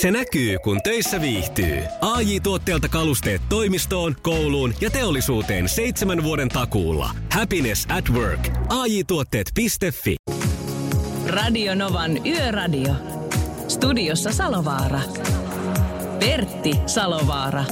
Se näkyy, kun töissä viihtyy. ai tuotteelta kalusteet toimistoon, kouluun ja teollisuuteen seitsemän vuoden takuulla. Happiness at work. ai tuotteetfi Radio Novan Yöradio. Studiossa Salovaara. Pertti Salovaara.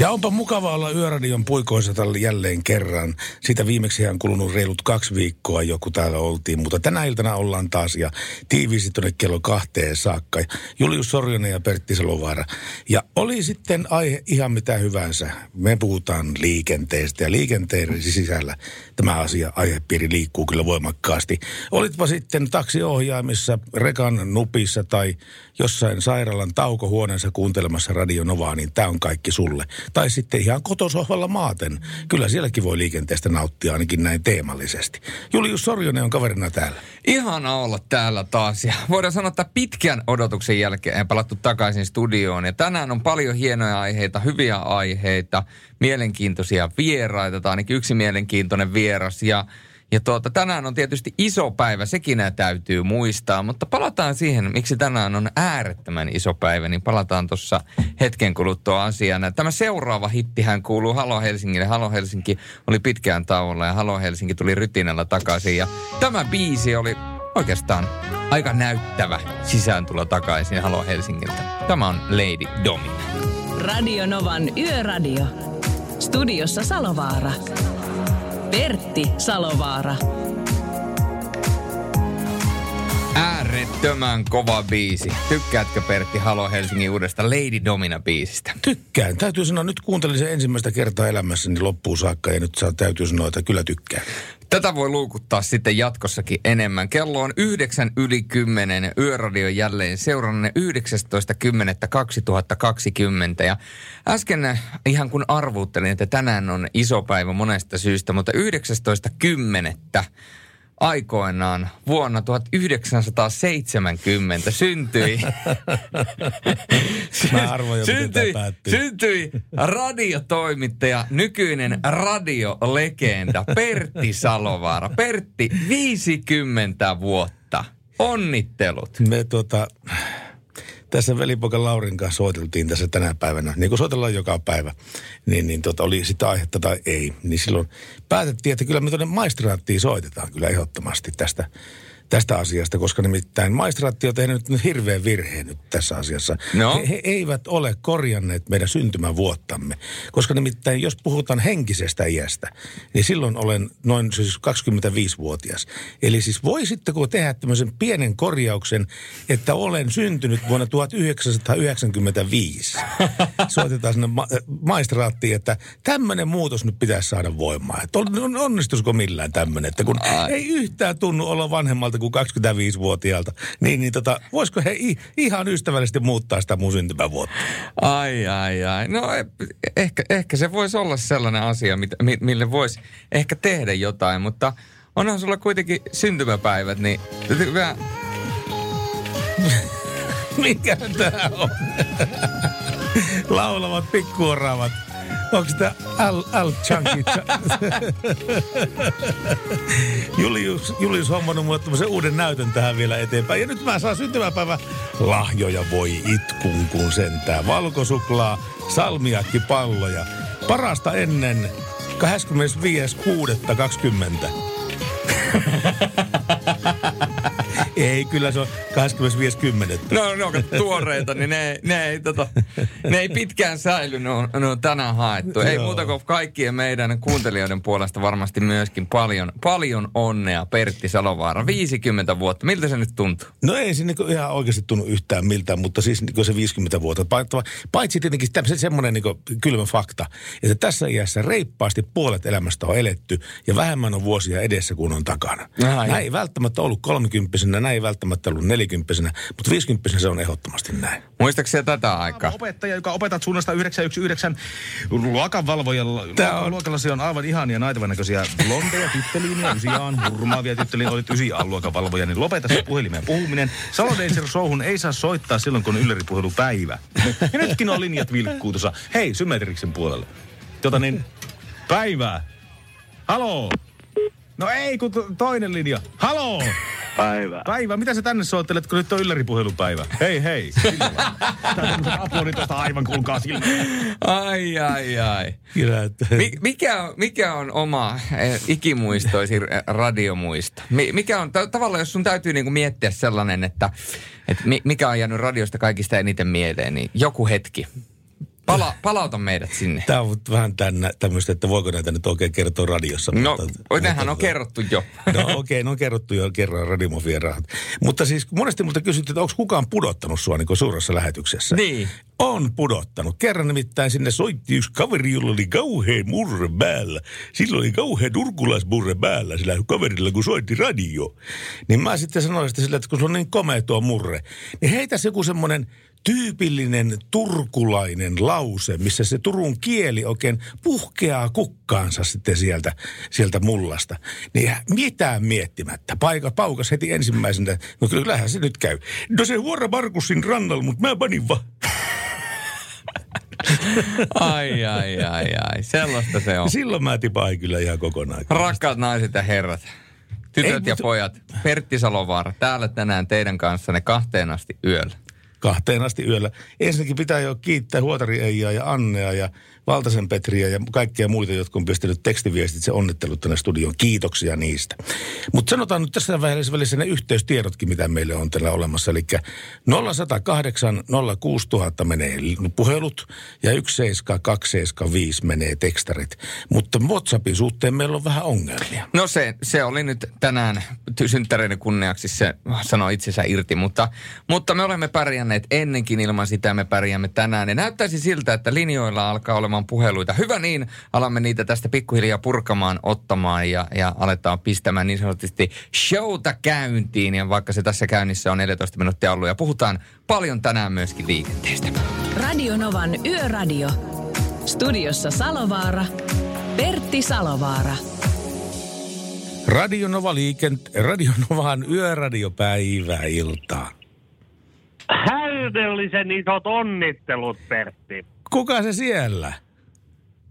Ja onpa mukava olla Yöradion puikoissa tällä jälleen kerran. Siitä viimeksi on kulunut reilut kaksi viikkoa joku täällä oltiin, mutta tänä iltana ollaan taas ja tiiviisti tuonne kello kahteen saakka. Julius Sorjonen ja Pertti Salovaara. Ja oli sitten aihe ihan mitä hyvänsä. Me puhutaan liikenteestä ja liikenteen sisällä tämä asia, aihepiiri liikkuu kyllä voimakkaasti. Olitpa sitten taksiohjaamissa, rekan nupissa tai jossain sairaalan taukohuoneessa kuuntelemassa Radio Novaa, niin tämä on kaikki sulle. Tai sitten ihan kotosohvalla maaten. Kyllä sielläkin voi liikenteestä nauttia ainakin näin teemallisesti. Julius Sorjonen on kaverina täällä. Ihana olla täällä taas ja voidaan sanoa, että pitkän odotuksen jälkeen palattu takaisin studioon. Ja tänään on paljon hienoja aiheita, hyviä aiheita, mielenkiintoisia vieraita, tai ainakin yksi mielenkiintoinen vieras. Ja ja tuota, tänään on tietysti iso päivä, sekin täytyy muistaa, mutta palataan siihen, miksi tänään on äärettömän iso päivä, niin palataan tuossa hetken kuluttua asiana. Tämä seuraava hittihän kuuluu Halo Helsingille. Halo Helsinki oli pitkään tauolla ja Halo Helsinki tuli rytinällä takaisin. Ja tämä biisi oli oikeastaan aika näyttävä sisääntulo takaisin Halo Helsingiltä. Tämä on Lady Domina. Radio Novan Yöradio. Studiossa Salovaara. Pertti Salovaara. Äärettömän kova biisi. Tykkäätkö Pertti Halo Helsingin uudesta Lady Domina biisistä? Tykkään. Täytyy sanoa, nyt kuuntelin sen ensimmäistä kertaa elämässäni loppuun saakka ja nyt saa, täytyy sanoa, että kyllä tykkään. Tätä voi luukuttaa sitten jatkossakin enemmän. Kello on 9 yli 10. Yöradio jälleen seurannut 19.10.2020. Ja äsken ihan kun arvuuttelin, että tänään on iso päivä monesta syystä, mutta 19.10 aikoinaan vuonna 1970 syntyi, Mä arvoin syntyi, syntyi radiotoimittaja, nykyinen radiolegenda Pertti Salovaara. Pertti, 50 vuotta. Onnittelut. Me tuota, tässä velipoika Laurin kanssa soiteltiin tässä tänä päivänä, niin kuin soitellaan joka päivä, niin, niin tota, oli sitä aihetta tai ei. Niin silloin päätettiin, että kyllä me tuonne maistraattiin soitetaan kyllä ehdottomasti tästä tästä asiasta, koska nimittäin maistraatti on tehnyt nyt hirveän virheen nyt tässä asiassa. No. He, he eivät ole korjanneet meidän syntymävuottamme, koska nimittäin jos puhutaan henkisestä iästä, niin silloin olen noin siis 25-vuotias. Eli siis voisitteko tehdä tämmöisen pienen korjauksen, että olen syntynyt vuonna 1995. Soitetaan sinne ma- maistraattiin, että tämmöinen muutos nyt pitäisi saada voimaan. Että onnistuisiko millään tämmöinen, että kun Ai. ei yhtään tunnu olla vanhemmalta kuin 25-vuotiaalta, niin, niin tota, voisiko he ihan ystävällisesti muuttaa sitä mun syntymävuotta? Ai, ai, ai. No e, ehkä, ehkä se voisi olla sellainen asia, mit, mille voisi ehkä tehdä jotain, mutta onhan sulla kuitenkin syntymäpäivät, niin hyvä... Mikä tämä on? Laulavat pikkuoraavat Onko tämä Al, Al Chunky? Julius, Julius hommannut mulle tämmöisen uuden näytön tähän vielä eteenpäin. Ja nyt mä saan syntymäpäivä lahjoja voi itkun kun sentää. Valkosuklaa, salmiakki palloja. Parasta ennen 25.6.20. ei, kyllä se on 25.10. No, ne on tuoreita, niin ne, ne, ei, tota, ne ei pitkään säily, ne on, ne on tänään haettu. Ei muuta kuin kaikkien meidän kuuntelijoiden puolesta varmasti myöskin paljon, paljon onnea Pertti Salovaara. 50 vuotta, miltä se nyt tuntuu? No ei se niin ihan oikeasti tunnu yhtään miltään, mutta siis niin se 50 vuotta. Paitsi tietenkin se, semmoinen niin kylmä fakta, että tässä iässä reippaasti puolet elämästä on eletty ja vähemmän on vuosia edessä kuin on takana. Näin ei välttämättä ollut kolmikymppisenä, näin ei välttämättä ollut nelikymppisenä, mutta viisikymppisenä se on ehdottomasti näin. Muistaakseni tätä aikaa? Opettaja, joka opetat suunnasta 919 luokanvalvojalla. Tämä on... Luokallasi on aivan ihania naitavan näköisiä blondeja tyttöliiniä, ysiaan, hurmaavia tyttöliiniä, olit ysi luokanvalvoja, niin lopeta se puhelimeen puhuminen. Salodeiser Showhun ei saa soittaa silloin, kun on päivä. Ja nytkin on linjat vilkkuu tuossa. Hei, Symmetriksen puolelle. Jota niin, päivää. Haloo. No ei, kun to- toinen linja. Haloo! Päivää. Päivä, mitä sä tänne soittelet, kun nyt on ylläripuhelupäivä? Hei hei. Tää on aplodit tuosta aivan kulkaa silmiä. Ai, ai, ai. Kyllä, että... Mi- mikä, on, mikä on oma eh, ikimuistoisi eh, radiomuisto? Mi- mikä on, ta- tavallaan jos sun täytyy niinku miettiä sellainen, että, että mi- mikä on jäänyt radiosta kaikista eniten mieleen, niin joku hetki. Pala- palauta meidät sinne. Tämä on vähän tänne, tämmöistä, että voiko näitä nyt oikein kertoa radiossa. No, mutta, on kerrottu jo. No okei, okay, ne on kerrottu jo kerran Radimofien rahat. Mutta siis monesti multa kysyttiin, että onko kukaan pudottanut sua niin suuressa lähetyksessä. Niin. On pudottanut. Kerran nimittäin sinne soitti yksi kaveri, jolla oli kauhean murre päällä. Sillä oli kauhean turkulaismurre päällä sillä kaverilla, kun soitti radio. Niin mä sitten sanoin sitten sille, että kun se on niin komea tuo murre, niin heitäs joku semmoinen tyypillinen turkulainen lause, missä se Turun kieli oikein puhkeaa kukkaansa sitten sieltä, sieltä mullasta. Niin mitään miettimättä. Paika paukas heti ensimmäisenä. No kyllähän se nyt käy. No se huora Markusin rannalla, mutta mä panin vaan. Ai, ai, ai, ai. Sellaista se on. Silloin mä tipain kyllä ihan kokonaan. Rakkaat naiset ja herrat, tytöt Ei, ja mutta- pojat, Pertti Salovaara, täällä tänään teidän kanssanne kahteen asti yöllä. Kahteen asti yöllä. Ensinnäkin pitää jo kiittää Huotari Eijaa ja Annea ja Valtasen Petriä ja kaikkia muita, jotka on pistänyt tekstiviestit se onnittelut tänne studioon. Kiitoksia niistä. Mutta sanotaan nyt tässä välissä, välissä ne yhteystiedotkin, mitä meille on tällä olemassa. Eli 0108 06000 menee puhelut ja 17275 menee tekstarit. Mutta WhatsAppin suhteen meillä on vähän ongelmia. No se, se oli nyt tänään synttäreiden kunniaksi, se sanoi itsensä irti, mutta, mutta me olemme pärjänneet ennenkin ilman sitä, me pärjäämme tänään. Ja näyttäisi siltä, että linjoilla alkaa olemaan puheluita. Hyvä niin, alamme niitä tästä pikkuhiljaa purkamaan, ottamaan ja, ja aletaan pistämään niin sanotusti showta käyntiin. Ja vaikka se tässä käynnissä on 14 minuuttia ollut ja puhutaan paljon tänään myöskin liikenteestä. Radio Novan Yöradio. Studiossa Salovaara. Pertti Salovaara. Radio Nova liikent, Radio Novan yöradiopäivää iltaa. Häydellisen isot onnittelut, Pertti. Kuka se siellä?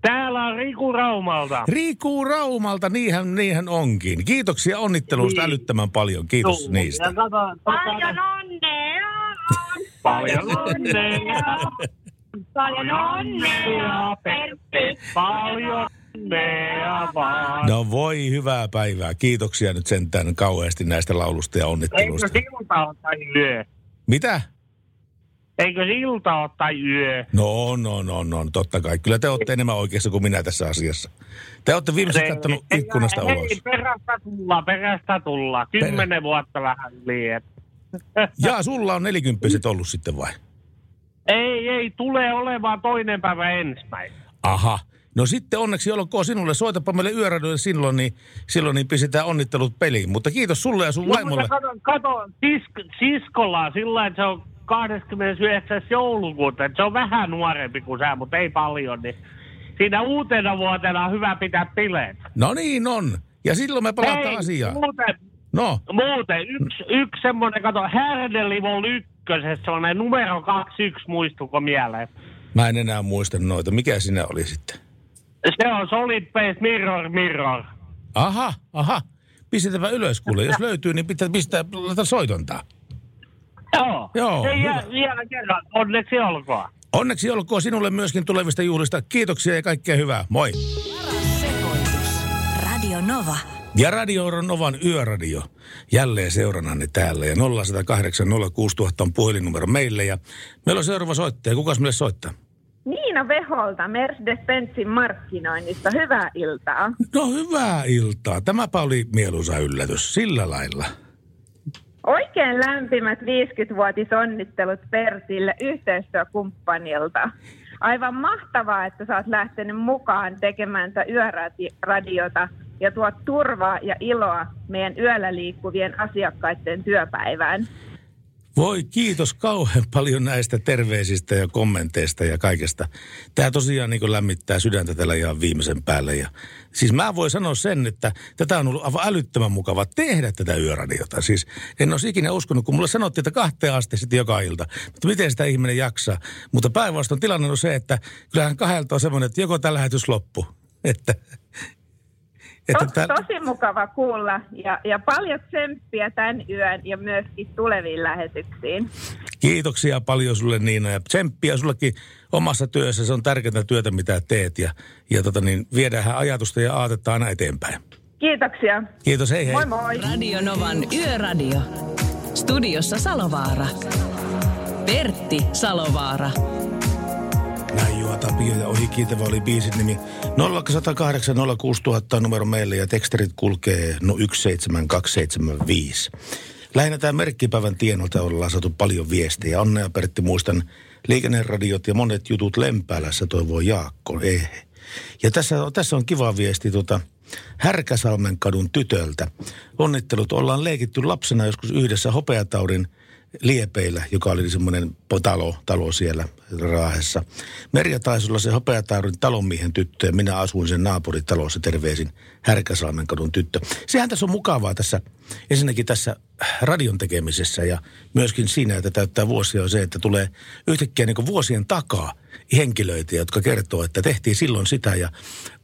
Täällä on Riku Raumalta. Riku Raumalta, niinhän, niinhän onkin. Kiitoksia onnittelusta Niin. älyttömän paljon. Kiitos Juu, niistä. Ja kato, Paljon onnea! Paljon onnea. Paljon onnea, Pertti! Paljon onnea vaan. No voi hyvää päivää. Kiitoksia nyt sentään kauheasti näistä laulusta ja Eikö ole tai yö? Mitä? Eikö ilta ole tai yö? No, no, no, no, totta kai. Kyllä te olette enemmän oikeassa kuin minä tässä asiassa. Te olette viimeksi katsonut Ei, ikkunasta hei, ulos. perästä tulla, perästä tulla. Kymmenen vuotta vähän et. Jaa, sulla on nelikymppiset ollut sitten vai? Ei, ei, tulee olemaan toinen päivä ensimmäinen. Aha. No sitten onneksi olkoon sinulle. Soitapa meille yöradioille silloin, niin, silloin niin pistetään onnittelut peliin. Mutta kiitos sulle ja sun No, vaimolle. kato, kato sisk, siskolla sillä että se on 29. joulukuuta, se on vähän nuorempi kuin sä, mutta ei paljon, niin siinä uutena vuotena on hyvä pitää bileet. No niin on. Ja silloin me palataan Hei, asiaan. muuten, No, muuten yksi, yksi semmoinen, kato, Härdelivol ykkösessä, semmoinen numero 21, muistuko mieleen? mä en enää muista noita. Mikä sinä oli sitten? Se on Solid Base Mirror Mirror. Aha, aha. Pistetäpä ylös kuule. Jos löytyy, niin pitää pistää laita soitontaa. Joo. Joo, Ei, hyvä. ja, vielä kerran, onneksi olkoon. Onneksi olkoon sinulle myöskin tulevista juhlista. Kiitoksia ja kaikkea hyvää. Moi. Sekoitus. Radio Nova. Ja Radio Novan yöradio. Jälleen seurannanne täällä. Ja 0108 06000 on puhelinnumero meille. Ja meillä on seuraava soittaja. Kukas meille soittaa? Niina Veholta Mercedes-Benzin markkinoinnista. Hyvää iltaa. No hyvää iltaa. Tämäpä oli mieluisa yllätys. Sillä lailla. Oikein lämpimät 50-vuotisonnittelut Pertille yhteistyökumppanilta. Aivan mahtavaa, että sä oot lähtenyt mukaan tekemään yöradiota ja tuot turvaa ja iloa meidän yöllä liikkuvien asiakkaiden työpäivään. Voi kiitos kauhean paljon näistä terveisistä ja kommenteista ja kaikesta. Tämä tosiaan niin lämmittää sydäntä tällä ihan viimeisen päälle. Ja, siis mä voin sanoa sen, että tätä on ollut aivan älyttömän mukava tehdä tätä yöradiota. Siis en olisi ikinä uskonut, kun mulle sanottiin, että kahteen asti sitten joka ilta. Mutta miten sitä ihminen jaksaa? Mutta päinvastoin tilanne on se, että kyllähän kahdelta on semmoinen, että joko tämä lähetys loppu. Että Että Tos, tää- tosi mukava kuulla ja, ja paljon tsemppiä tämän yön ja myöskin tuleviin lähetyksiin. Kiitoksia paljon sulle Niina ja tsemppiä sullekin omassa työssä. Se on tärkeintä työtä, mitä teet ja, ja tota niin, viedään ajatusta ja aatetta aina eteenpäin. Kiitoksia. Kiitos, hei hei. Moi moi. Radio Novan Yöradio. Studiossa Salovaara. Pertti Salovaara. Juha Tapio ja ohi kiitävä oli biisin nimi. 0108 06000 on numero meille ja teksterit kulkee no 17275. Lähinnä tämä merkkipäivän tienolta ollaan saatu paljon viestejä. Onnea Pertti muistan liikenneradiot ja monet jutut Lempäälässä toivoo Jaakko. Ei. Ja tässä, tässä on kiva viesti tota, Härkäsalmen kadun tytöltä. Onnittelut, ollaan leikitty lapsena joskus yhdessä hopeataudin Liepeillä, joka oli semmoinen talo, talo siellä Raahessa. Merja taisi olla se hopeataurin talonmiehen tyttö ja minä asuin sen naapuritalossa terveisin Härkäsalmen kadun tyttö. Sehän tässä on mukavaa tässä, ensinnäkin tässä radion tekemisessä ja myöskin siinä, että täyttää vuosia on se, että tulee yhtäkkiä niin vuosien takaa henkilöitä, jotka kertoo, että tehtiin silloin sitä ja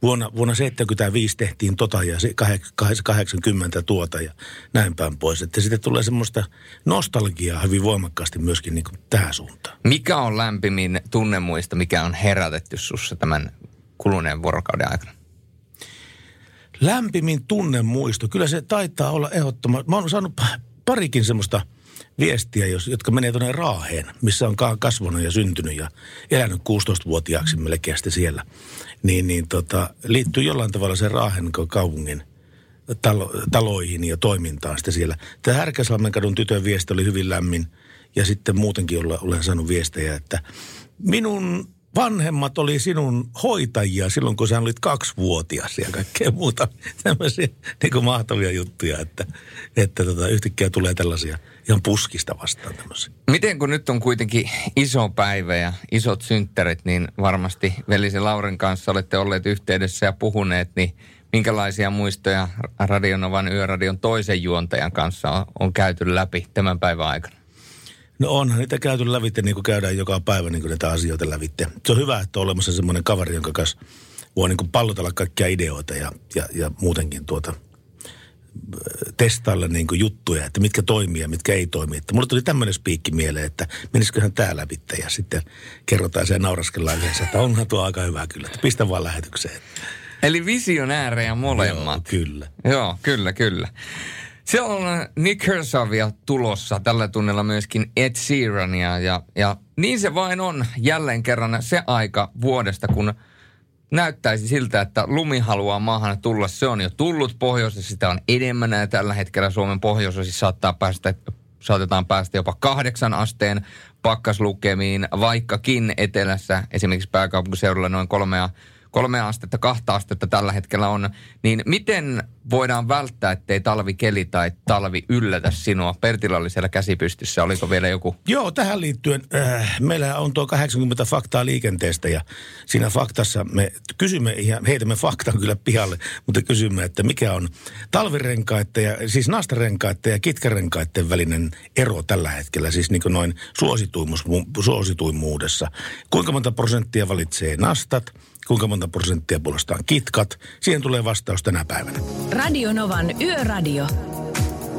vuonna, vuonna 75 tehtiin tota ja se kah- kah- 80 tuota ja näin päin pois. Että sitten tulee semmoista nostalgiaa hyvin voimakkaasti myöskin niin tähän suuntaan. Mikä on lämpimin tunnemuista, mikä on herätetty sussa tämän kuluneen vuorokauden aikana? Lämpimin tunnemuisto, kyllä se taitaa olla ehdottoman. Mä oon saanut parikin semmoista viestiä, jos, jotka menee tuonne Raaheen, missä on ka- kasvanut ja syntynyt ja elänyt 16-vuotiaaksi melkein siellä. Niin, niin tota, liittyy jollain tavalla sen Raahen kaupungin talo, taloihin ja toimintaan sitten siellä. Tämä Härkäsalmen kadun tytön viesti oli hyvin lämmin ja sitten muutenkin olla, olen saanut viestejä, että minun vanhemmat oli sinun hoitajia silloin, kun sä olit kaksivuotias ja kaikkea muuta tämmöisiä niin kuin mahtavia juttuja, että, että tota, yhtäkkiä tulee tällaisia ihan puskista vastaan tämmöisiä. Miten kun nyt on kuitenkin iso päivä ja isot synttärit, niin varmasti velisi Lauren kanssa olette olleet yhteydessä ja puhuneet, niin minkälaisia muistoja Radionovan Yöradion toisen juontajan kanssa on, on käyty läpi tämän päivän aikana? No onhan niitä käyty lävitte, niin kuin käydään joka päivä niin kuin näitä asioita lävitte. Se on hyvä, että on olemassa semmoinen kaveri, jonka kanssa voi niin kuin pallotella kaikkia ideoita ja, ja, ja muutenkin tuota, testailla niin kuin juttuja, että mitkä toimii ja mitkä ei toimi. Että mulle tuli tämmöinen spiikki mieleen, että menisiköhän tää lävitte ja sitten kerrotaan ja nauraskellaan yhdessä, että onhan tuo aika hyvä kyllä, että pistä vaan lähetykseen. Eli visionäärejä molemmat. Joo, kyllä. Joo, kyllä, kyllä. Siellä on Nick Kersavia tulossa. Tällä tunnella myöskin Ed Sheerania. Ja, ja niin se vain on jälleen kerran se aika vuodesta, kun näyttäisi siltä, että lumi haluaa maahan tulla. Se on jo tullut pohjoisessa, sitä on enemmän ja tällä hetkellä Suomen pohjoisosissa saattaa päästä, saatetaan päästä jopa kahdeksan asteen pakkaslukemiin, vaikkakin etelässä esimerkiksi pääkaupunkiseudulla noin kolmea kolmea astetta, kahta astetta tällä hetkellä on, niin miten voidaan välttää, ettei talvikeli tai talvi yllätä sinua? Pertillä oli siellä käsipystyssä, oliko vielä joku? Joo, tähän liittyen äh, meillä on tuo 80 faktaa liikenteestä ja siinä faktassa me kysymme ja heitämme faktan kyllä pihalle, mutta kysymme, että mikä on talvirenkaiden ja siis nastarenkaiden ja kitkarenkaiden välinen ero tällä hetkellä, siis niin kuin noin suosituimmuudessa. Kuinka monta prosenttia valitsee nastat, kuinka monta prosenttia puolestaan kitkat. Siihen tulee vastaus tänä päivänä. Radio Novan Yöradio.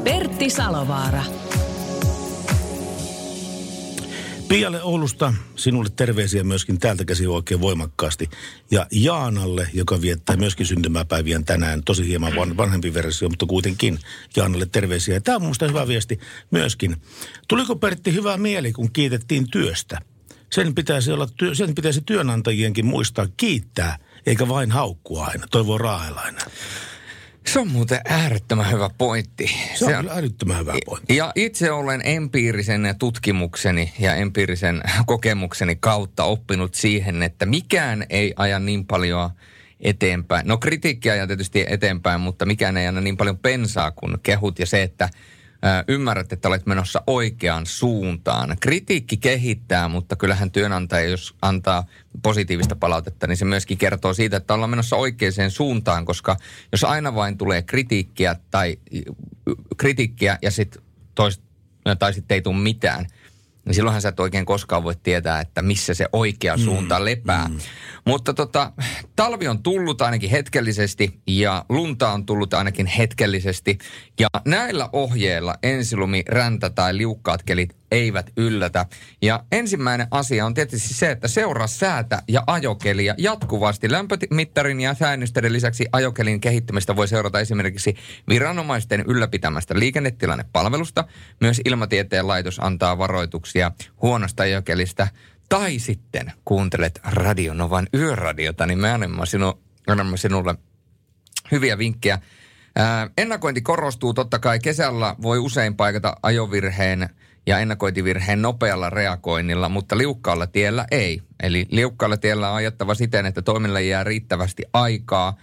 Pertti Salovaara. Pialle Oulusta sinulle terveisiä myöskin täältä käsi oikein voimakkaasti. Ja Jaanalle, joka viettää myöskin syntymäpäiviään tänään, tosi hieman van, vanhempi versio, mutta kuitenkin Jaanalle terveisiä. Ja tämä on minusta hyvä viesti myöskin. Tuliko Pertti hyvä mieli, kun kiitettiin työstä? Sen pitäisi, olla, sen pitäisi työnantajienkin muistaa kiittää, eikä vain haukkua aina. Toivoo raahelainen. Se on muuten äärettömän hyvä pointti. Se on, se on kyllä älyttömän hyvä pointti. Ja itse olen empiirisen tutkimukseni ja empiirisen kokemukseni kautta oppinut siihen, että mikään ei aja niin paljon eteenpäin. No kritiikkiä ajaa tietysti eteenpäin, mutta mikään ei anna niin paljon pensaa kuin kehut ja se, että ymmärrät, että olet menossa oikeaan suuntaan. Kritiikki kehittää, mutta kyllähän työnantaja, jos antaa positiivista palautetta, niin se myöskin kertoo siitä, että ollaan menossa oikeaan suuntaan, koska jos aina vain tulee kritiikkiä tai kritiikkiä ja sitten tois, tai sitten ei tule mitään, niin silloinhan sä et oikein koskaan voi tietää, että missä se oikea suunta mm, lepää. Mm. Mutta tota, talvi on tullut ainakin hetkellisesti ja lunta on tullut ainakin hetkellisesti. Ja näillä ohjeilla ensilumi, räntä tai liukkaat kelit eivät yllätä. Ja ensimmäinen asia on tietysti se, että seuraa säätä ja ajokelia jatkuvasti. Lämpömittarin ja säännösteiden lisäksi ajokelin kehittämistä voi seurata esimerkiksi viranomaisten ylläpitämästä liikennetilannepalvelusta. Myös Ilmatieteen laitos antaa varoituksia huonosta ajokelistä. Tai sitten kuuntelet Radionovan yöradiota, niin me annamme, sinu, annamme sinulle hyviä vinkkejä. Ää, ennakointi korostuu totta kai. Kesällä voi usein paikata ajovirheen ja ennakointivirheen nopealla reagoinnilla, mutta liukkaalla tiellä ei. Eli liukkaalla tiellä on ajattava siten, että toimille jää riittävästi aikaa.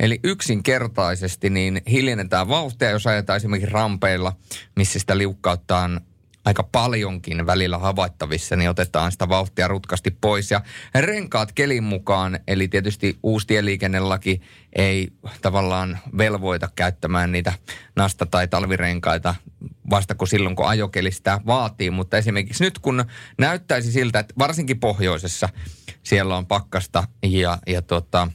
Eli yksinkertaisesti niin hiljennetään vauhtia, jos ajetaan esimerkiksi rampeilla, missä sitä liukkautta on aika paljonkin välillä havaittavissa, niin otetaan sitä vauhtia rutkasti pois. Ja renkaat kelin mukaan, eli tietysti uusi tieliikennelaki ei tavallaan velvoita käyttämään niitä nasta- tai talvirenkaita vasta kuin silloin, kun ajokeli sitä vaatii. Mutta esimerkiksi nyt, kun näyttäisi siltä, että varsinkin pohjoisessa siellä on pakkasta ja, ja tota,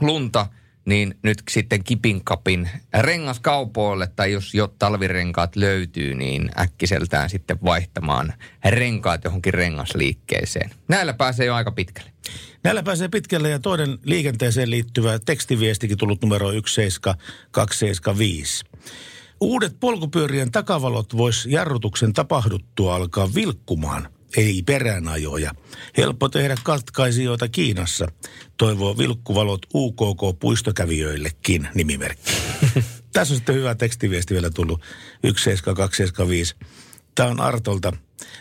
lunta – niin nyt sitten kipinkapin rengaskaupoille tai jos jo talvirenkaat löytyy, niin äkkiseltään sitten vaihtamaan renkaat johonkin rengasliikkeeseen. Näillä pääsee jo aika pitkälle. Näillä pääsee pitkälle ja toinen liikenteeseen liittyvä tekstiviestikin tullut numero 17275. Uudet polkupyörien takavalot vois jarrutuksen tapahduttua alkaa vilkkumaan – ei peränajoja. Helppo tehdä katkaisijoita Kiinassa, toivoo vilkkuvalot UKK-puistokävijöillekin nimimerkki. Tässä on sitten hyvä tekstiviesti vielä tullut 17275. Tämä on Artolta.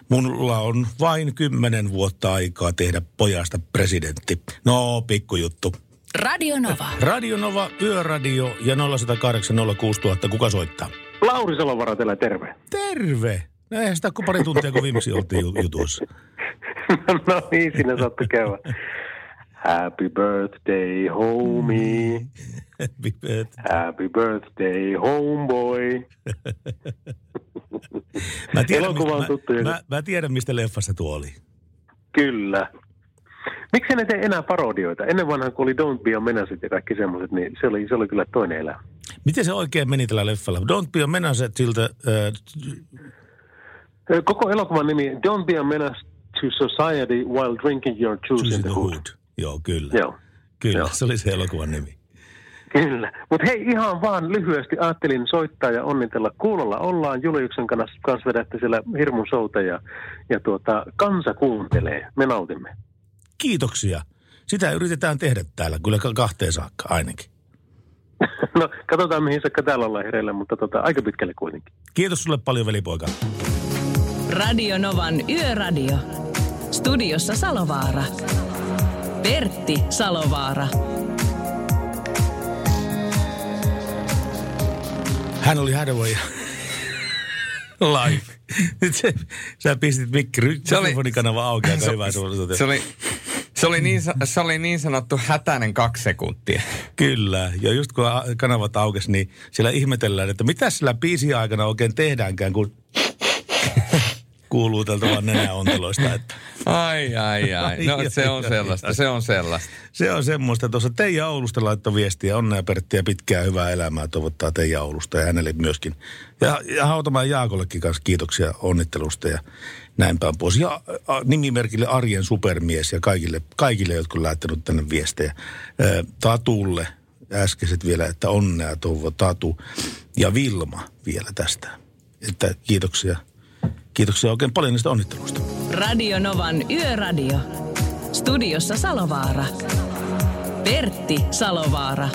Mulla on vain kymmenen vuotta aikaa tehdä pojasta presidentti. No, pikkujuttu. Radio Nova. Radio Nova, Yöradio ja 0108 06000. Kuka soittaa? Lauri Salovara, terve. Terve. No eihän sitä kuin pari tuntia, kun viimeksi oltiin jutussa. no niin, siinä saattu käydä. Happy birthday, homie. Happy birthday. Happy birthday, homeboy. mä, tiedän, mistä, mä, mä, mä tiedän, mistä leffassa tuo oli. Kyllä. Miksi ne tee enää parodioita? Ennen vanhan, kun oli Don't Be a Menace ja kaikki semmoiset, niin se oli, se oli kyllä toinen elämä. Miten se oikein meni tällä leffalla? Don't Be a Menace siltä... Äh, Koko elokuvan nimi Don't be a menace to society while drinking your juice in the hood. Joo, kyllä. Joo. Kyllä, Joo. se oli se elokuvan nimi. Kyllä. Mutta hei, ihan vaan lyhyesti ajattelin soittaa ja onnitella. Kuulolla ollaan. Juliuksen kanssa, kanssa vedätte siellä hirmun souta ja, ja tuota, kansa kuuntelee. Me nautimme. Kiitoksia. Sitä yritetään tehdä täällä kyllä ka- kahteen saakka ainakin. no, katsotaan mihin saakka täällä ollaan hereillä, mutta tota, aika pitkälle kuitenkin. Kiitos sulle paljon, velipoika. Radio Novan Yöradio. Studiossa Salovaara. Pertti Salovaara. Hän oli Hadaway live. Nyt se, sä pistit mikki, Se oli- mikrofonikanavan auki, aika Se- hyvä. Se, Se oli, se oli, niin, se oli niin sanottu hätäinen kaksi sekuntia. Kyllä, ja just kun kanavat aukesi, niin siellä ihmetellään, että mitä sillä biisin aikana oikein tehdäänkään, kun kuuluu tältä vaan nenäonteloista. Että Ai, ai, ai. No se on ai, sellaista, ai. se on sellaista. se on semmoista. Tuossa Teija Oulusta laittoi viestiä. Onnea Pertti ja pitkää hyvää elämää toivottaa Teija Oulusta ja hänelle myöskin. Ja, ja Hautamaan Jaakollekin kanssa kiitoksia onnittelusta ja näin päin pois. Ja a, nimimerkille Arjen supermies ja kaikille, kaikille jotka on lähtenyt tänne viestejä. Tatulle äskeiset vielä, että onnea toivo Tatu ja Vilma vielä tästä. Että kiitoksia. Kiitoksia oikein paljon niistä onnittelusta. Radio Novan Yöradio. Studiossa Salovaara. Pertti Salovaara.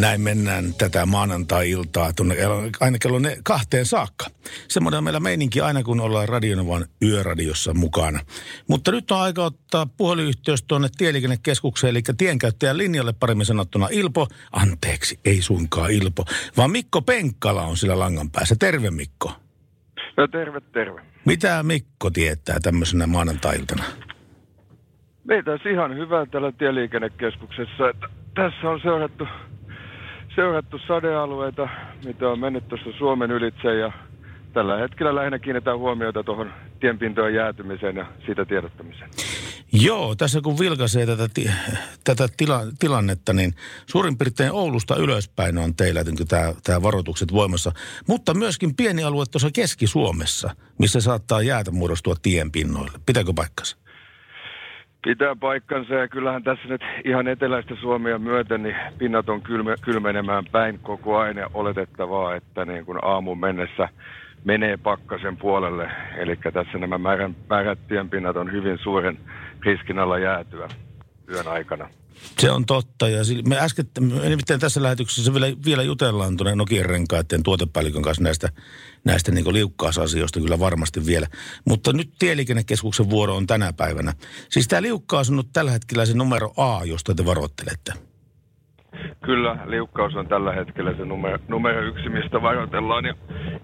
Näin mennään tätä maanantai-iltaa tuonne aina kello ne kahteen saakka. Semmoinen on meillä meininki aina, kun ollaan Radionovan yöradiossa mukana. Mutta nyt on aika ottaa puhelinyhteys tuonne Tieliikennekeskukseen, eli tienkäyttäjän linjalle paremmin sanottuna Ilpo. Anteeksi, ei suinkaan Ilpo, vaan Mikko Penkkala on sillä langan päässä. Terve Mikko. No terve, terve. Mitä Mikko tietää tämmöisenä maanantai-iltana? Meitä ihan hyvä täällä tieliikennekeskuksessa, että tässä on seurattu, seurattu sadealueita, mitä on mennyt tuossa Suomen ylitse ja tällä hetkellä lähinnä kiinnitään huomiota tuohon tienpintojen jäätymiseen ja siitä tiedottamiseen. Joo, tässä kun vilkaisee tätä, tätä tila, tilannetta, niin suurin piirtein Oulusta ylöspäin on teillä tämä, tämä varoitukset voimassa. Mutta myöskin pieni alue tuossa Keski-Suomessa, missä saattaa jäätä muodostua tienpinnoille. Pitääkö paikkansa? Pitää paikkansa ja kyllähän tässä nyt ihan eteläistä Suomea myöten niin pinnat on kylme, kylmenemään päin koko ajan ja oletettavaa, että niin kuin aamun mennessä menee pakkasen puolelle. Eli tässä nämä määrän, määrät tienpinnat on hyvin suuren riskin alla jäätyä yön aikana. Se on totta. Ja me äsken, me tässä lähetyksessä vielä, vielä jutellaan tuonne Nokian renkaiden tuotepäällikön kanssa näistä, näistä niin liukkaasasioista kyllä varmasti vielä. Mutta nyt Tieliikennekeskuksen vuoro on tänä päivänä. Siis tämä liukkaus on nyt tällä hetkellä se numero A, josta te varoittelette. Kyllä, liukkaus on tällä hetkellä se numero, numero yksi, mistä varoitellaan. Ja,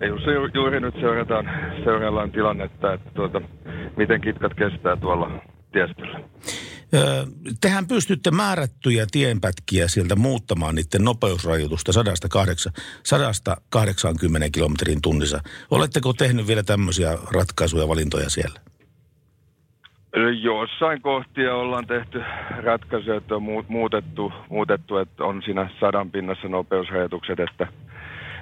ja juuri, juuri nyt seurataan, seuraillaan tilannetta, että tuota, miten kitkat kestää tuolla tiestöllä. Tehän pystytte määrättyjä tienpätkiä sieltä muuttamaan niiden nopeusrajoitusta 180 kilometrin tunnissa. Oletteko tehnyt vielä tämmöisiä ratkaisuja, valintoja siellä? Jossain kohtia ollaan tehty ratkaisuja, että on muutettu, muutettu että on siinä sadan pinnassa nopeusrajoitukset, että,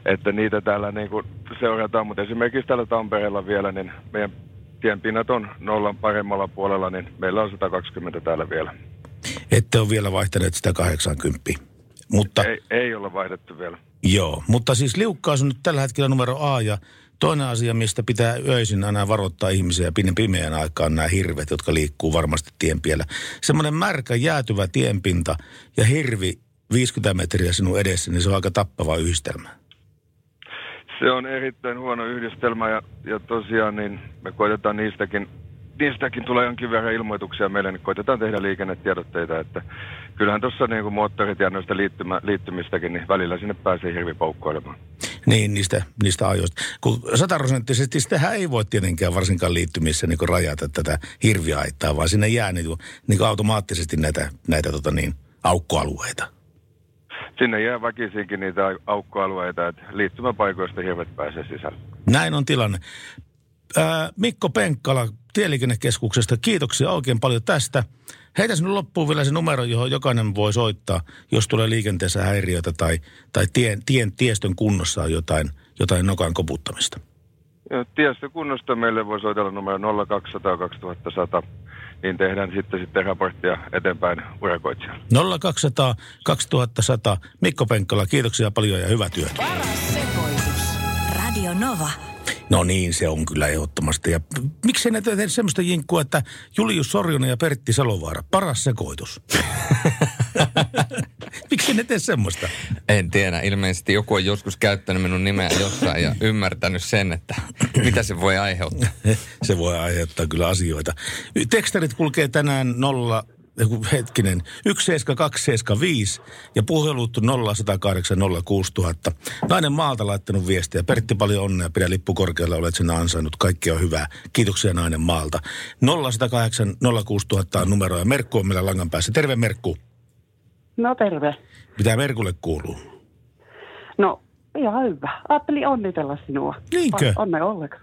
että niitä täällä niin kuin seurataan. Mutta esimerkiksi täällä Tampereella vielä, niin meidän tienpinnat on nollan paremmalla puolella, niin meillä on 120 täällä vielä. Ette ole vielä vaihtaneet sitä 80. Mutta, ei, ei ole vaihdettu vielä. Joo, mutta siis liukkaus on nyt tällä hetkellä numero A ja toinen asia, mistä pitää öisin aina varoittaa ihmisiä pimeän aikaan nämä hirvet, jotka liikkuu varmasti tienpiellä. Semmoinen märkä jäätyvä tienpinta ja hirvi 50 metriä sinun edessä, niin se on aika tappava yhdistelmä. Se on erittäin huono yhdistelmä ja, ja tosiaan niin me koitetaan niistäkin, niistäkin tulee jonkin verran ilmoituksia meille, niin koitetaan tehdä liikennetiedotteita, että kyllähän tuossa niin kuin moottorit ja noista liittymä, liittymistäkin, niin välillä sinne pääsee hirvi poukkoilemaan. Niin, niistä, niistä ajoista. Kun sataprosenttisesti sitähän ei voi tietenkään varsinkaan liittymissä niin rajata tätä hirviaittaa, vaan sinne jää niin niin automaattisesti näitä, näitä tota niin, aukkoalueita sinne jää väkisinkin niitä aukkoalueita, että liittymäpaikoista hirvet pääsee sisälle. Näin on tilanne. Mikko Penkkala Tieliikennekeskuksesta, kiitoksia oikein paljon tästä. Heitä sinun loppuun vielä se numero, johon jokainen voi soittaa, jos tulee liikenteessä häiriötä tai, tai tien, tien, tiestön kunnossa on jotain, jotain nokan koputtamista. Tiestön kunnosta meille voi soitella numero 0200 2100 niin tehdään sitten, sitten raporttia eteenpäin urakoitsijalle. 0200 2100. Mikko Penkkala, kiitoksia paljon ja hyvää työtä. Paras sekoitus. Radio Nova. No niin, se on kyllä ehdottomasti. Ja miksi ne tehdä semmoista jinkkua, että Julius Sorjonen ja Pertti Salovaara, paras sekoitus? Miksi ne tee semmoista? En tiedä. Ilmeisesti joku on joskus käyttänyt minun nimeä jossain ja ymmärtänyt sen, että mitä se voi aiheuttaa. se voi aiheuttaa kyllä asioita. Tekstarit kulkee tänään nolla hetkinen, 17275 ja puhelut 0108 06000. Nainen maalta laittanut viestiä. Pertti paljon onnea, pidä lippu korkealla, olet sen ansainnut. Kaikki on hyvää. Kiitoksia nainen maalta. 0108 06000 on numero ja Merkku on meillä langan päässä. Terve Merkku. No terve. Mitä Merkulle kuuluu? No ihan hyvä. Ajattelin onnitella sinua. Niinkö? Onne ollenkaan.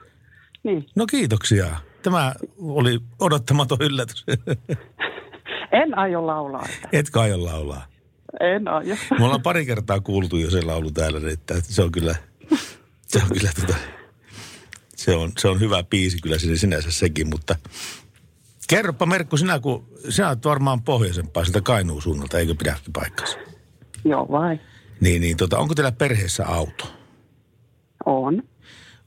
Niin. No kiitoksia. Tämä oli odottamaton yllätys. En aio laulaa. Että. Etkö aio laulaa? En aio. Me ollaan pari kertaa kuultu jo se laulu täällä, että se on kyllä, se on kyllä tota, se on, se on hyvä biisi kyllä sinne sinänsä sekin, mutta kerropa Merkku, sinä kun sinä olet varmaan pohjoisempaa sieltä Kainuun suunnalta, eikö pidäkin paikkansa? Joo vai. Niin, niin tota, onko teillä perheessä auto? On.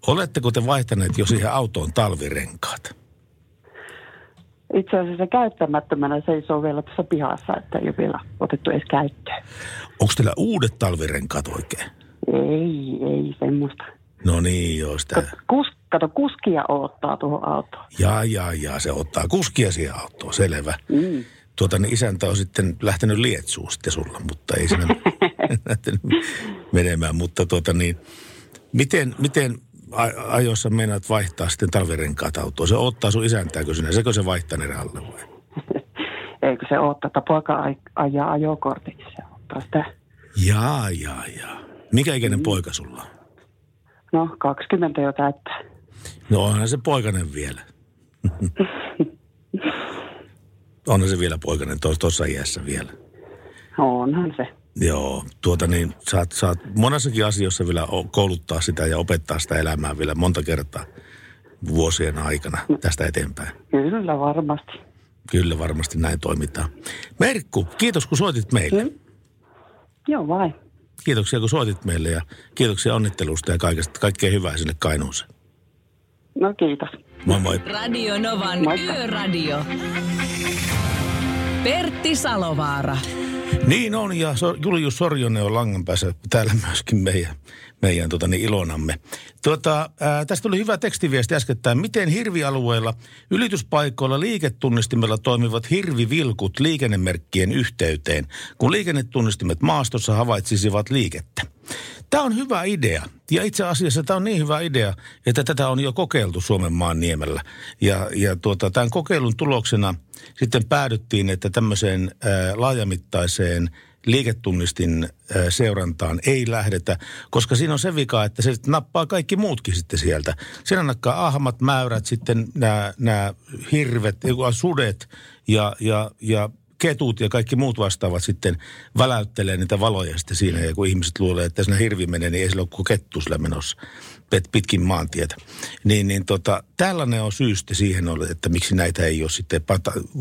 Oletteko te vaihtaneet jo siihen autoon talvirenkaat? itse asiassa käyttämättömänä seisoo vielä tuossa pihassa, että ei ole vielä otettu edes käyttöön. Onko teillä uudet talvirenkaat oikein? Ei, ei semmoista. No niin, joo sitä. Kus, kato, kuskia ottaa tuohon autoon. Jaa, jaa, jaa, se ottaa kuskia siihen autoon, selvä. Mm. Tuota, niin isäntä on sitten lähtenyt lietsuun sitten sulla, mutta ei sinne lähtenyt menemään. Mutta tuota niin, miten, miten ajoissa meinaat vaihtaa sitten talvirenkaat autoa? Se ottaa sun isäntääkö sinne? Sekö se vaihtaa ne alle vai? Eikö se ottaa, että poika ajaa ajokortiksi? toteuttaa sitä. Jaa, jaa, jaa. Mikä ikäinen poika sulla on? No, 20 jo täyttää. No onhan se poikanen vielä. onhan se vielä poikanen tuossa iässä vielä. Onhan se. Joo, tuota niin, saat, saat monessakin asioissa vielä kouluttaa sitä ja opettaa sitä elämää vielä monta kertaa vuosien aikana tästä eteenpäin. Kyllä varmasti. Kyllä varmasti näin toimitaan. Merkku, kiitos kun soitit meille. Mm. Joo vai. Kiitoksia kun soitit meille ja kiitoksia onnittelusta ja kaikesta, kaikkea hyvää sinne Kainuuseen. No kiitos. Moi moi. Radio Novan Moikka. Yöradio. Pertti Salovaara. Niin on, ja Julius Sorjonen on langan päässä täällä myöskin meidän, meidän tota, niin, ilonamme. Tuota, ää, tästä tuli hyvä tekstiviesti äskettäin. Miten hirvialueilla ylityspaikoilla liiketunnistimella toimivat hirvivilkut liikennemerkkien yhteyteen, kun liikennetunnistimet maastossa havaitsisivat liikettä? Tämä on hyvä idea. Ja itse asiassa tämä on niin hyvä idea, että tätä on jo kokeiltu Suomen maan niemellä. Ja, ja tuota, tämän kokeilun tuloksena sitten päädyttiin, että tämmöiseen ää, laajamittaiseen liiketunnistin ää, seurantaan ei lähdetä, koska siinä on se vika, että se nappaa kaikki muutkin sitten sieltä. Siinä nakkaa ahmat, mäyrät, sitten nämä, hirvet, sudet ja, ja, ja ketut ja kaikki muut vastaavat sitten väläyttelee niitä valoja sitten siinä. Ja kun ihmiset luulee, että siinä hirvi menee, niin ei sillä ole kuin kettu sillä menossa pitkin maantietä. Niin, niin tota, tällainen on syystä siihen, että miksi näitä ei ole sitten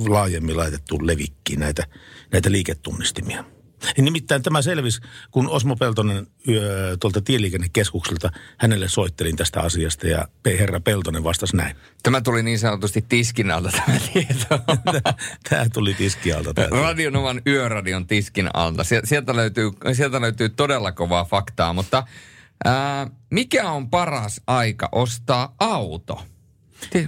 laajemmin laitettu levikkiin, näitä, näitä liiketunnistimia. Nimittäin tämä selvisi, kun Osmo Peltonen yö, tuolta tieliikennekeskukselta, hänelle soittelin tästä asiasta ja herra Peltonen vastasi näin. Tämä tuli niin sanotusti tiskin alta tämä tieto. Tämä tuli tiskialta. Tämä. Radionovan yöradion tiskin alta. Sie- Sieltä löytyy, sieltä löytyy todella kovaa faktaa, mutta ää, mikä on paras aika ostaa auto?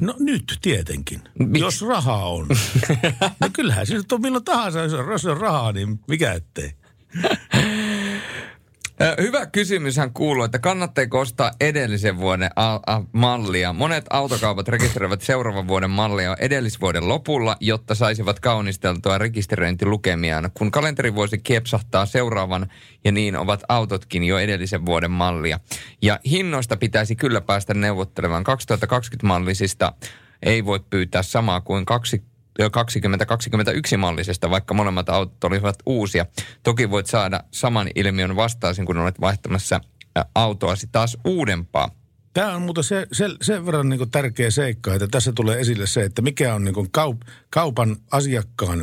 No nyt tietenkin, Miks? jos rahaa on. no kyllähän se nyt on milloin tahansa, jos on, jos on rahaa, niin mikä ettei. Hyvä kysymyshän kuuluu, että kannattaako ostaa edellisen vuoden a- a- mallia. Monet autokaupat rekisteröivät seuraavan vuoden mallia edellisvuoden lopulla, jotta saisivat kaunisteltua rekisteröintilukemiaan. Kun kalenterivuosi kiepsahtaa seuraavan, ja niin ovat autotkin jo edellisen vuoden mallia. Ja hinnoista pitäisi kyllä päästä neuvottelemaan. 2020-mallisista ei voi pyytää samaa kuin kaksi 2021 mallisesta, vaikka molemmat autot olisivat uusia. Toki voit saada saman ilmiön vastaisin, kun olet vaihtamassa autoasi taas uudempaa. Tämä on muuten se, se, sen verran niin tärkeä seikka, että tässä tulee esille se, että mikä on niin kaup, kaupan asiakkaan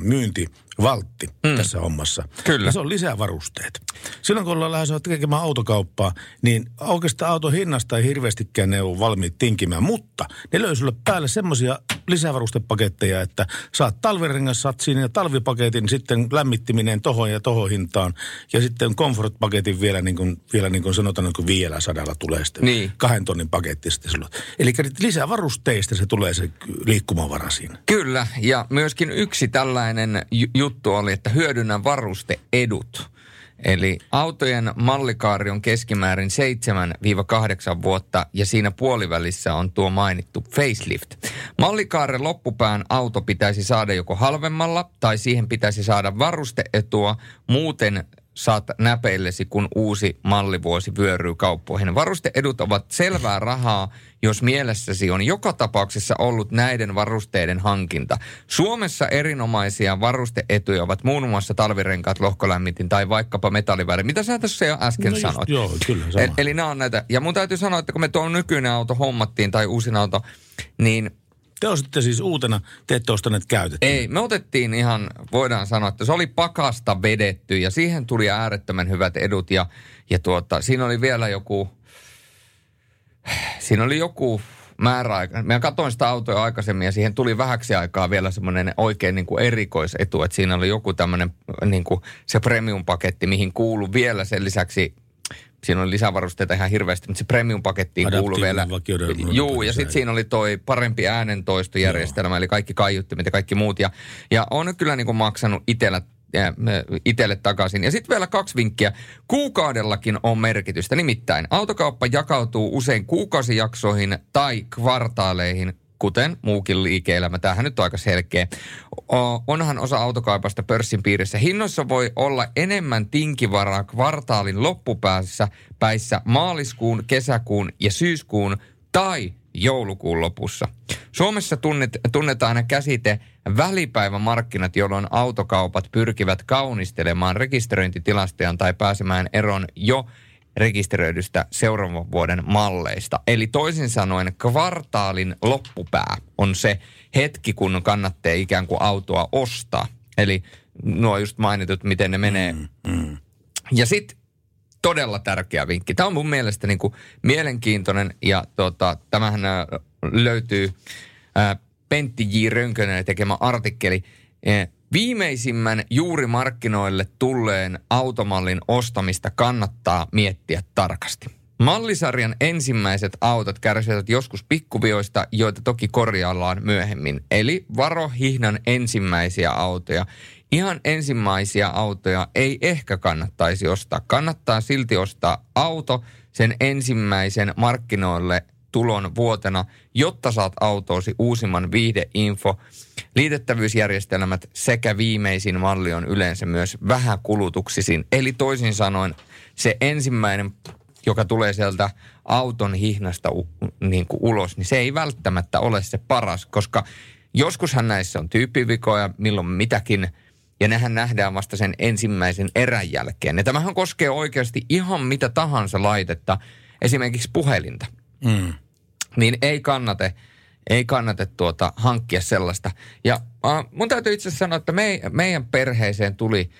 myyntivaltti mm. tässä hommassa. Kyllä. Ja se on lisävarusteet. Silloin kun ollaan lähes tekemään autokauppaa, niin oikeastaan auton hinnasta ei hirveästikään ne ole valmiit tinkimään, mutta ne löysi sulle päälle semmoisia lisävarustepaketteja, että saat talvirengassatsiin ja talvipaketin, sitten lämmittiminen tohon ja tohon hintaan, ja sitten comfort-paketin vielä niin kuin, vielä niin kuin sanotaan, niin kuin vielä sadalla tulee sitten Niin. kahden tonnin paketti sitten sulle. Eli lisävarusteista se tulee se liikkumavara siinä. Kyllä, ja myöskin yksi tällainen ju- juttu oli, että hyödynnä varusteedut. Eli autojen mallikaari on keskimäärin 7-8 vuotta ja siinä puolivälissä on tuo mainittu facelift. Mallikaaren loppupään auto pitäisi saada joko halvemmalla tai siihen pitäisi saada varusteetua, muuten saat näpeillesi, kun uusi mallivuosi vyöryy kauppoihin. Varusteedut ovat selvää rahaa, jos mielessäsi on joka tapauksessa ollut näiden varusteiden hankinta. Suomessa erinomaisia varusteetuja ovat muun muassa talvirenkaat, lohkolämmitin tai vaikkapa metalliväri. Mitä sä tässä jo äsken No just, sanoit? joo, kyllä, sama. E- eli nämä on näitä. Ja mun täytyy sanoa, että kun me tuo nykyinen auto hommattiin tai uusin auto, niin Te ostitte siis uutena, te ette ostaneet käytettä. ei, me otettiin ihan, voidaan sanoa, että se oli pakasta vedetty ja siihen tuli äärettömän hyvät edut ja, ja tuota, siinä oli vielä joku, siinä oli joku määräaika. Mä katsoin sitä autoa aikaisemmin ja siihen tuli vähäksi aikaa vielä semmoinen oikein niin kuin erikoisetu, että siinä oli joku tämmöinen niin kuin se premium-paketti, mihin kuului vielä sen lisäksi Siinä oli lisävarusteita ihan hirveästi, mutta se premium-pakettiin kuului vielä. Juu, ja sitten siinä oli toi parempi äänentoistojärjestelmä, eli kaikki kaiuttimet ja kaikki muut. Ja, ja on kyllä niin kuin maksanut itsellä itselle takaisin. Ja sitten vielä kaksi vinkkiä. Kuukaudellakin on merkitystä. Nimittäin autokauppa jakautuu usein kuukausijaksoihin tai kvartaaleihin kuten muukin liike-elämä. Tämähän nyt on aika selkeä. Onhan osa autokaupasta pörssin piirissä. Hinnoissa voi olla enemmän tinkivaraa kvartaalin loppupäässä päissä maaliskuun, kesäkuun ja syyskuun tai joulukuun lopussa. Suomessa tunnet, tunnetaan käsite välipäivämarkkinat, jolloin autokaupat pyrkivät kaunistelemaan rekisteröintitilastojaan tai pääsemään eroon jo rekisteröidystä seuraavan vuoden malleista. Eli toisin sanoen kvartaalin loppupää on se hetki, kun kannattaa ikään kuin autoa ostaa. Eli nuo just mainitut, miten ne menee. Mm, mm. Ja sitten todella tärkeä vinkki. Tämä on mun mielestä niin kuin mielenkiintoinen ja tota, tämähän ä, löytyy ä, Pentti J. Rönkönen tekemä artikkeli. Viimeisimmän juuri markkinoille tulleen automallin ostamista kannattaa miettiä tarkasti. Mallisarjan ensimmäiset autot kärsivät joskus pikkuvioista, joita toki korjaillaan myöhemmin. Eli varo hihnan ensimmäisiä autoja. Ihan ensimmäisiä autoja ei ehkä kannattaisi ostaa. Kannattaa silti ostaa auto sen ensimmäisen markkinoille tulon vuotena, jotta saat autoosi uusimman viihdeinfo. Liitettävyysjärjestelmät sekä viimeisin malli on yleensä myös vähäkulutuksisin. Eli toisin sanoen se ensimmäinen, joka tulee sieltä auton hihnasta u, niin kuin ulos, niin se ei välttämättä ole se paras, koska joskushan näissä on tyyppivikoja, milloin mitäkin, ja nehän nähdään vasta sen ensimmäisen erän jälkeen. Ja tämähän koskee oikeasti ihan mitä tahansa laitetta, esimerkiksi puhelinta. Mm. Niin ei kannata, ei kannata tuota, hankkia sellaista. Ja äh, mun täytyy itse sanoa, että me, meidän perheeseen tuli...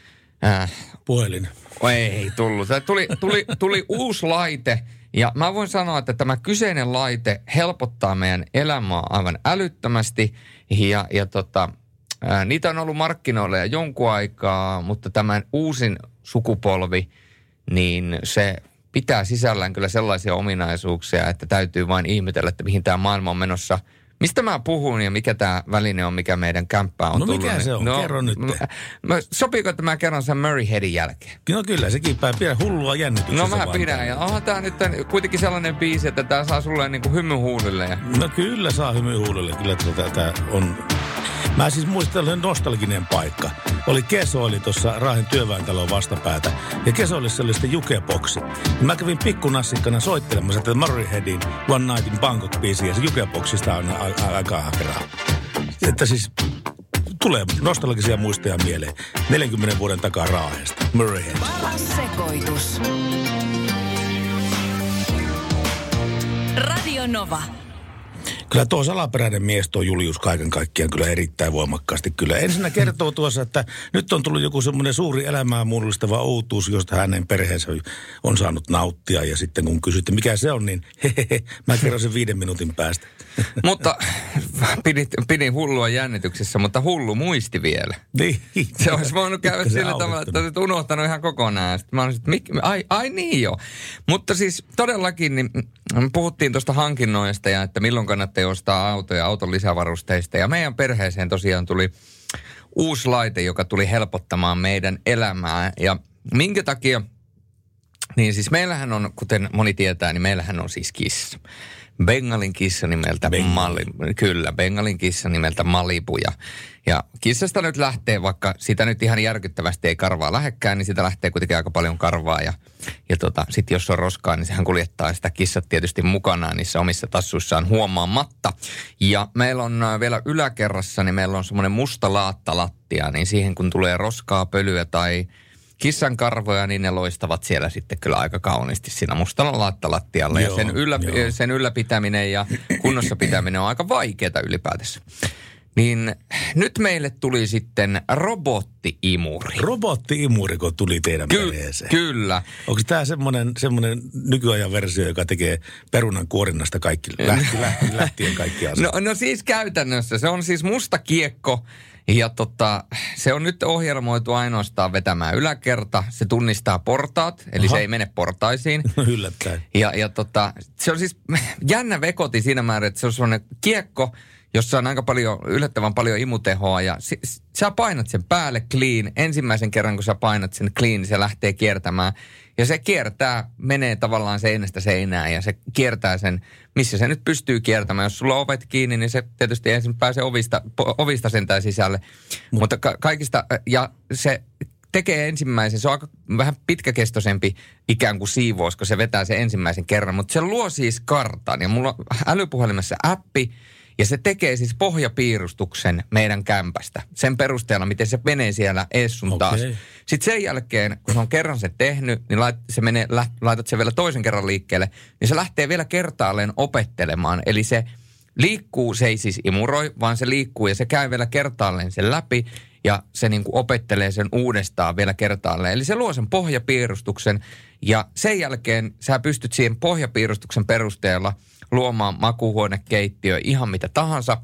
Äh, Puhelin. Ei tullut. Tuli, tuli, tuli uusi laite, ja mä voin sanoa, että tämä kyseinen laite helpottaa meidän elämää aivan älyttömästi. Ja, ja tota, ää, niitä on ollut markkinoilla jo jonkun aikaa, mutta tämän uusin sukupolvi, niin se pitää sisällään kyllä sellaisia ominaisuuksia, että täytyy vain ihmetellä, että mihin tämä maailma on menossa. Mistä mä puhun ja mikä tämä väline on, mikä meidän kämppää on no tullut? mikä se on? No, Kerro nyt. Mä, mä, sopiiko, että mä kerron sen Murray Headin jälkeen? No kyllä, sekin päin. Pidä hullua jännityksessä. No mä pidän. Ja onhan tää nyt kuitenkin sellainen biisi, että tää saa sulle niinku hymy huulille. Ja... No kyllä saa hymy huulille. Kyllä tota, tää on Mä siis muistan nostalginen paikka. Oli Keso oli tuossa Raahen työväentalon vastapäätä. Ja Kesollissa oli sitten jukeboksi. Ja mä kävin pikkunassikkana soittelemassa tätä Murrayheadin One Night in Bangkok biisiä. Se jukeboksista on aika hakeraa. Että siis tulee nostalgisia muistoja mieleen. 40 vuoden takaa Raahesta. Murrayhead. Sekoitus. Radio Nova. Kyllä tuo salaperäinen mies, tuo Julius kaiken kaikkiaan kyllä erittäin voimakkaasti. Kyllä ensinnä kertoo tuossa, että nyt on tullut joku semmoinen suuri elämää mullistava outuus, josta hänen perheensä on saanut nauttia. Ja sitten kun kysytte, mikä se on, niin hehehe, mä kerron sen viiden minuutin päästä. mutta pidin, pidin hullua jännityksessä, mutta hullu muisti vielä. Niin. Se olisi voinut käydä sillä tavalla, että olisit unohtanut ihan kokonaan. Sitten mä olisin, että mik, ai, ai niin joo. Mutta siis todellakin niin puhuttiin tuosta hankinnoista ja että milloin kannattaa ostaa autoja auton lisävarusteista. Ja meidän perheeseen tosiaan tuli uusi laite, joka tuli helpottamaan meidän elämää. Ja minkä takia, niin siis meillähän on, kuten moni tietää, niin meillähän on siis kissa. Bengalin kissa nimeltä Bengal. Mali, kyllä, Bengalin kissa nimeltä Malibu. Ja, ja kissasta nyt lähtee, vaikka sitä nyt ihan järkyttävästi ei karvaa lähekkään, niin sitä lähtee kuitenkin aika paljon karvaa. Ja, ja tota, sitten jos on roskaa, niin sehän kuljettaa sitä kissat tietysti mukanaan niissä omissa tassuissaan huomaamatta. Ja meillä on äh, vielä yläkerrassa, niin meillä on semmoinen musta laattalattia, niin siihen kun tulee roskaa, pölyä tai kissan karvoja, niin ne loistavat siellä sitten kyllä aika kauniisti siinä mustalla laattalattialla. Ja Joo, sen, yllä, joo. sen ylläpitäminen ja kunnossa pitäminen on aika vaikeaa ylipäätänsä. Niin nyt meille tuli sitten robotti-imuri. Robotti-imuriko tuli teidän Ky- perheeseen. kyllä. Onko tämä semmoinen, semmoinen nykyajan versio, joka tekee perunan kuorinnasta kaikki, lähti, lähti, lähtien kaikki asiat? No, no siis käytännössä. Se on siis musta kiekko ja tota, se on nyt ohjelmoitu ainoastaan vetämään yläkerta. Se tunnistaa portaat, eli Aha. se ei mene portaisiin. No yllättäen. Ja, ja tota, se on siis jännä vekoti siinä määrin, että se on sellainen kiekko, jossa on aika paljon, yllättävän paljon imutehoa ja si, sä painat sen päälle clean. Ensimmäisen kerran, kun sä painat sen clean, se lähtee kiertämään. Ja se kiertää, menee tavallaan seinästä seinään ja se kiertää sen, missä se nyt pystyy kiertämään. Jos sulla on ovet kiinni, niin se tietysti ensin pääsee ovista, ovista sentään sisälle. Mut. Mutta ka- kaikista, ja se tekee ensimmäisen, se on aika vähän pitkäkestoisempi ikään kuin siivous, kun se vetää sen ensimmäisen kerran. Mutta se luo siis kartan ja mulla on älypuhelimessa appi, ja se tekee siis pohjapiirustuksen meidän kämpästä. Sen perusteella, miten se menee siellä Essun okay. taas. Sitten sen jälkeen, kun se on kerran sen tehnyt, niin lait, se menee, laitat sen vielä toisen kerran liikkeelle, niin se lähtee vielä kertaalleen opettelemaan. Eli se liikkuu, se ei siis imuroi, vaan se liikkuu ja se käy vielä kertaalleen sen läpi ja se niin kuin opettelee sen uudestaan vielä kertaalleen. Eli se luo sen pohjapiirustuksen ja sen jälkeen sä pystyt siihen pohjapiirustuksen perusteella luomaan makuuhuonekeittiö ihan mitä tahansa.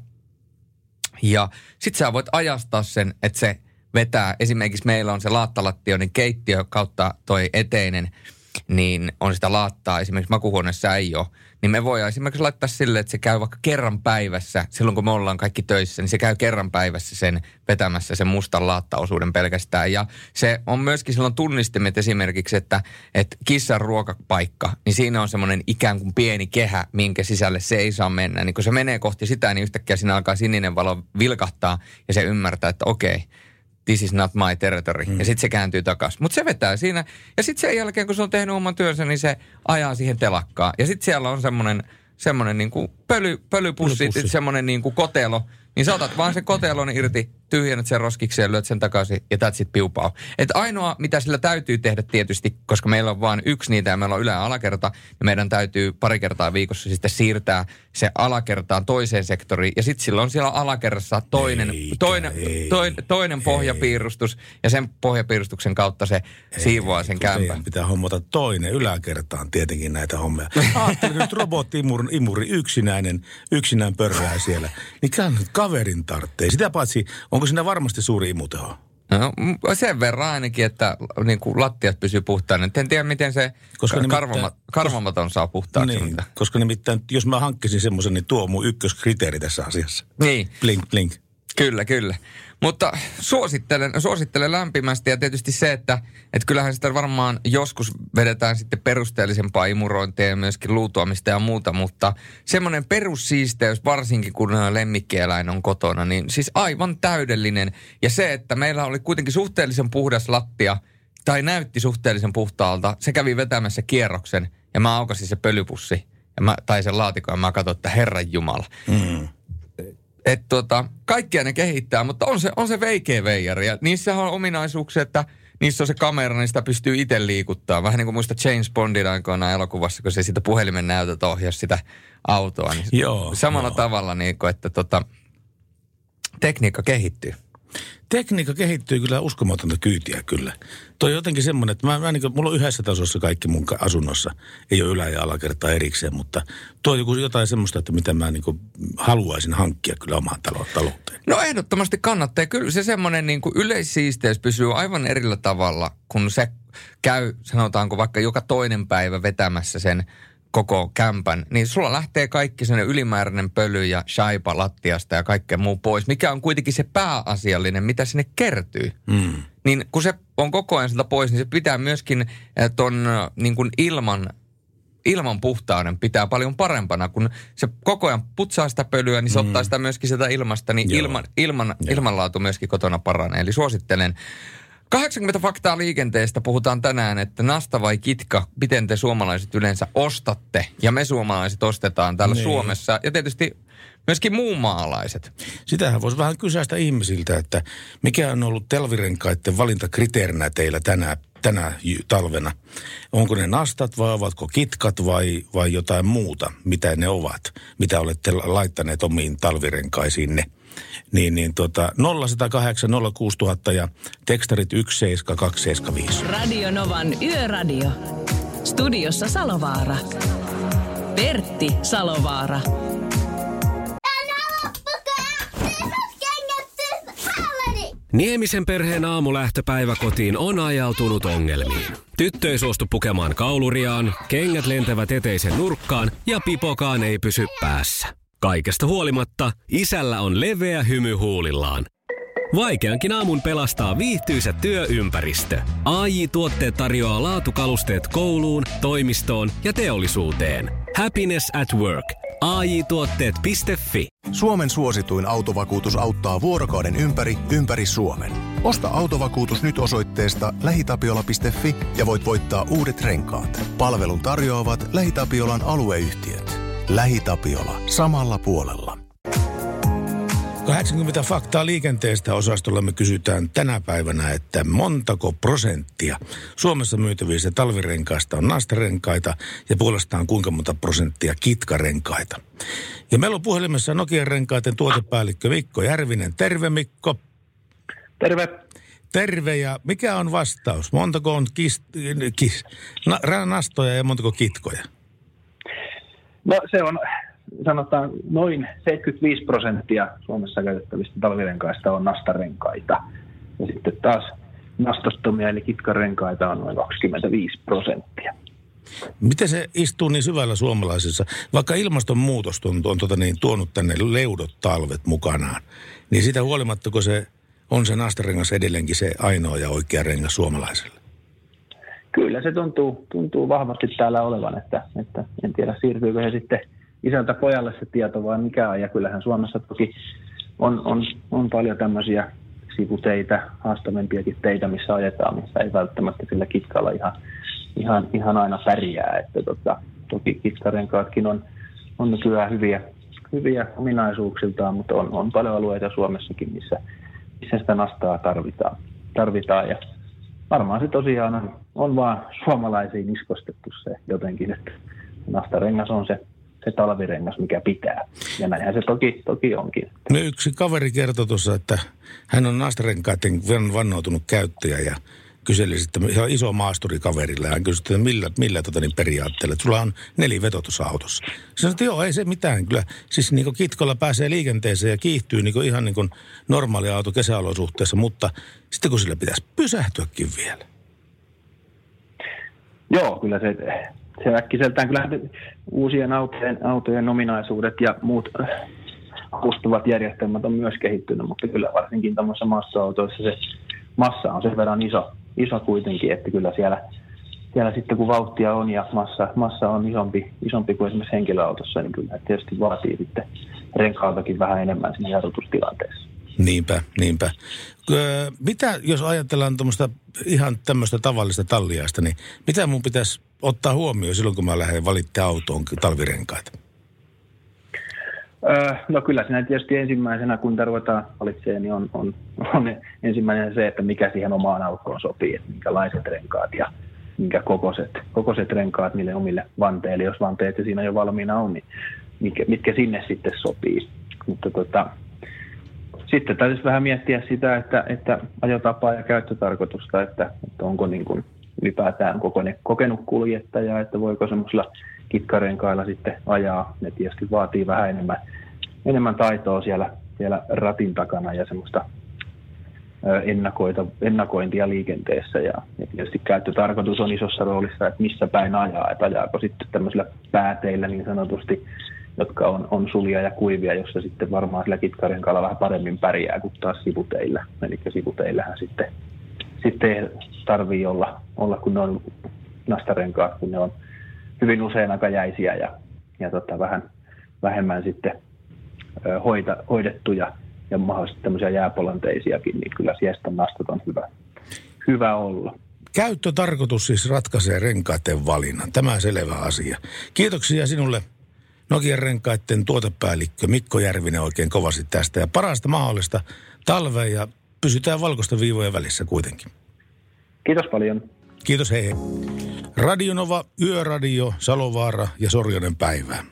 Ja sit sä voit ajastaa sen, että se vetää, esimerkiksi meillä on se laattalattio, niin keittiö kautta toi eteinen, niin on sitä laattaa esimerkiksi makuuhuoneessa ei ole niin me voidaan esimerkiksi laittaa sille, että se käy vaikka kerran päivässä, silloin kun me ollaan kaikki töissä, niin se käy kerran päivässä sen vetämässä sen mustan laattaosuuden pelkästään. Ja se on myöskin silloin tunnistimet esimerkiksi, että, että kissan ruokapaikka, niin siinä on semmoinen ikään kuin pieni kehä, minkä sisälle se ei saa mennä. Niin kun se menee kohti sitä, niin yhtäkkiä siinä alkaa sininen valo vilkahtaa ja se ymmärtää, että okei, this is not my territory. Mm. Ja sitten se kääntyy takaisin. Mutta se vetää siinä. Ja sitten sen jälkeen, kun se on tehnyt oman työnsä, niin se ajaa siihen telakkaan. Ja sitten siellä on semmoinen semmoinen niin kuin pöly, pölypussi, pölypussi. semmoinen niin kuin kotelo, niin sä otat vaan sen kotelon irti, tyhjennät sen roskiksi ja lyöt sen takaisin ja that's it piupaa. Et ainoa, mitä sillä täytyy tehdä tietysti, koska meillä on vain yksi niitä ja meillä on ylä- ja alakerta, niin meidän täytyy pari kertaa viikossa sitten siirtää se alakertaan toiseen sektoriin. Ja sitten silloin siellä alakerrassa toinen, eikä, toinen, ei, toinen, toinen pohjapiirustus ja sen pohjapiirustuksen kautta se ei, siivoaa sen kämpän. Pitää hommata toinen yläkertaan tietenkin näitä hommia. Ajattelin nyt robotti-imuri yksinäinen, yksinään pörrää siellä. Niin kaverin tarvitsee. Sitä paitsi, onko siinä varmasti suuri imuteho? No, sen verran ainakin, että niin kuin lattiat pysyy puhtaana. En tiedä, miten se koska karvama, karvamaton saa puhtaaksi. Niin, koska nimittäin, jos mä hankkisin semmoisen, niin tuo on mun ykköskriteeri tässä asiassa. Niin. Blink, blink. Kyllä, kyllä. Mutta suosittelen, suosittelen lämpimästi ja tietysti se, että, että kyllähän sitä varmaan joskus vedetään sitten perusteellisempaa imurointia ja myöskin luutuamista ja muuta, mutta semmoinen perussiisteys, varsinkin kun lemmikkieläin on kotona, niin siis aivan täydellinen. Ja se, että meillä oli kuitenkin suhteellisen puhdas lattia, tai näytti suhteellisen puhtaalta, se kävi vetämässä kierroksen ja mä aukasin se pölypussi ja mä, tai sen laatikon ja mä katsoin, että Herran Jumala. Mm että tota, kaikkia ne kehittää, mutta on se, on se veikeä veijari. Ja niissä on ominaisuuksia, että niissä on se kamera, niin sitä pystyy itse liikuttaa. Vähän niin kuin muista James Bondin aikoinaan elokuvassa, kun se sitä puhelimen näytöt ohjasi sitä autoa. Niin joo, samalla joo. tavalla, niin kuin, että tota, tekniikka kehittyy tekniikka kehittyy kyllä uskomatonta kyytiä kyllä. Toi on jotenkin semmoinen, että mä, mä niin kuin, mulla on yhdessä tasossa kaikki mun asunnossa. Ei ole ylä- ja alakertaa erikseen, mutta tuo on joku jotain semmoista, että mitä mä niin kuin haluaisin hankkia kyllä omaan talo- talouteen. No ehdottomasti kannattaa. Kyllä se semmoinen niin yleissiisteys pysyy aivan erillä tavalla, kun se käy, sanotaanko vaikka joka toinen päivä vetämässä sen koko kämpän, niin sulla lähtee kaikki sen ylimääräinen pöly ja shaipa lattiasta ja kaikkea muu pois, mikä on kuitenkin se pääasiallinen, mitä sinne kertyy. Mm. Niin kun se on koko ajan sieltä pois, niin se pitää myöskin eh, ton niin kuin ilman ilman puhtauden pitää paljon parempana, kun se koko ajan putsaa sitä pölyä, niin se mm. ottaa sitä myöskin sieltä ilmasta, niin ilman, ilman, ilmanlaatu myöskin kotona paranee. Eli suosittelen 80 faktaa liikenteestä puhutaan tänään, että nasta vai kitka, miten te suomalaiset yleensä ostatte. Ja me suomalaiset ostetaan täällä niin. Suomessa ja tietysti myöskin muumaalaiset. Sitähän voisi vähän kysäistä ihmisiltä, että mikä on ollut telvirenkaiden valintakriteerinä teillä tänä, tänä talvena. Onko ne nastat vai ovatko kitkat vai, vai jotain muuta, mitä ne ovat, mitä olette laittaneet omiin talvirenkaisiinne niin, niin tota 0108 06000 ja tekstarit 17275. Radio Novan Yöradio. Studiossa Salovaara. Pertti Salovaara. Niemisen perheen aamulähtöpäivä kotiin on ajautunut ongelmiin. Tyttö ei suostu pukemaan kauluriaan, kengät lentävät eteisen nurkkaan ja pipokaan ei pysy päässä. Kaikesta huolimatta, isällä on leveä hymy huulillaan. Vaikeankin aamun pelastaa viihtyisä työympäristö. AI Tuotteet tarjoaa laatukalusteet kouluun, toimistoon ja teollisuuteen. Happiness at work. AI Tuotteet.fi. Suomen suosituin autovakuutus auttaa vuorokauden ympäri, ympäri Suomen. Osta autovakuutus nyt osoitteesta lähitapiola.fi ja voit voittaa uudet renkaat. Palvelun tarjoavat LähiTapiolan alueyhtiöt. LähiTapiola. Samalla puolella. 80 faktaa liikenteestä osastolla me kysytään tänä päivänä, että montako prosenttia Suomessa myytävissä talvirenkaista on nastarenkaita ja puolestaan kuinka monta prosenttia kitkarenkaita. Ja meillä on puhelimessa Nokian renkaiden tuotepäällikkö Mikko Järvinen. Terve Mikko. Terve. Terve ja mikä on vastaus? Montako on kist, kis, na, nastoja ja montako kitkoja? No se on sanotaan noin 75 prosenttia Suomessa käytettävistä talvirenkaista on nastarenkaita. Ja sitten taas nastostomia eli kitkarenkaita on noin 25 prosenttia. Miten se istuu niin syvällä suomalaisessa, vaikka ilmastonmuutos on, on tota niin, tuonut tänne leudot talvet mukanaan, niin sitä huolimatta, kun se on se nastarengas edelleenkin se ainoa ja oikea rengas suomalaiselle? Kyllä se tuntuu, tuntuu vahvasti täällä olevan, että, että en tiedä siirtyykö se sitten isältä pojalle se tieto vai mikä on. Ja kyllähän Suomessa toki on, on, on paljon tämmöisiä sivuteitä, haastavempiakin teitä, missä ajetaan, missä ei välttämättä sillä kitkalla ihan, ihan, ihan aina pärjää. Että tota, toki kitkarenkaatkin on, on nykyään hyviä, hyviä ominaisuuksiltaan, mutta on, on paljon alueita Suomessakin, missä, missä sitä nastaa tarvitaan. tarvitaan ja varmaan se tosiaan on, on vaan suomalaisiin iskostettu se jotenkin, että nastarengas on se se talvirengas, mikä pitää. Ja näinhän se toki, toki onkin. No yksi kaveri kertoi tuossa, että hän on nastarenkaiden vannoutunut käyttäjä ja kyseli sitten ihan iso maasturi kaverille. Hän kysyi, että millä, millä tota niin periaatteella, että sulla on neliveto tuossa autossa. Sanoi, että joo, ei se mitään. Kyllä siis niin kitkolla pääsee liikenteeseen ja kiihtyy niin ihan niin normaali auto kesäolosuhteessa, mutta sitten kun sillä pitäisi pysähtyäkin vielä. Joo, kyllä se se äkkiseltään kyllä uusien autojen, autojen ominaisuudet ja muut avustavat järjestelmät on myös kehittynyt, mutta kyllä varsinkin tämmöisissä massa-autoissa se massa on sen verran iso, iso kuitenkin, että kyllä siellä, siellä sitten kun vauhtia on ja massa, massa on isompi, isompi kuin esimerkiksi henkilöautossa, niin kyllä tietysti vaatii sitten renkaaltakin vähän enemmän siinä jarrutustilanteessa. Niinpä, niinpä. Mitä, jos ajatellaan tuommoista ihan tämmöistä tavallista talliaista, niin mitä mun pitäisi ottaa huomioon silloin, kun mä lähden valitte autoon talvirenkaita? No kyllä siinä tietysti ensimmäisenä, kun tarvitaan valitsemaan, niin on, on, on ensimmäinen se, että mikä siihen omaan autoon sopii, että minkälaiset renkaat ja minkä kokoiset, kokoiset renkaat niille omille vanteille, jos vanteet siinä jo valmiina on, niin mitkä, mitkä sinne sitten sopii. Mutta tota, sitten täytyisi vähän miettiä sitä, että, että ajotapaa ja käyttötarkoitusta, että, että onko niin kuin ylipäätään kokoinen, kokenut kuljettaja, että voiko semmoisella kitkarenkailla sitten ajaa. Ne tietysti vaatii vähän enemmän, enemmän taitoa siellä, siellä ratin takana ja semmoista ennakoita, ennakointia liikenteessä ja, ja tietysti käyttötarkoitus on isossa roolissa, että missä päin ajaa, että ajaako sitten tämmöisillä pääteillä niin sanotusti jotka on, on sulia ja kuivia, jossa sitten varmaan sillä kitkarenkaalla vähän paremmin pärjää kuin taas sivuteillä. Eli sivuteillähän sitten, sitten tarvii olla, olla, kun ne on nastarenkaat, kun ne on hyvin usein aika jäisiä ja, ja tota, vähän vähemmän sitten hoita, hoidettuja ja mahdollisesti tämmöisiä jääpolanteisiakin, niin kyllä siestan nastat on hyvä, hyvä olla. Käyttötarkoitus siis ratkaisee renkaiden valinnan. Tämä selvä asia. Kiitoksia sinulle Nokian renkaiden tuotepäällikkö Mikko Järvinen oikein kovasti tästä. Ja parasta mahdollista talvea ja pysytään valkoista viivojen välissä kuitenkin. Kiitos paljon. Kiitos, hei. Radionova, Yöradio, Salovaara ja Sorjonen päivää.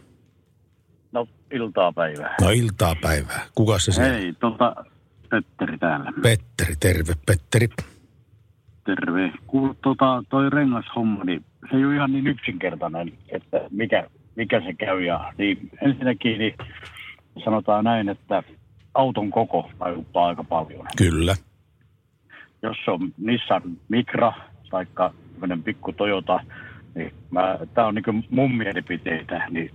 No, iltaa päivää. No, iltaa päivää. Kuka se siellä? Hei, tuota, Petteri täällä. Petteri, terve, Petteri. Terve. Kuul, tota, toi rengashomma, niin se ei ole ihan niin yksinkertainen, että mikä mikä se käy. Ja, niin ensinnäkin niin sanotaan näin, että auton koko vaikuttaa aika paljon. Kyllä. Jos on Nissan Micra tai pikku Toyota, niin tämä on niin mun mielipiteitä, niin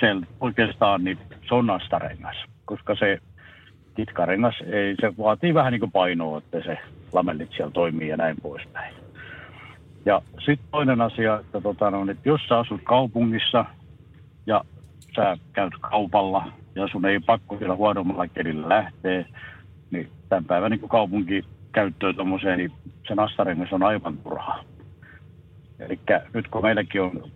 se oikeastaan niin se on nastarengas, koska se kitkarengas, ei, se vaatii vähän niin kuin painoa, että se lamellit siellä toimii ja näin poispäin. Ja sitten toinen asia, että, tota, no, että jos sä asut kaupungissa ja sä käyt kaupalla ja sun ei pakko siellä huonommalla kelillä lähteä, niin tämän päivän niin kaupunkikäyttöön tuommoiseen, niin se nastarengas on aivan turhaa. Eli nyt kun meilläkin on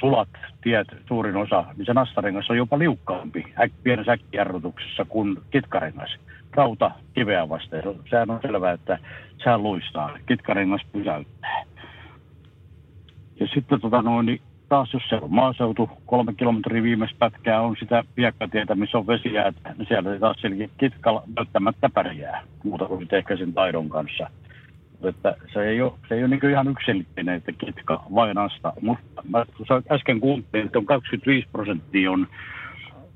sulat tiet suurin osa, niin se nastarengas on jopa liukkaampi äk, pienessä äkkijarrutuksessa kuin kitkarengas. Rauta kiveä vasten. Sehän on selvää, että sehän luistaa. Kitkarengas pysäyttää. Ja sitten tota noin, niin taas jos se on maaseutu, kolme kilometriä viimeistä pätkää on sitä piekkatietä, missä on vesiä, niin siellä taas selkeä kitka välttämättä pärjää, muuta kuin ehkä sen taidon kanssa. Että se ei ole, se ei ole niin ihan yksilöllinen, että kitka vain asta. Mutta mä äsken kuultiin, että on 25 prosenttia on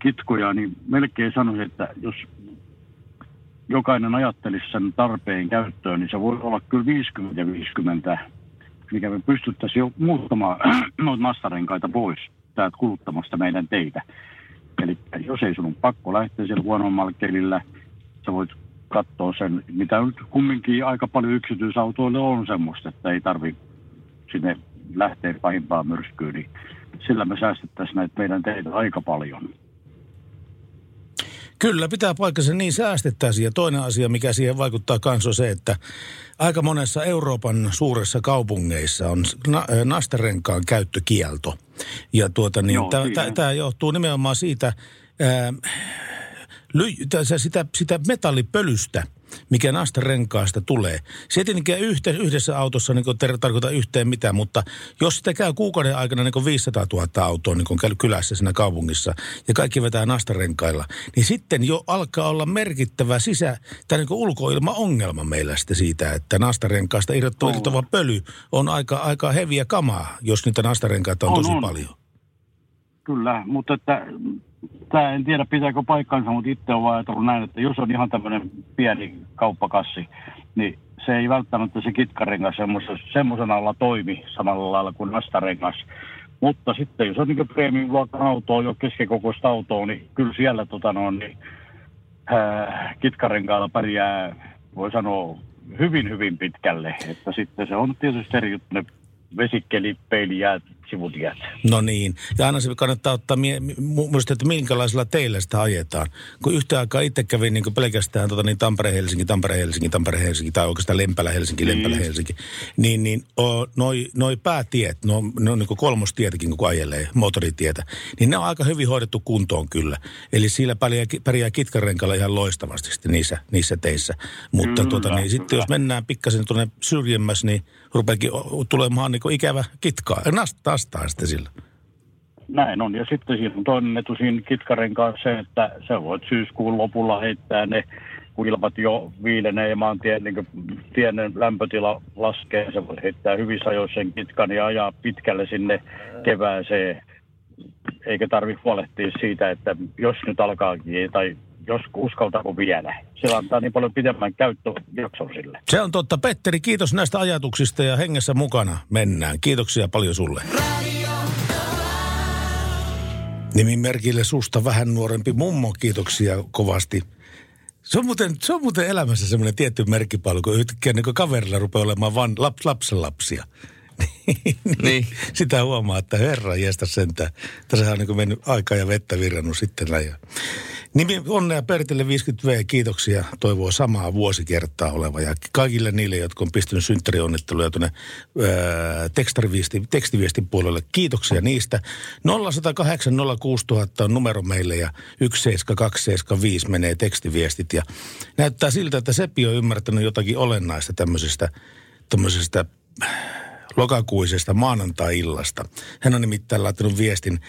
kitkoja, niin melkein sanoisin, että jos jokainen ajattelisi sen tarpeen käyttöön, niin se voi olla kyllä 50 ja 50 mikä me pystyttäisiin jo muuttamaan noita mastarenkaita pois täältä kuluttamasta meidän teitä. Eli jos ei sun pakko lähteä siellä huonommalla kelillä, sä voit katsoa sen, mitä nyt kumminkin aika paljon yksityisautoille on semmoista, että ei tarvi sinne lähteä pahimpaan myrskyyn, niin sillä me säästettäisiin näitä meidän teitä aika paljon. Kyllä, pitää paikkansa niin säästettäisiin. Ja toinen asia, mikä siihen vaikuttaa kanssa on se, että aika monessa Euroopan suuressa kaupungeissa on na- nastarenkaan käyttökielto. Ja tuota niin, tämä johtuu nimenomaan siitä, ää, ly- sitä, sitä metallipölystä, mikä nastarenkaasta tulee. Se ei tietenkään yhtä, yhdessä autossa niin ter- tarkoita yhteen mitään, mutta jos sitä käy kuukauden aikana niin 500 000 autoa niin kylässä siinä kaupungissa ja kaikki vetää nastarenkailla, niin sitten jo alkaa olla merkittävä sisä- tai niin ulkoilmaongelma meillä sitten siitä, että nastarenkaasta irrottava pöly on aika, aika heviä kamaa, jos niitä nastarenkaita on, on tosi on. paljon. Kyllä, mutta että tämä en tiedä pitääkö paikkansa, mutta itse olen ajatellut näin, että jos on ihan tämmöinen pieni kauppakassi, niin se ei välttämättä se kitkarengas semmoisena olla toimi samalla lailla kuin nastarengas. Mutta sitten jos on niin premium-luokan autoa, jo keskikokoista autoa, niin kyllä siellä tota no, niin, äh, kitkarenkaalla pärjää, voi sanoa, hyvin, hyvin pitkälle. Että sitten se on tietysti eri juttu, ne vesikkeli, peili, jäät, sivutiet. No niin. Ja aina se kannattaa ottaa mie- muista, että minkälaisella teillä sitä ajetaan. Kun yhtä aikaa itse kävin niin pelkästään tota, niin Tampere-Helsinki, Tampere-Helsinki, Tampere-Helsinki tai oikeastaan Lempälä-Helsinki, niin. Lempälä-Helsinki. Niin, niin o, noi, noi päätiet, no, ne on niin kolmostietäkin, kun ajelee motoritietä, niin ne on aika hyvin hoidettu kuntoon kyllä. Eli sillä pärjää, pärjää kitkarenkalla ihan loistavasti sitten niissä, niissä teissä. Mutta kyllä, tuota, niin, sitten jos mennään pikkasen tuonne syrjemmäs, niin rupeakin tulemaan niin ikävä kitkaa. Nastaa sitten sillä. Näin on. Ja sitten siinä on toinen etu siinä kitkaren kanssa se, että sä voit syyskuun lopulla heittää ne, kun ilmat jo viilenee ja maantien niin tien lämpötila laskee. Se voi heittää hyvissä ajoissa sen kitkan ja ajaa pitkälle sinne kevääseen. Eikä tarvitse huolehtia siitä, että jos nyt alkaakin tai jos uskaltaako vielä. Se antaa niin paljon pidemmän käyttöjakson sille. Se on totta. Petteri, kiitos näistä ajatuksista ja hengessä mukana mennään. Kiitoksia paljon sulle. Nimimerkille susta vähän nuorempi mummo, kiitoksia kovasti. Se on muuten, se on muuten elämässä semmoinen tietty merkkipalvelu, kun yhtäkkiä niin kaverilla rupeaa olemaan vain laps, lapsenlapsia. Niin. Sitä huomaa, että herra jästä sentään. Tässä on niin mennyt aikaa ja vettä virrannut sitten läjä. Nimi onnea Pertille 50V, kiitoksia. Toivoo samaa vuosikertaa oleva ja kaikille niille, jotka on pistänyt synttärionnitteluja tuonne tekstiviestin, tekstiviestin puolelle. Kiitoksia niistä. 0108 06000 on numero meille ja 17275 menee tekstiviestit. Ja näyttää siltä, että Seppi on ymmärtänyt jotakin olennaista tämmöisestä, tämmöisestä lokakuisesta maanantai-illasta. Hän on nimittäin laittanut viestin.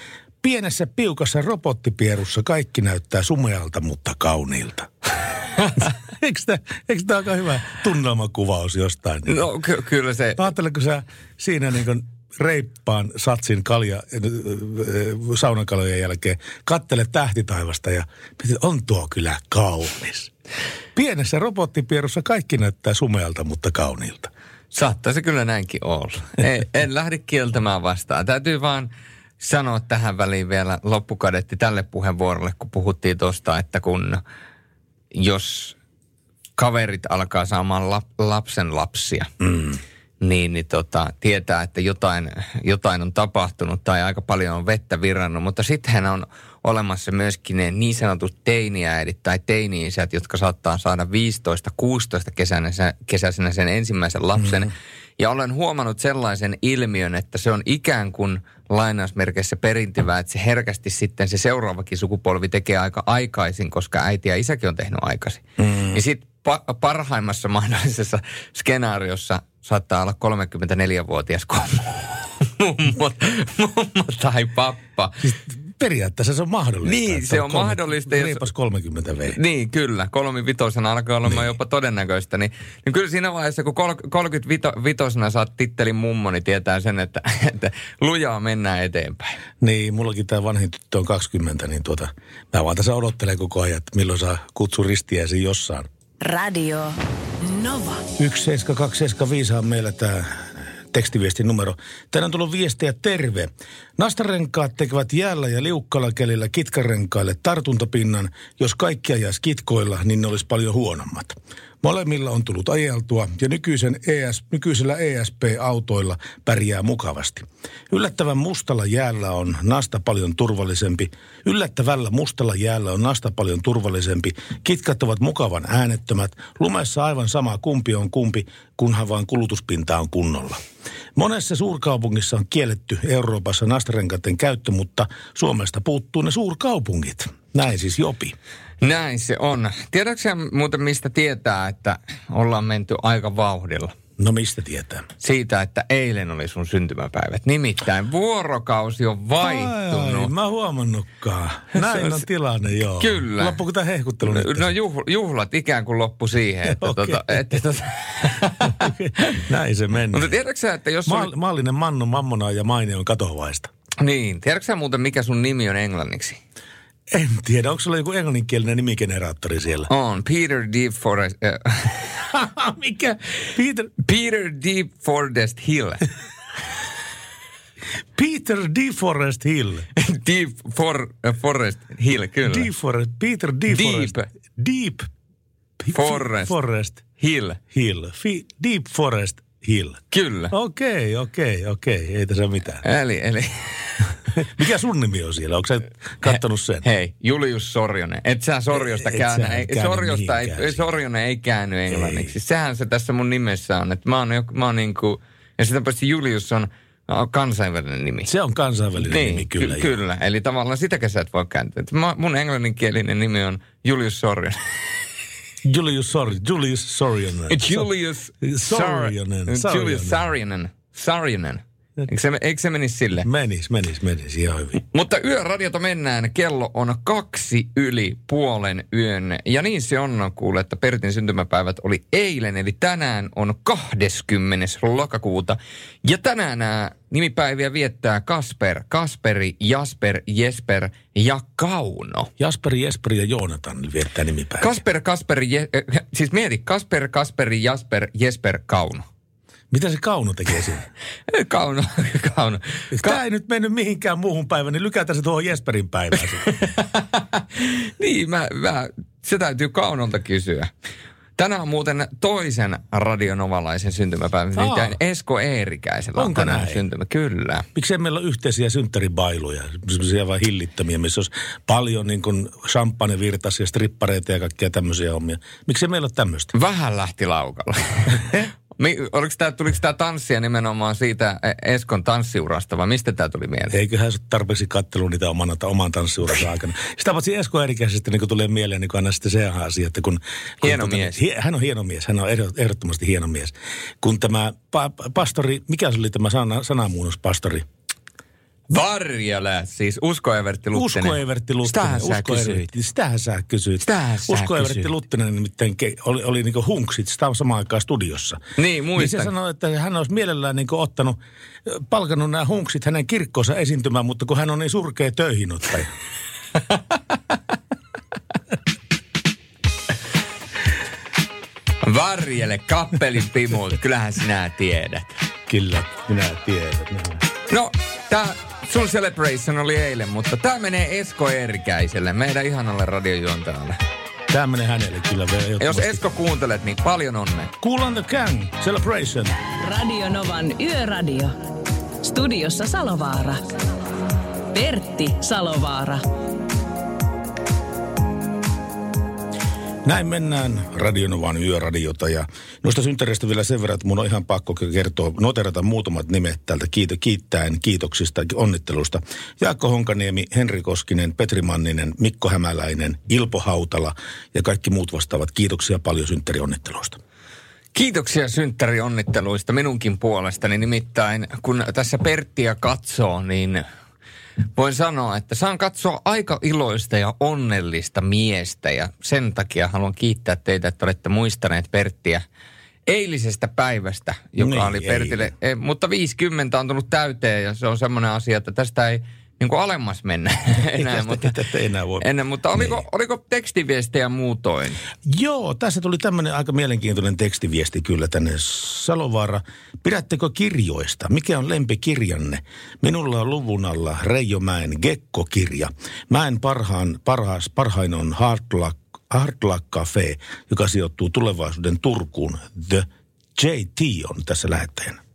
Pienessä piukassa robottipierussa kaikki näyttää sumealta, mutta kauniilta. eikö tämä aika hyvä tunnelmakuvaus jostain? No ky- kyllä se. Ajatteletko sä siinä niin kuin reippaan satsin kalja, äh, saunakalojen jälkeen, kattele tähtitaivasta ja on tuo kyllä kaunis. Pienessä robottipierussa kaikki näyttää sumealta, mutta kauniilta. Saattaa se kyllä näinkin olla. en, en lähde kieltämään vastaan. Täytyy vaan sanoa tähän väliin vielä loppukadetti tälle puheenvuorolle, kun puhuttiin tuosta, että kun jos kaverit alkaa saamaan lap, lapsen lapsia, mm. niin, niin tota, tietää, että jotain, jotain on tapahtunut tai aika paljon on vettä virrannut. Mutta sittenhän on olemassa myöskin ne niin sanotut teiniäidit tai teini-isät, jotka saattaa saada 15-16 kesänä, kesäisenä sen ensimmäisen lapsen. Mm. Ja olen huomannut sellaisen ilmiön, että se on ikään kuin lainausmerkeissä perintyvää, että se herkästi sitten se seuraavakin sukupolvi tekee aika aikaisin, koska äiti ja isäkin on tehnyt aikaisin. Mm. Ja sitten pa- parhaimmassa mahdollisessa skenaariossa saattaa olla 34-vuotias mummo, mummo tai pappa. Siis periaatteessa se on mahdollista. Niin, se on, kolme, mahdollista. Reipas 30 V. Niin, kyllä. Kolmivitosena alkaa olemaan niin. jopa todennäköistä. Niin, niin kyllä siinä vaiheessa, kun 35 saat tittelin mummo, niin tietää sen, että, että lujaa mennään eteenpäin. Niin, mullakin tämä vanhin tyttö on 20, niin tuota, mä vaan tässä odottelen koko ajan, että milloin saa kutsu ristiäisi jossain. Radio Nova. 17275 on meillä tämä tekstiviestin numero. Tänään on tullut viestiä terve. Nastarenkaat tekevät jäällä ja liukkalla kelillä kitkarenkaille tartuntapinnan. Jos kaikki ajaisi kitkoilla, niin ne olisi paljon huonommat. Molemmilla on tullut ajeltua ja nykyisen ES, nykyisellä ESP-autoilla pärjää mukavasti. Yllättävän mustalla jäällä on nasta paljon turvallisempi. Yllättävällä mustalla jäällä on nasta paljon turvallisempi. Kitkat ovat mukavan äänettömät. Lumessa aivan sama kumpi on kumpi, kunhan vaan kulutuspinta on kunnolla. Monessa suurkaupungissa on kielletty Euroopassa nastarenkaiden käyttö, mutta Suomesta puuttuu ne suurkaupungit. Näin siis Jopi. Näin se on. Tiedätkö muuten mistä tietää, että ollaan menty aika vauhdilla? No mistä tietää? Siitä, että eilen oli sun syntymäpäivät. Nimittäin vuorokausi on vaihtunut. Ai, ai, mä huomannutkaan. Näin on tilanne, joo. Kyllä. Loppuuko tämä hehkuttelu No, no juhlat ikään kuin loppu siihen. Että okay. tota, että tota... Näin se meni. Mutta tiedätkö että jos... Ma- oli... Maallinen mannu mammona ja maine on katovaista. Niin. Tiedätkö muuten, mikä sun nimi on englanniksi? En tiedä, onko sulla joku englanninkielinen nimigeneraattori siellä? On, Peter D. Forrest... Äh. Mikä? Peter... Peter D. Forrest Hill. Peter D. Forrest Hill. D. For, uh, Forrest Hill, kyllä. D. Forrest, Peter D. Deep. Forrest. Deep. Forrest. Forrest. Hill. Hill. Fi, deep Forest Hill. Kyllä. Okei, okay, okei, okay, okei. Okay. Ei tässä mitään. Eli, eli... Mikä sun nimi on siellä? Onko sä kattonut sen? Hei, Julius Sorjonen. Et sä Sorjosta et käännä. Ei, Sorjosta ei, Sorjonen ei käänny englanniksi. Ei. Sehän se tässä mun nimessä on. Että mä oon, mä oon niinku, ja sitä paitsi Julius on kansainvälinen nimi. Se on kansainvälinen niin, nimi, kyllä. Ky- kyllä, eli tavallaan sitäkään sä et voi kääntää. Mä, mun englanninkielinen nimi on Julius Sorjonen. Julius Sorjonen. Julius Sorjonen. Julius Sorjonen. Julius Sorjonen. Sorjonen. Eikö se, eikö se menisi sille? Menis, menis, menis ihan hyvin. Mutta yöradiota mennään. Kello on kaksi yli puolen yön. Ja niin se on, kuule, että Pertin syntymäpäivät oli eilen, eli tänään on 20. lokakuuta. Ja tänään nämä nimipäiviä viettää Kasper, Kasperi, Jasper, Jesper ja Kauno. Jasper, Jesper ja Joonatan viettää nimipäiviä. Kasper, Kasperi, Je- siis mieti, Kasper, Kasperi, Jasper, Jesper, Kauno. Mitä se Kauno tekee siinä? kauno, Kauno. Ka- Tämä ei nyt mennyt mihinkään muuhun päivään, niin lykätään se tuohon Jesperin päivään. niin, mä, mä, se täytyy Kaunolta kysyä. Tänään on muuten toisen radionovalaisen syntymäpäivä, nimittäin Esko Eerikäisellä Onko on tänään näin? syntymä. Kyllä. Miksei meillä ole yhteisiä synttäribailuja, semmoisia vain hillittömiä, missä olisi paljon niin kuin champagnevirtaisia, strippareita ja kaikkia tämmöisiä hommia. Miksei meillä ole tämmöistä? Vähän lähti laukalla. Mi, oliko tää, tuliko tämä tanssia nimenomaan siitä e- Eskon tanssiurasta vai mistä tämä tuli mieleen? Eiköhän se tarpeeksi kattelu niitä oman, oman tanssiuransa aikana. Sitä paitsi Esko Erikäisestä niin tulee mieleen niin aina sitten se asia, että kun... kun Hieno tuota, mies. Hi, hän on hieno mies, hän on ehdottomasti hieno mies. Kun tämä pa, pastori, mikä se oli tämä sana, sanamuunnospastori? Varjala, siis Usko Evertti Luttinen. Usko Evertti Luttinen. Sitähän sä Usko kysyit. Evertti, sitähän sä kysyit. Sitähän sä Usko Evertti kysyit. Luttinen nimittäin ke, oli, oli niin hunksit sitä samaan aikaan studiossa. Niin, Niin muistan. se sanoi, että hän olisi mielellään niin ottanut, palkannut nämä hunksit hänen kirkkoonsa esiintymään, mutta kun hän on niin surkea töihinottaja. Varjele, kappelin pimut, kyllähän sinä tiedät. Kyllä, minä tiedän. No, tää Sun celebration oli eilen, mutta tää menee Esko Erkäiselle, meidän ihanalle radiojuontajalle. Tää menee hänelle kyllä vielä. Jos Esko kuuntelet, niin paljon onnea. Cool on the Gang, Celebration. Radio Novan Yöradio. Studiossa Salovaara. Pertti Salovaara. Näin mennään Radionovan yöradiota ja noista synttäreistä vielä sen verran, että mun on ihan pakko kertoa, noterata muutamat nimet täältä kiito, kiittäen kiitoksista ja onnittelusta. Jaakko Honkaniemi, Henri Koskinen, Petri Manninen, Mikko Hämäläinen, Ilpo Hautala ja kaikki muut vastaavat. Kiitoksia paljon synttärionnitteluista. Kiitoksia synttärionnitteluista minunkin puolestani. Nimittäin kun tässä Perttiä katsoo, niin voin sanoa, että saan katsoa aika iloista ja onnellista miestä ja sen takia haluan kiittää teitä, että olette muistaneet Perttiä eilisestä päivästä, joka Niin, oli Pertille. eilen. Eh, mutta 50 on tullut täyteen ja se on semmoinen asia, että tästä ei niin kuin alemmas mennä enää. tästä- mutta, tästä enää voi. Ennen, mutta oliko, Niin. oliko tekstiviestejä muutoin? Joo, tässä tuli tämmöinen aika mielenkiintoinen tekstiviesti kyllä tänne Salovaara. Pidättekö kirjoista? Mikä on lempikirjanne? Minulla on luvun alla Reijo Mäen Gekko-kirja. Mäen parhaan, parhaas, parhain on Hard Luck, Hard Luck Cafe, joka sijoittuu tulevaisuuden Turkuun. The JT on tässä lähettäjänä.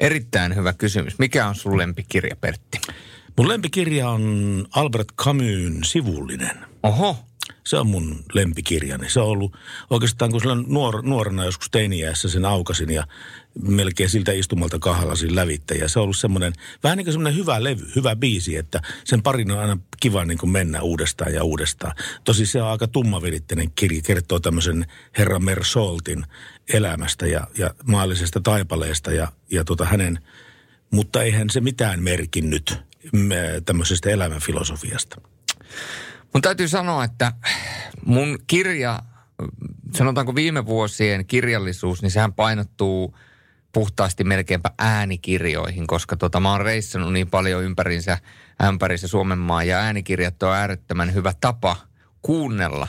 Erittäin hyvä kysymys. Mikä on sun lempikirja, Pertti? Mun lempikirja on Albert Camusin Sivullinen. Oho. Se on mun lempikirjani. Se on ollut oikeastaan, kun silloin nuor, nuorena joskus teiniässä sen aukasin ja melkein siltä istumalta kahalasin lävitte. Ja se on ollut semmoinen, vähän niin kuin semmoinen hyvä levy, hyvä biisi, että sen parin on aina kiva niin kuin mennä uudestaan ja uudestaan. Tosi se on aika tummaviritteinen kirja, kertoo tämmöisen herra Mersoltin elämästä ja, ja maallisesta taipaleesta ja, ja tota hänen, mutta eihän se mitään merkinnyt tämmöisestä elämänfilosofiasta. Mun täytyy sanoa, että mun kirja, sanotaanko viime vuosien kirjallisuus, niin sehän painottuu puhtaasti melkeinpä äänikirjoihin, koska tota, mä oon reissannut niin paljon ympärinsä ämpärissä Suomen maa ja äänikirjat on äärettömän hyvä tapa kuunnella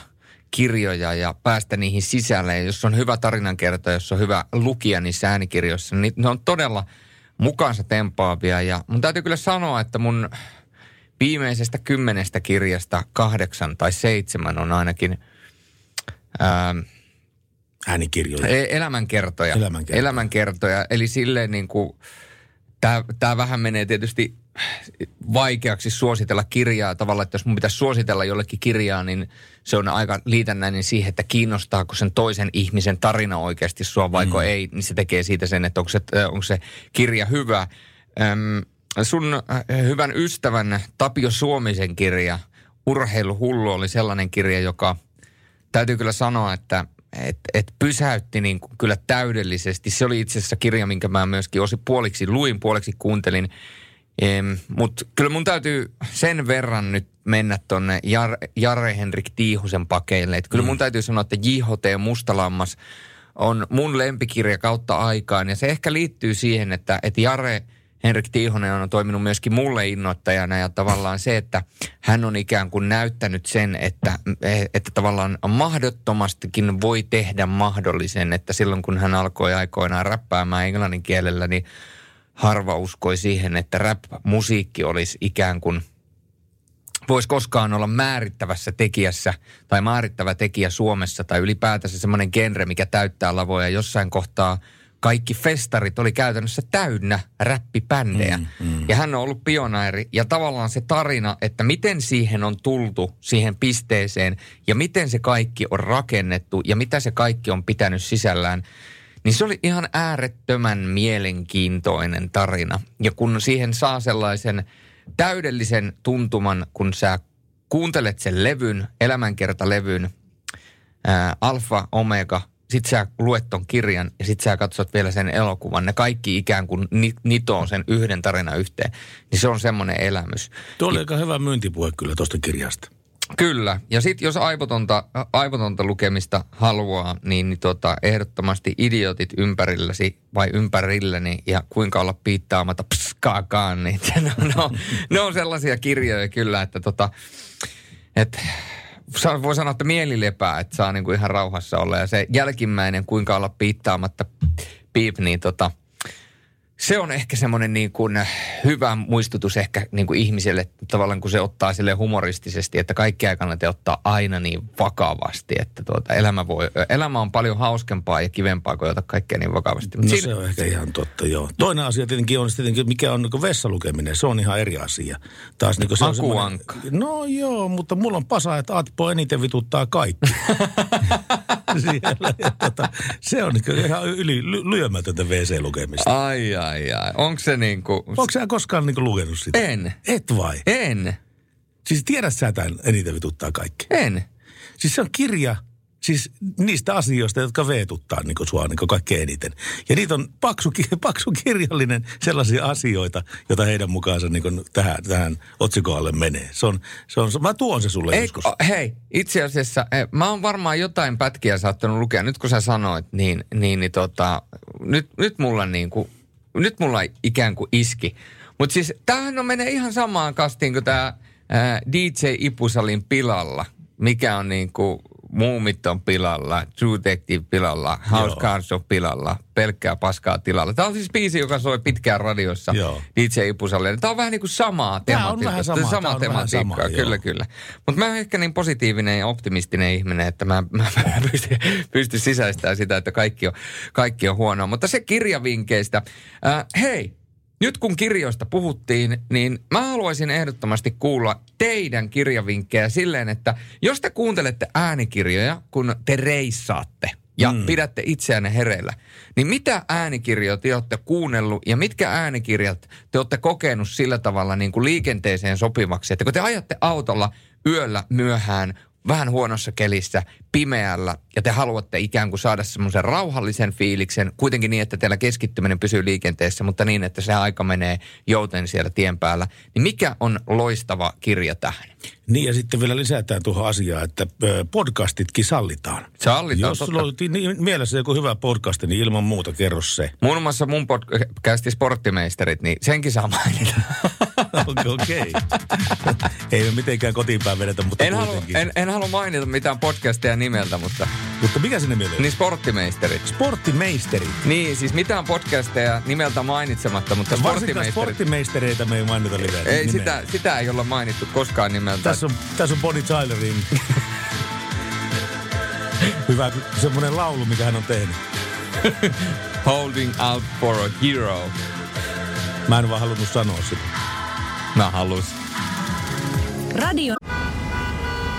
kirjoja ja päästä niihin sisälle. Ja jos on hyvä tarinankerto, jos on hyvä lukija niissä äänikirjoissa, niin ne on todella mukaansa tempaavia. Ja mun täytyy kyllä sanoa, että mun viimeisestä kymmenestä kirjasta kahdeksan tai seitsemän on ainakin ää, Äänikirjoja. e- elämänkertoja. Elämänkertoja. elämänkertoja. Eli silleen niin kuin, tämä vähän menee tietysti vaikeaksi suositella kirjaa tavallaan, että jos mun pitäisi suositella jollekin kirjaa, niin se on aika liitännäinen siihen, että kiinnostaako sen toisen ihmisen tarina oikeasti sua vaiko mm. ei, niin se tekee siitä sen, että onko se, äh, onko se kirja hyvä. Öm, sun äh, hyvän ystävän Tapio Suomisen kirja Urheiluhullu oli sellainen kirja, joka täytyy kyllä sanoa, että et, et pysäytti niin kuin kyllä täydellisesti. Se oli itse asiassa kirja, minkä mä myöskin osi puoliksi luin, puoliksi kuuntelin. Mutta kyllä mun täytyy sen verran nyt mennä tonne Jar, Jare Henrik Tiihusen pakeille. Et kyllä mun täytyy sanoa, että JHT Mustalammas on mun lempikirja kautta aikaan. Ja se ehkä liittyy siihen, että, että Jare Henrik Tiihonen on toiminut myöskin mulle innoittajana ja tavallaan se, että hän on ikään kuin näyttänyt sen, että, että tavallaan mahdottomastikin voi tehdä mahdollisen, että silloin kun hän alkoi aikoinaan räppäämään englannin kielellä, niin harva uskoi siihen, että rap-musiikki olisi ikään kuin voisi koskaan olla määrittävässä tekijässä tai määrittävä tekijä Suomessa tai ylipäätänsä semmoinen genre, mikä täyttää lavoja jossain kohtaa kaikki festarit oli käytännössä täynnä räppipändejä. Mm, mm. Ja hän on ollut pioneeri. Ja tavallaan se tarina, että miten siihen on tultu, siihen pisteeseen, ja miten se kaikki on rakennettu, ja mitä se kaikki on pitänyt sisällään, niin se oli ihan äärettömän mielenkiintoinen tarina. Ja kun siihen saa sellaisen täydellisen tuntuman, kun sä kuuntelet sen levyn, elämänkertalevyn, ää, Alfa, Omega, sit sä luet ton kirjan ja sit sä katsot vielä sen elokuvan. Ne kaikki ikään kuin ni- nitoo sen yhden tarinan yhteen. Niin se on semmoinen elämys. Tuo oli aika hyvä myyntipuhe kyllä tuosta kirjasta. Kyllä. Ja sitten jos aivotonta, aivotonta lukemista haluaa, niin, niin tota, ehdottomasti idiotit ympärilläsi vai ympärilläni ja kuinka olla piittaamatta pskaakaan, niin ne on, ne on, sellaisia kirjoja kyllä, että tota, et, voi sanoa, että mieli lepää, että saa niinku ihan rauhassa olla. Ja se jälkimmäinen, kuinka olla piittaamatta piip, niin tota, se on ehkä semmoinen niin kuin hyvä muistutus ehkä niin kuin ihmiselle tavallaan, kun se ottaa sille humoristisesti, että kaikkea ei kannata ottaa aina niin vakavasti, että tuota, elämä, voi, elämä on paljon hauskempaa ja kivempaa kuin ottaa kaikkea niin vakavasti. Mut no siinä... se on ehkä ihan totta, joo. Toinen asia tietenkin on tietenkin, mikä on niin vessalukeminen, se on ihan eri asia. Taas niin se on No joo, mutta mulla on pasa, että Atpo eniten vituttaa kaikki. Siellä, ja tota, se on niin ihan yli lyömätöntä WC-lukemista. Ai, ai, ai. Onko se niin kuin... Onko sä koskaan niin kuin lukenut sitä? En. Et vai? En. Siis tiedät sä tämän eniten vituttaa kaikki? En. Siis se on kirja, Siis niistä asioista, jotka veetuttaa niin sua niin kaikkein eniten. Ja niitä on paksu, paksu kirjallinen sellaisia asioita, joita heidän mukaansa niin tähän, tähän otsikoalle menee. Se on, se on, mä tuon se sulle Ei, joskus. Hei, itse asiassa eh, mä oon varmaan jotain pätkiä saattanut lukea. Nyt kun sä sanoit, niin, niin, niin tota, nyt, nyt mulla niin kuin, nyt mulla ikään kuin iski. Mutta siis tämähän on menee ihan samaan kastiin kuin tämä DJ Ipusalin pilalla, mikä on niin kuin Muumit on pilalla, True Detective pilalla, House. Cars on pilalla, pelkkää paskaa tilalla. Tämä on siis biisi, joka soi pitkään radiossa Joo. DJ Ipusalle. Tämä on vähän niin kuin samaa tematiikkaa. Sama, sama on tematiikkaa, sama, kyllä, joo. kyllä. Mutta mä oon ehkä niin positiivinen ja optimistinen ihminen, että mä, mä, mä pystyn, pystyn sisäistämään sitä, että kaikki on, kaikki on huonoa. Mutta se kirjavinkkeistä. Äh, hei, nyt kun kirjoista puhuttiin, niin mä haluaisin ehdottomasti kuulla teidän kirjavinkkejä silleen, että jos te kuuntelette äänikirjoja, kun te reissaatte ja mm. pidätte itseänne hereillä, niin mitä äänikirjoja te olette kuunnellut ja mitkä äänikirjat te olette kokenut sillä tavalla niin kuin liikenteeseen sopivaksi, että kun te ajatte autolla yöllä myöhään vähän huonossa kelissä, pimeällä, ja te haluatte ikään kuin saada semmoisen rauhallisen fiiliksen, kuitenkin niin, että teillä keskittyminen pysyy liikenteessä, mutta niin, että se aika menee jouten siellä tien päällä, niin mikä on loistava kirja tähän? Niin ja sitten vielä lisätään tuohon asiaan, että podcastitkin sallitaan. Sallitaan, Jos sulla on niin mielessä joku hyvä podcast, niin ilman muuta kerro se. Muun muassa mun podcasti Sporttimeisterit, niin senkin saa mainita. Okei. Okay. Ei me mitenkään kotiinpäin vedetä, mutta en halua, en, en halua mainita mitään podcasteja nimeltä, mutta... Mutta mikä se nimi oli? Niin Sporttimeisterit. Sporttimeisterit? Niin, siis mitään podcasteja nimeltä mainitsematta, mutta Sporttimeisterit. Sporttimeistereitä me ei mainita liveä. Ei, sitä, sitä ei olla mainittu koskaan nimeltä. Tässä on, tässä on Bonnie Tylerin hyvä semmoinen laulu, mikä hän on tehnyt. Holding out for a hero. Mä en vaan halunnut sanoa sitä. Mä halus. Radio.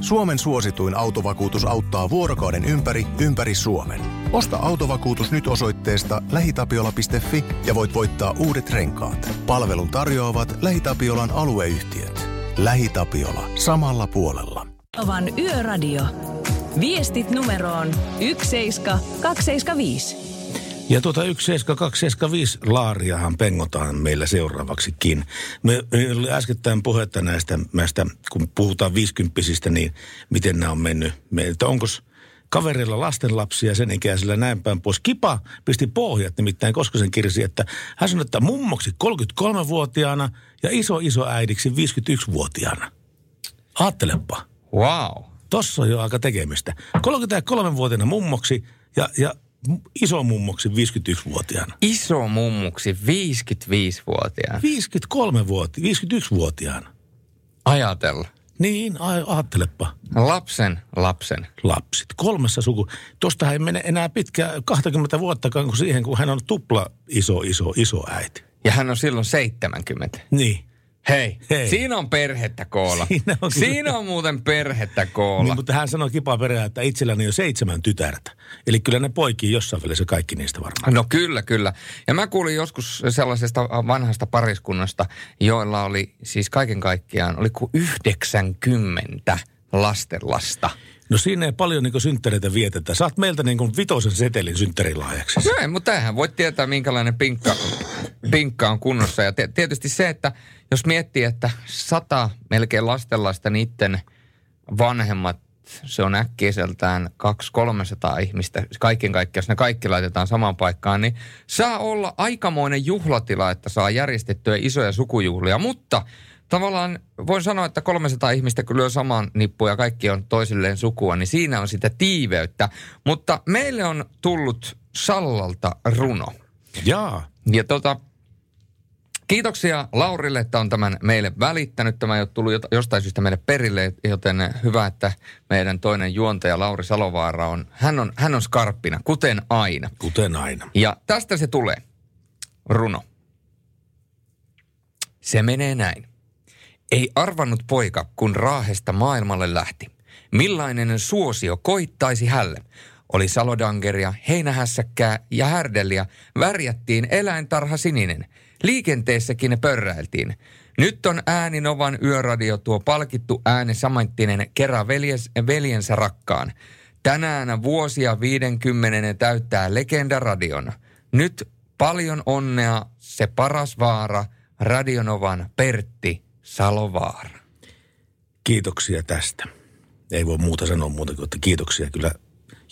Suomen suosituin autovakuutus auttaa vuorokauden ympäri, ympäri Suomen. Osta autovakuutus nyt osoitteesta lähitapiola.fi ja voit voittaa uudet renkaat. Palvelun tarjoavat LähiTapiolan alueyhtiöt. LähiTapiola. Samalla puolella. Ovan Yöradio. Viestit numeroon 17275. Ja tuota 17275 laariahan pengotaan meillä seuraavaksikin. Me, me oli äskettäin puhetta näistä, näistä, kun puhutaan viisikymppisistä, niin miten nämä on mennyt. Meiltä onko kavereilla lastenlapsia sen ikäisellä näin päin pois. Kipa pisti pohjat nimittäin Koskosen kirsi, että hän sanoi, että mummoksi 33-vuotiaana ja iso iso äidiksi 51-vuotiaana. Aattelepa. Wow. Tossa on jo aika tekemistä. 33-vuotiaana mummoksi ja, ja iso mummoksi 51-vuotiaana. Iso mummoksi 55-vuotiaana. 53-vuotiaana, 51-vuotiaana. Ajatella. Niin, ajattelepa. Lapsen lapsen. Lapsit. Kolmessa suku. Tuosta ei mene enää pitkä 20 vuotta kuin siihen, kun hän on tupla iso, iso, iso äiti. Ja hän on silloin 70. Niin. Hei, Hei, siinä on perhettä koolla. Siinä on, siinä on muuten perhettä koolla. Niin, mutta hän sanoi kipaa perään, että itselläni on seitsemän tytärtä. Eli kyllä ne poikii jossain välissä kaikki niistä varmaan. No kyllä, kyllä. Ja mä kuulin joskus sellaisesta vanhasta pariskunnasta, joilla oli siis kaiken kaikkiaan, oli kuin 90 lastenlasta. No siinä ei paljon niin synttäreitä vietetä. Saat meiltä niin kuin vitosen setelin synttärilaajaksi. No mutta eihän voi tietää, minkälainen pinkka pinkka on kunnossa. Ja tietysti se, että jos miettii, että sata melkein lastenlaista niiden vanhemmat, se on äkkiseltään 200-300 ihmistä, kaiken kaikkiaan, jos ne kaikki laitetaan samaan paikkaan, niin saa olla aikamoinen juhlatila, että saa järjestettyä isoja sukujuhlia. Mutta tavallaan voin sanoa, että 300 ihmistä kun lyö saman nippuun ja kaikki on toisilleen sukua, niin siinä on sitä tiiveyttä. Mutta meille on tullut Sallalta runo. Jaa. Ja tota, kiitoksia Laurille, että on tämän meille välittänyt. Tämä ei ole tullut jostain syystä meille perille, joten hyvä, että meidän toinen juontaja Lauri Salovaara on, hän on, hän on skarppina, kuten aina. Kuten aina. Ja tästä se tulee. Runo. Se menee näin. Ei arvannut poika, kun Raahesta maailmalle lähti. Millainen suosio koittaisi hälle? Oli salodangeria, heinähässäkkää ja härdelliä, värjättiin eläintarha sininen. Liikenteessäkin pörräiltiin. Nyt on ääninovan yöradio tuo palkittu ääni samanttinen kerran veljes, veljensä rakkaan. Tänään vuosia 50 täyttää legendaradion. Nyt paljon onnea se paras vaara, Radionovan Pertti Salovaara. Kiitoksia tästä. Ei voi muuta sanoa muuta kuin, että kiitoksia kyllä.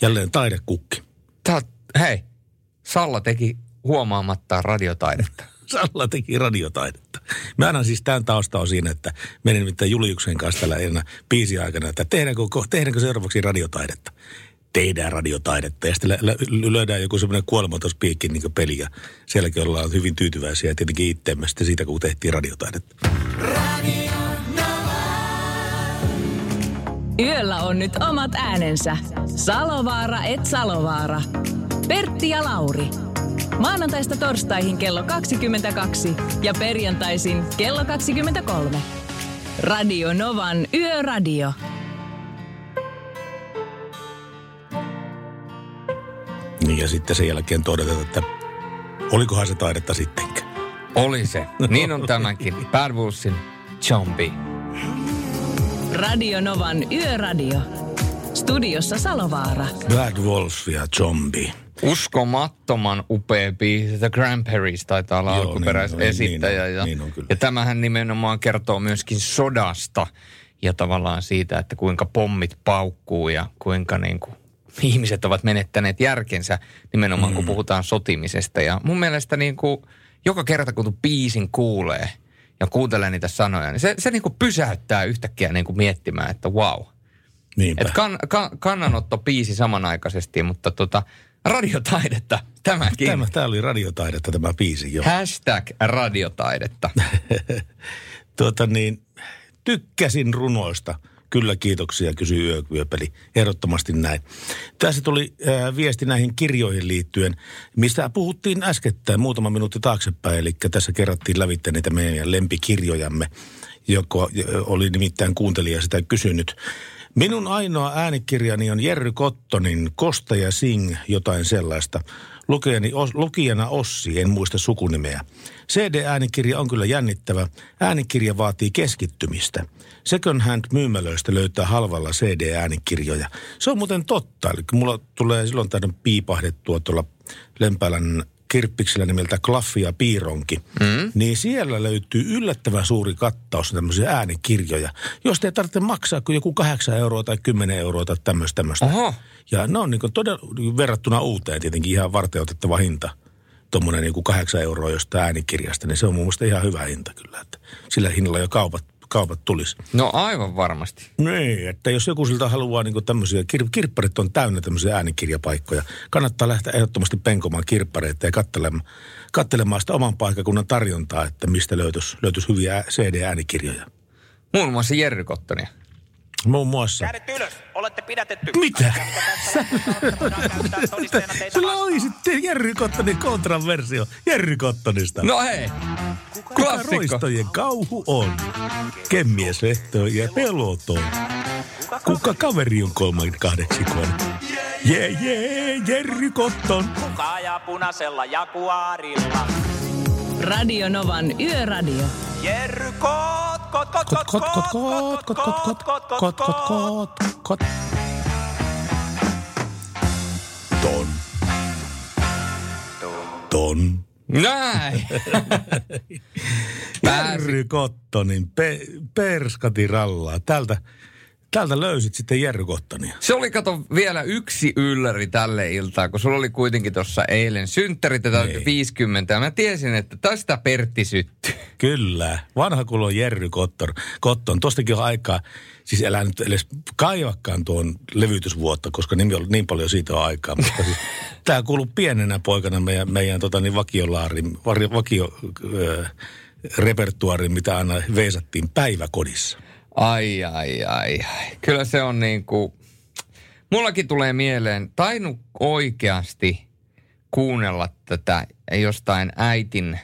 Jälleen taidekukki. Tää, hei, Salla teki huomaamattaan radiotaidetta. Salla teki radiotaidetta. Mä annan siis tämän taustaa siinä, että menin nimittäin Juliuksen kanssa tällä enää biisin aikana, että tehdäänkö, tehdäänkö seuraavaksi radiotaidetta. Tehdään radiotaidetta ja sitten lö, lö, löydään joku semmoinen kuolematospiikin niin peli ja sielläkin ollaan hyvin tyytyväisiä tietenkin itteemme sitten siitä, kun tehtiin radiotaidetta. Yöllä on nyt omat äänensä. Salovaara et Salovaara. Pertti ja Lauri. Maanantaista torstaihin kello 22 ja perjantaisin kello 23. Radio Novan Yöradio. Niin ja sitten sen jälkeen todeta, että olikohan se taidetta sittenkään. Oli se. Niin on tämänkin. Bad Wolfsin Zombie. Radio Novan Yöradio. Studiossa Salovaara. Bad Wolf ja Zombie. Uskomattoman upea biisi. The Grandparents taitaa olla Joo, alkuperäisesittäjä. niin on, ja, niin on kyllä. ja tämähän nimenomaan kertoo myöskin sodasta ja tavallaan siitä, että kuinka pommit paukkuu ja kuinka niin kuin ihmiset ovat menettäneet järkensä nimenomaan, Mm. kun puhutaan sotimisesta. Ja mun mielestä niin kuin joka kerta, kun tuon biisin kuulee ja kuuntelee niitä sanoja, niin se, se niin kuin pysäyttää yhtäkkiä niin kuin miettimään, että wow. Niinpä. Et kan, kan, kannanotto biisi samanaikaisesti, mutta tota, radiotaidetta tämäkin. Tämä, tämä oli radiotaidetta tämä biisi jo. Hashtag radiotaidetta. tuota niin, tykkäsin runoista. Kyllä kiitoksia, kysyy Yökyöpeli. Ehdottomasti näin. Tässä tuli äh, viesti näihin kirjoihin liittyen, mistä puhuttiin äskettäin muutama minuutti taaksepäin. Eli tässä kerrattiin lävitte niitä meidän lempikirjojamme, joka oli nimittäin kuuntelija sitä kysynyt. Minun ainoa äänikirjani on Jerry Kottonin Kosta ja Sing, jotain sellaista. Lukijani, os, lukijana Ossi, en muista sukunimeä. CD-äänikirja on kyllä jännittävä. Äänikirja vaatii keskittymistä. Second hand myymälöistä löytää halvalla CD-äänikirjoja. Se on muuten totta. Eli mulla tulee silloin tämmöinen piipahdettua tuolla Lempälän kirppiksellä nimeltä Klaffi ja Piironki, mm. niin siellä löytyy yllättävän suuri kattaus tämmöisiä äänikirjoja, josta ei tarvitse maksaa kuin joku 8 euroa tai 10 euroa tai tämmöistä. tämmöistä. Oho. Ja ne on niin todella verrattuna uuteen tietenkin ihan varteutettava hinta. Tuommoinen niin 8 euroa jostain äänikirjasta, niin se on mun mielestä ihan hyvä hinta kyllä. Että sillä hinnalla jo kaupat, kaupat tulisi. No aivan varmasti. Niin, että jos joku siltä haluaa niin tämmöisiä, kir- kirpparit on täynnä tämmöisiä äänikirjapaikkoja. Kannattaa lähteä ehdottomasti penkomaan kirppareita ja katselemaan, katselemaan sitä oman paikkakunnan tarjontaa, että mistä löytyisi, löytyisi hyviä CD-äänikirjoja. Muun muassa Jerry Kottonia. Muun muassa. Kädet ylös, olette pidätetty. Mitä? Sulla oli sitten Jerry Kottonin kontraversio Jerry Kottonista. No hei, Kuka klassikko. roistojen kauhu on? Kemmies vehtoo ja peloton. Kuka kaveri on kolman kahdeksikon? Jee, jee, Jerry Kotton. Kuka ajaa punaisella jakuaarilla? Radio Novan Yöradio. Jerry Kot, Kot kot kot kot kot kot kot kot kot kot kot kot kot Don. Don. Näin. Jerry Kottonin, pe, Perskati Rallaa. Täältä täältä löysit sitten Jerry. Se oli, kato, vielä yksi ylläri tälle iltaan, kun sulla oli kuitenkin tuossa eilen synttärit ja Niin. 50. Ja mä tiesin, että tästä Pertti syttyy. Kyllä, vanha kulo Jerry Kotton. Kotton. Tuostakin on aikaa, siis älä nyt edes kaivakkaan tuon levytysvuotta, koska nimi on niin paljon siitä on aikaa. Mutta siis, tämä kuuluu pienenä poikana meidän, meidän tota, niin vakiolaarin, vakio, ö, repertuaariin, mitä aina veisattiin päiväkodissa. Ai, ai, ai, ai. Kyllä se on niin kuin... Mullakin tulee mieleen, tainu oikeasti kuunnella tätä jostain äitin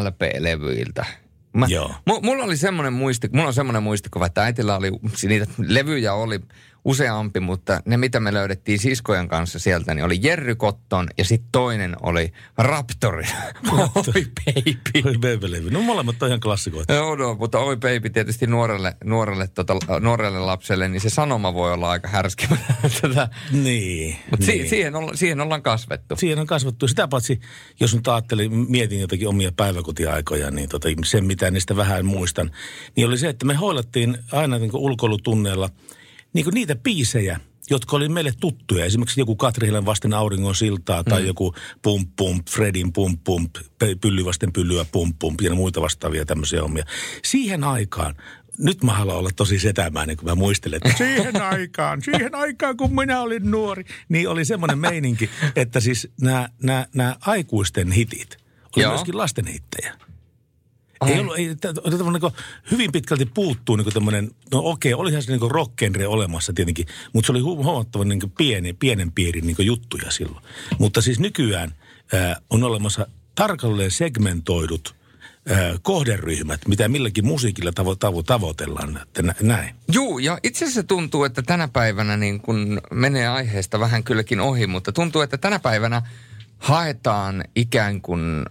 LP-levyiltä. Mä, Joo. M- mulla oli semmoinen muisti, mulla on semmoinen muistikuva, että äitillä oli, niitä levyjä oli useampi, mutta ne mitä me löydettiin siskojen kanssa sieltä, niin oli Jerry Cotton ja sitten toinen oli Raptori. Oi baby. Oi baby-levy. No molemmat on ihan klassikoita. Joo, no, mutta oi baby tietysti nuorelle, nuorelle, tota, nuorelle lapselle, niin se sanoma voi olla aika härski. Tätä. Niin. Mutta niin. si- siihen, olla, siihen ollaan kasvettu. Siihen on kasvattu. Sitä paitsi, jos nyt ajattelin, mietin jotakin omia päiväkotiaikoja, niin tota, sen mitä niistä vähän muistan, niin oli se, että me hoilattiin aina niin ulkoilutunneilla niin kuin niitä biisejä, jotka oli meille tuttuja. Esimerkiksi joku Katri Hilän vasten auringon siltaa tai Mm. joku pump pump, Fredin pump pump, pylly vasten pyllyä pump pump ja muita vastaavia tämmöisiä hommia. Siihen aikaan, nyt mä haluan olla tosi setämäinen, kun mä muistelen, että siihen aikaan, siihen aikaan, kun minä olin nuori, niin oli semmoinen meininki, että siis nämä, nämä, nämä aikuisten hitit oli Joo. myöskin lasten hittejä. Ai. Ei ollut, ei, tä- tä- niin hyvin pitkälti puuttuu niin tämmöinen, no okei, olihan se niin rockgenre olemassa tietenkin, mutta se oli hu- huomattavan niin pieni, pienen piirin niin juttuja silloin. Mutta siis nykyään ää, on olemassa tarkalleen segmentoidut ää, kohderyhmät, mitä milläkin musiikilla tavo, tavo, tavoitellaan, että nä, näin. Juu, ja itse asiassa tuntuu, että tänä päivänä niin kun menee aiheesta vähän kylläkin ohi, mutta tuntuu, että tänä päivänä haetaan ikään kuin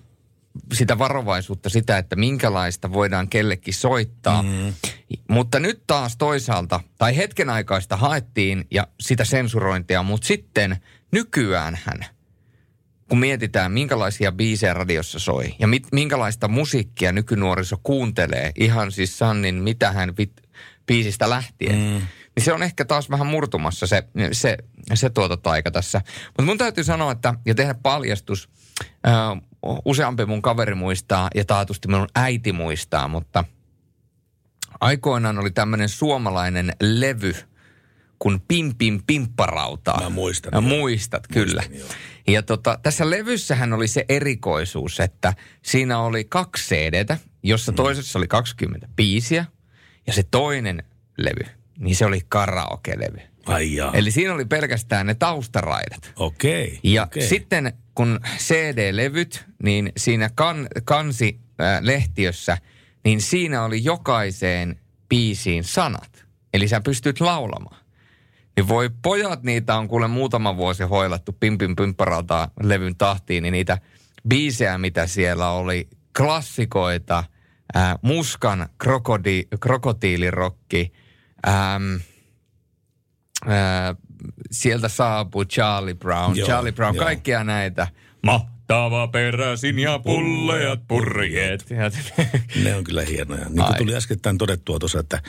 sitä varovaisuutta, sitä, että minkälaista voidaan kellekin soittaa. Mm. Mutta nyt taas toisaalta, tai hetken aikaista haettiin ja sitä sensurointia, mutta sitten nykyään hän, kun mietitään, minkälaisia biisejä radiossa soi ja mit, minkälaista musiikkia nykynuoriso kuuntelee, ihan siis Sannin mitä hän vit, biisistä lähtien, mm. niin se on ehkä taas vähän murtumassa se, se, se tuota taika tässä. Mutta mun täytyy sanoa, että ja tehdä paljastus, useampi mun kaveri muistaa ja taatusti minun äiti muistaa, mutta aikoinaan oli tämmöinen suomalainen levy, kun Pimpin pimpparautaa. Mä muistan. Joo. muistat, kyllä. Ja tota, tässä levyssähän oli se erikoisuus, että siinä oli kaksi CDtä, jossa Mm. toisessa oli 20 biisiä, ja se toinen levy, niin se oli karaoke-levy. Ai jaa. Eli siinä oli pelkästään ne taustaraidat. Okei. Ja okei. sitten kun CD-levyt, niin siinä kan, kansi äh, niin siinä oli jokaiseen biisiin sanat. Eli sä pystyt laulamaan. Niin voi pojat, niitä on kuule muutama vuosi hoilattu Pimpin pimpparalta levyn tahtiin, niin niitä biisejä, mitä siellä oli, klassikoita, ää, Muskan krokodi, krokotiilirokki, äm, ää, sieltä saapui Charlie Brown, Joo, Charlie Brown, joo. kaikkia näitä. Mahtava peräsin ja pulleat purjeet. Ne on kyllä hienoja. Niin kuin tuli äskettäin todettua tuossa, että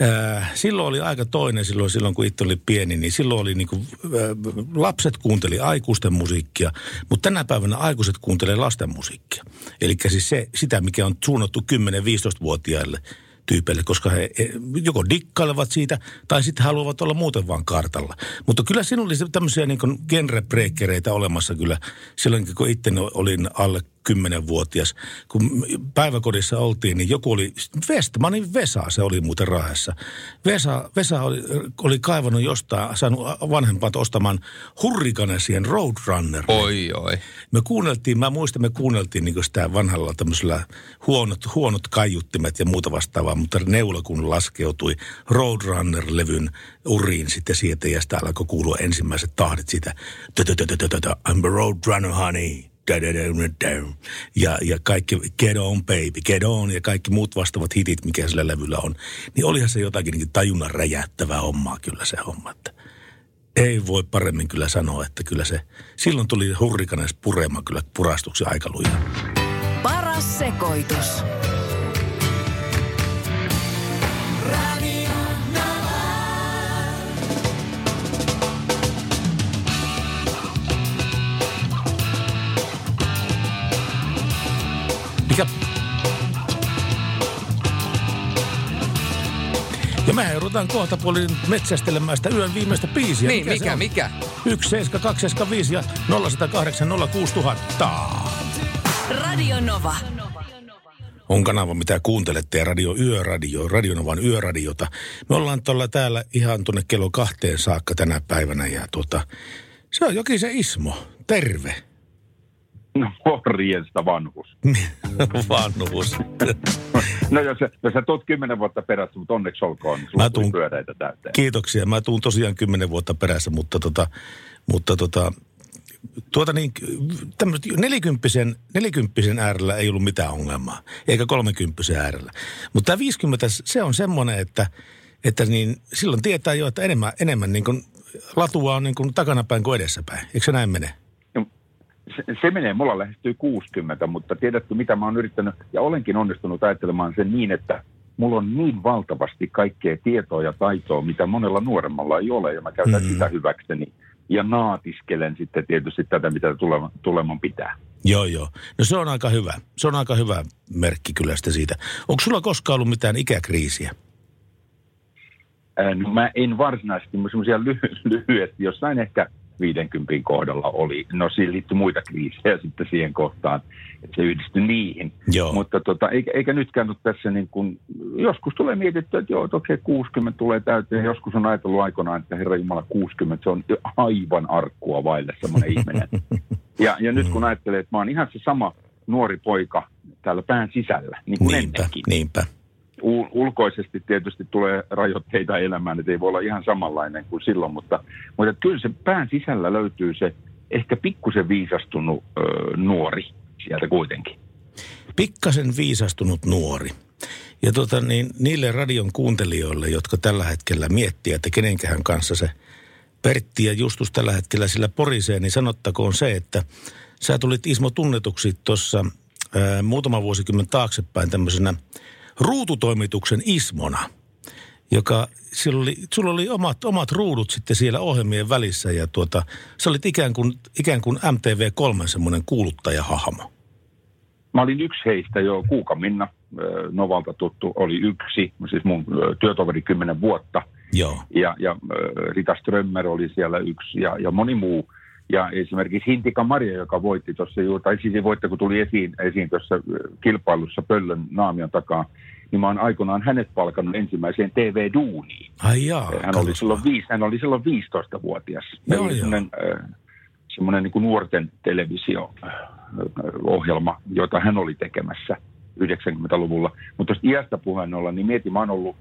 ää, silloin oli aika toinen, silloin, silloin kun itse oli pieni, niin silloin oli niin kuin, ää, lapset kuunteli aikuisten musiikkia, mutta tänä päivänä aikuiset kuuntelee lasten musiikkia. Eli siis se, sitä, mikä on suunnattu 10-15-vuotiaille tyypeille, koska he joko dikkailevat siitä tai sitten haluavat olla muuten vaan kartalla. Mutta kyllä siinä oli tämmöisiä niin genrebreakereita olemassa kyllä silloin, kun itse olin alle 10-vuotias. Kun päiväkodissa oltiin, niin joku oli, Westmanin Vesa, se oli muuten Raahessa. Vesa, Vesa oli, oli kaivannut jostain, saanut vanhempat ostamaan Hurrikanesien Roadrunner. Oi, oi. Me kuunneltiin, mä muistan, me kuunneltiin niin sitä vanhalla tämmöisellä huonot, huonot kaiuttimet ja muuta vastaavaa, mutta neula kun laskeutui Roadrunner-levyn uriin sitten sieltä ja sitä alkoi kuulua ensimmäiset tahdit siitä. "Tö-tö-tö-tö-tö-tö, I'm a Roadrunner, honey. Ja, ja kaikki Get On Baby, Get On ja kaikki muut vastaavat hitit, mikä sillä levyllä on. Niin olihan se jotakin niin tajunnan räjähtävää hommaa kyllä se homma. Että Ei voi paremmin kyllä sanoa, että kyllä se, silloin tuli hurrikanes purema kyllä purastuksi aika lujaa. Paras sekoitus. Ja me joudutaan kohta puolin metsästelemään sitä yön viimeistä biisiä. Niin, mikä, on? mikä? 17275 ja 0108 06000. Radio Nova. On kanava, mitä kuuntelette, ja radio Yöradio, Radionovan Yöradiota. Me ollaan tuolla täällä ihan tuonne kello kahteen saakka tänä päivänä, ja tuota, se on jokin se Ismo. Terve. No morjesta vanhus. Vanhuus. No jos, sä- jos sä tuut kymmenen vuotta perässä, mutta onneksi olkoon, niin sulla tuun- pyöreitä täyteen. Kiitoksia. Mä tuun tosiaan kymmenen vuotta perässä, mutta tota, mutta tota, tuota niin, tämmöset nelikymppisen, nelikymppisen äärellä ei ollut mitään ongelmaa, eikä kolmekymppisen äärellä. Mutta tämä 50, se on semmoinen, että, että niin, silloin tietää jo, että enemmän, enemmän niin kuin latua on niin kuin takanapäin kuin edessäpäin. Eikö se näin mene? Se, se menee, mulla lähestyy 60, mutta tiedätkö mitä mä oon yrittänyt, ja olenkin onnistunut ajattelemaan sen niin, että mulla on niin valtavasti kaikkea tietoa ja taitoa, mitä monella nuoremmalla ei ole, ja mä käytän Mm. sitä hyväkseni. Ja naatiskelen sitten tietysti tätä, mitä tuleman, tuleman pitää. Joo, joo. No se on aika hyvä. Se on aika hyvä merkki kyllä sitä siitä. Onko sulla koskaan ollut mitään ikäkriisiä? Ää, No mä en varsinaisesti, mutta semmoisia ly- lyhyesti, jossain ehkä 50 kohdalla oli. No siihen liittyi muita kriisejä sitten siihen kohtaan, että se yhdistyi niihin. Joo. Mutta tota, eikä, eikä nytkään ole tässä niin kuin, joskus tulee mietittyä, että joo, okei 60 tulee täyteen. Joskus on ajatellut aikoinaan, että herra Jumala 60, se on aivan arkkua vaille semmoinen ihminen. Ja, ja nyt kun ajattelee, että mä oon ihan se sama nuori poika täällä pään sisällä, niin kuin Niinpä, ennenkin niinpä. Ulkoisesti tietysti tulee rajoitteita elämään, että ei voi olla ihan samanlainen kuin silloin, mutta, mutta kyllä se pään sisällä löytyy se ehkä pikkusen viisastunut ö, nuori sieltä kuitenkin. pikkasen viisastunut nuori. Ja tota, niin, niille radion kuuntelijoille, jotka tällä hetkellä miettii, että kenenkähän kanssa se Pertti ja Justus tällä hetkellä sillä porisee, niin sanottakoon se, että sä tulit Ismo tunnetuksi tuossa muutama vuosikymmen taaksepäin tämmöisenä ruututoimituksen Ismona, joka, sillä oli, sulla oli omat, omat ruudut sitten siellä ohjelmien välissä ja tuota, sä olit ikään kuin, ikään kuin MTV3 semmoinen kuuluttajahahmo. Mä olin yksi heistä jo, Kuuka Minna, ö, Novalta tuttu, oli yksi, siis mun työtoveri kymmenen vuotta. Joo. Ja, ja Rita Strömmer oli siellä yksi ja, ja moni muu. Ja esimerkiksi Hintika Maria, joka voitti tuossa juuri, tai siis voitti, kun tuli esiin, esiin tuossa kilpailussa Pöllön naamion takaa, niin mä oon aikoinaan hänet palkannut ensimmäiseen TV-duuniin. Ai jaa, hän, oli silloin viisi, hän oli silloin 15-vuotias. Meillä Joo, oli semmoinen, äh, semmoinen niin kuin nuorten televisio-ohjelma, jota hän oli tekemässä 90-luvulla. Mutta tuosta iästä puheen olla, niin mietin, mä oon ollut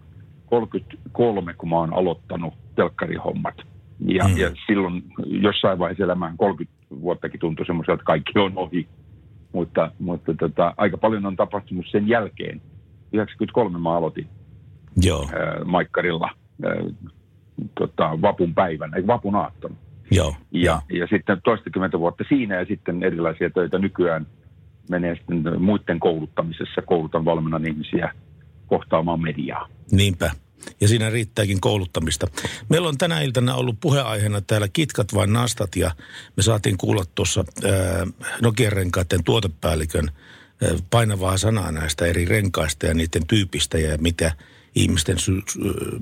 33, kun mä oon aloittanut telkkarihommat. Ja, mm. ja silloin jossain vaiheessa elämään 30 vuottakin tuntui semmoiselta, että kaikki on ohi. Mutta, mutta tota, aika paljon on tapahtunut sen jälkeen. 93 mä aloitin Joo. äh, Maikkarilla äh, tota, vapun päivänä, ei vapun aattona. Joo. Ja, ja sitten toistakymmentä vuotta siinä ja sitten erilaisia töitä nykyään menee sitten muiden kouluttamisessa. Koulutan valmennan ihmisiä kohtaamaan mediaa. Niinpä. Ja siinä riittääkin kouluttamista. Meillä on tänä iltana ollut puheaiheena täällä kitkat vai nastat ja me saatiin kuulla tuossa ää, Nokian renkaiden tuotepäällikön ää, painavaa sanaa näistä eri renkaista ja niiden tyypistä ja mitä ihmisten sy-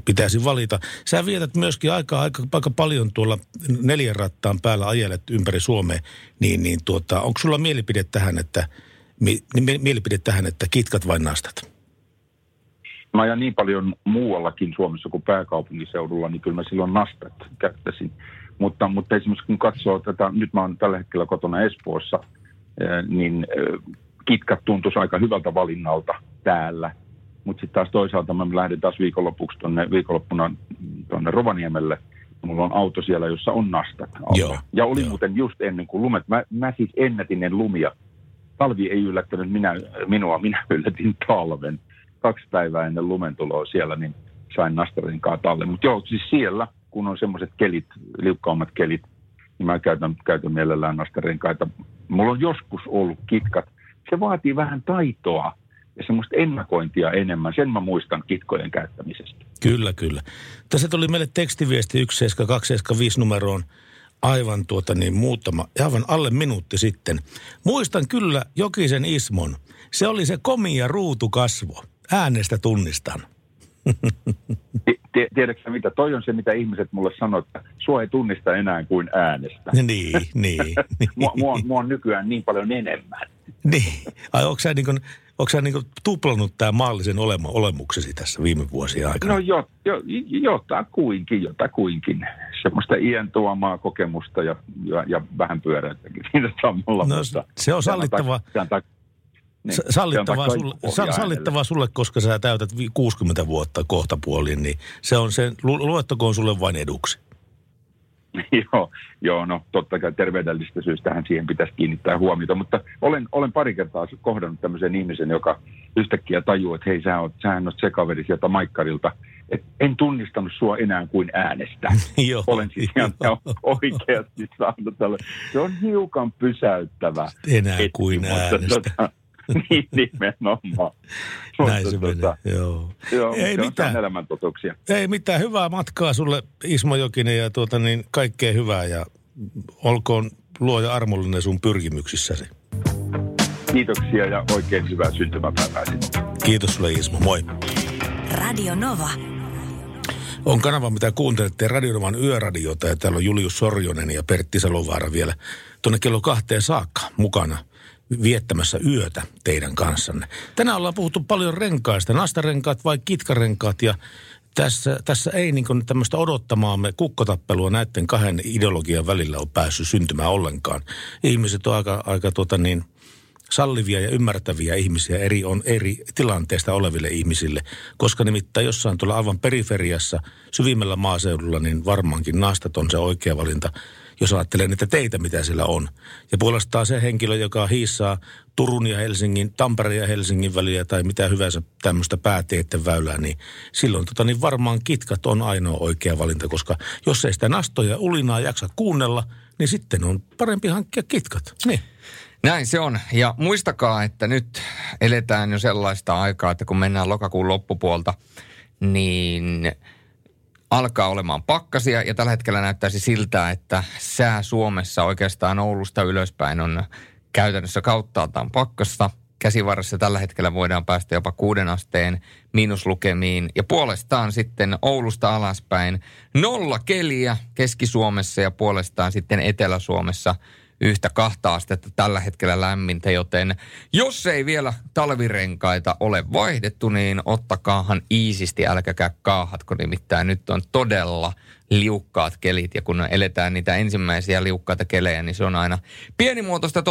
pitäisi valita. Sä vietät myöskin aika, aika, aika paljon tuolla neljän rattaan päällä ajelet ympäri Suomea, niin, niin tuota, onko sulla mielipide tähän, että, mi- mielipide tähän, että kitkat vai nastat? Mä ajan niin paljon muuallakin Suomessa kuin pääkaupunkiseudulla, niin kyllä mä silloin nastat käyttäisin. Mutta, mutta esimerkiksi kun katsoo tätä, nyt mä oon tällä hetkellä kotona Espoossa, eh, niin eh, kitkat tuntuisi aika hyvältä valinnalta täällä. Mutta sitten taas toisaalta mä lähden taas viikonlopuksi tonne, viikonloppuna tuonne Rovaniemelle. Mulla on auto siellä, jossa on nastat. Joo, ja oli muuten just ennen kuin lumet. Mä, mä siis ennätin ne lumia. Talvi ei yllättänyt minä, minua, minä yllätin talven. Kaksi päivää ennen lumentuloa siellä, niin sain nastarinkaa talle. Mutta joo, siis siellä kun on semmoiset kelit, liukkaammat kelit, niin mä käytän, käytän mielellään nastarenkaita. Mulla on joskus ollut kitkat. Se vaatii vähän taitoa ja semmoista ennakointia enemmän. Sen mä muistan kitkojen käyttämisestä. Kyllä, kyllä. Tässä tuli meille tekstiviesti 17275 numeroon aivan tuota niin muutama, aivan alle minuutti sitten. Muistan kyllä Jokisen Ismon. Se oli se komia ruutukasvo. Äänestä tunnistan. Tiedätkö mitä? Toi on se, mitä ihmiset mulle sanoo, että sua ei tunnista enää kuin äänestä. Niin, niin. mua, mua, mua on nykyään niin paljon enemmän. Niin. Ai onko sä, niin kuin, onko sä niin tuplannut tämä maallisen olema, olemuksesi tässä viime vuosien aikana? No jo, jo, jotakuinkin, jotakuinkin. Semmoista iän tuomaa kokemusta ja, ja, ja vähän pyöräyttäkin siinä samalla. No, se on sallittava. Niin, sallittavaa, sulle, sallittavaa sulle, koska sä täytät 60 vuotta kohta puoliin, niin se on se, lu, luettakoon sulle vain eduksi. joo, joo, no totta kai terveydellistä syystähän siihen pitäisi kiinnittää huomiota, mutta olen, olen pari kertaa kohdannut tämmöisen ihmisen, joka yhtäkkiä tajuu, että hei, sä oot, sähän oot se kaveri sieltä Maikkarilta, että en tunnistanut sua enää kuin äänestä. joo, olen siis ihan oikeasti saanut tälle. Se on hiukan pysäyttävä. Enää hetki, kuin äänestä. Tota, niin, nimenomaan. Näin se menee, tota, joo. joo Ei mitään. elämäntotuksia. Ei mitään. Hyvää matkaa sulle Ismo Jokinen ja tuota niin, kaikkea hyvää ja olkoon luoja armollinen sun pyrkimyksissäsi. Kiitoksia ja oikein hyvää syntymäpäivää Kiitos sulle Ismo, moi. Radio Nova. On kanava, mitä kuuntelette Radionovan yöradiota ja täällä on Julius Sorjonen ja Pertti Salovaara vielä tuonne kello kahteen saakka mukana – viettämässä yötä teidän kanssanne. Tänään ollaan puhuttu paljon renkaista, nastarenkaat vai kitkarenkaat ja tässä, tässä ei niin tämmöistä odottamaamme kukkotappelua näiden kahden ideologian välillä ole päässyt syntymään ollenkaan. Ihmiset on aika, aika tuota niin, sallivia ja ymmärtäviä ihmisiä eri, on eri tilanteesta oleville ihmisille, koska nimittäin jossain tuolla aivan periferiassa, syvimmällä maaseudulla, niin varmaankin naastat on se oikea valinta jos ajattelee niitä teitä, mitä siellä on. Ja puolestaan se henkilö, joka hiissaa Turun ja Helsingin, Tampereen ja Helsingin väliä tai mitä hyvänsä tämmöistä pääteiden väylää, niin silloin tota, niin varmaan kitkat on ainoa oikea valinta, koska jos ei sitä nastoja ja ulinaa jaksa kuunnella, niin sitten on parempi hankkia kitkat. Niin. Näin se on. Ja muistakaa, että nyt eletään jo sellaista aikaa, että kun mennään lokakuun loppupuolta, niin alkaa olemaan pakkasia ja tällä hetkellä näyttäisi siltä, että sää Suomessa oikeastaan Oulusta ylöspäin on käytännössä kauttaaltaan pakkasta. Käsivarressa tällä hetkellä voidaan päästä jopa kuuden asteen miinuslukemiin ja puolestaan sitten Oulusta alaspäin nolla keliä Keski-Suomessa ja puolestaan sitten Etelä-Suomessa – yhtä kahta astetta tällä hetkellä lämmintä, joten jos ei vielä talvirenkaita ole vaihdettu, niin ottakaahan iisisti, älkäkää kaahatko, nimittäin nyt on todella liukkaat kelit ja kun eletään niitä ensimmäisiä liukkaita kelejä, niin se on aina pienimuotoista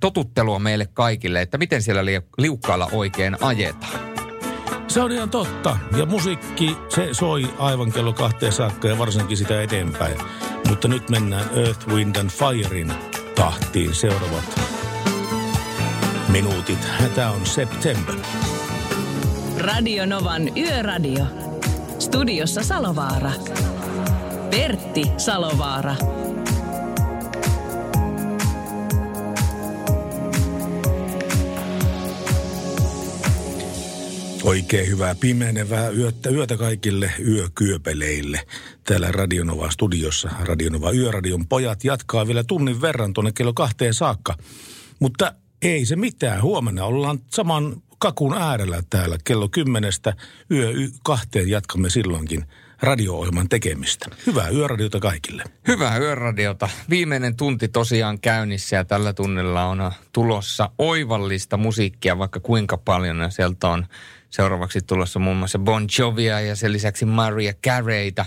totuttelua meille kaikille, että miten siellä liukkaalla oikein ajetaan. Se on ihan totta. Ja musiikki, se soi aivan kello kahteen saakka ja varsinkin sitä eteenpäin. Mutta nyt mennään Earth, Wind and Firein tahtiin seuraavat minuutit. Tämä on September. Radio Novan Yöradio. Studiossa Salovaara. Pertti Salovaara. Oikein hyvää pimenevää yötä, yötä kaikille yökyöpeleille. Täällä Radionova studiossa, Radionova Yöradion pojat jatkaa vielä tunnin verran tuonne kello kahteen saakka. Mutta ei se mitään. Huomenna ollaan saman kakun äärellä täällä kello kymmenestä yö kahteen jatkamme silloinkin radio-ohjelman tekemistä. Hyvää yöradiota kaikille. Hyvää yöradiota. Viimeinen tunti tosiaan käynnissä ja tällä tunnilla on tulossa oivallista musiikkia vaikka kuinka paljon. Ja sieltä on Seuraavaksi tulossa muun muassa Bon Jovia ja sen lisäksi Maria Careyta.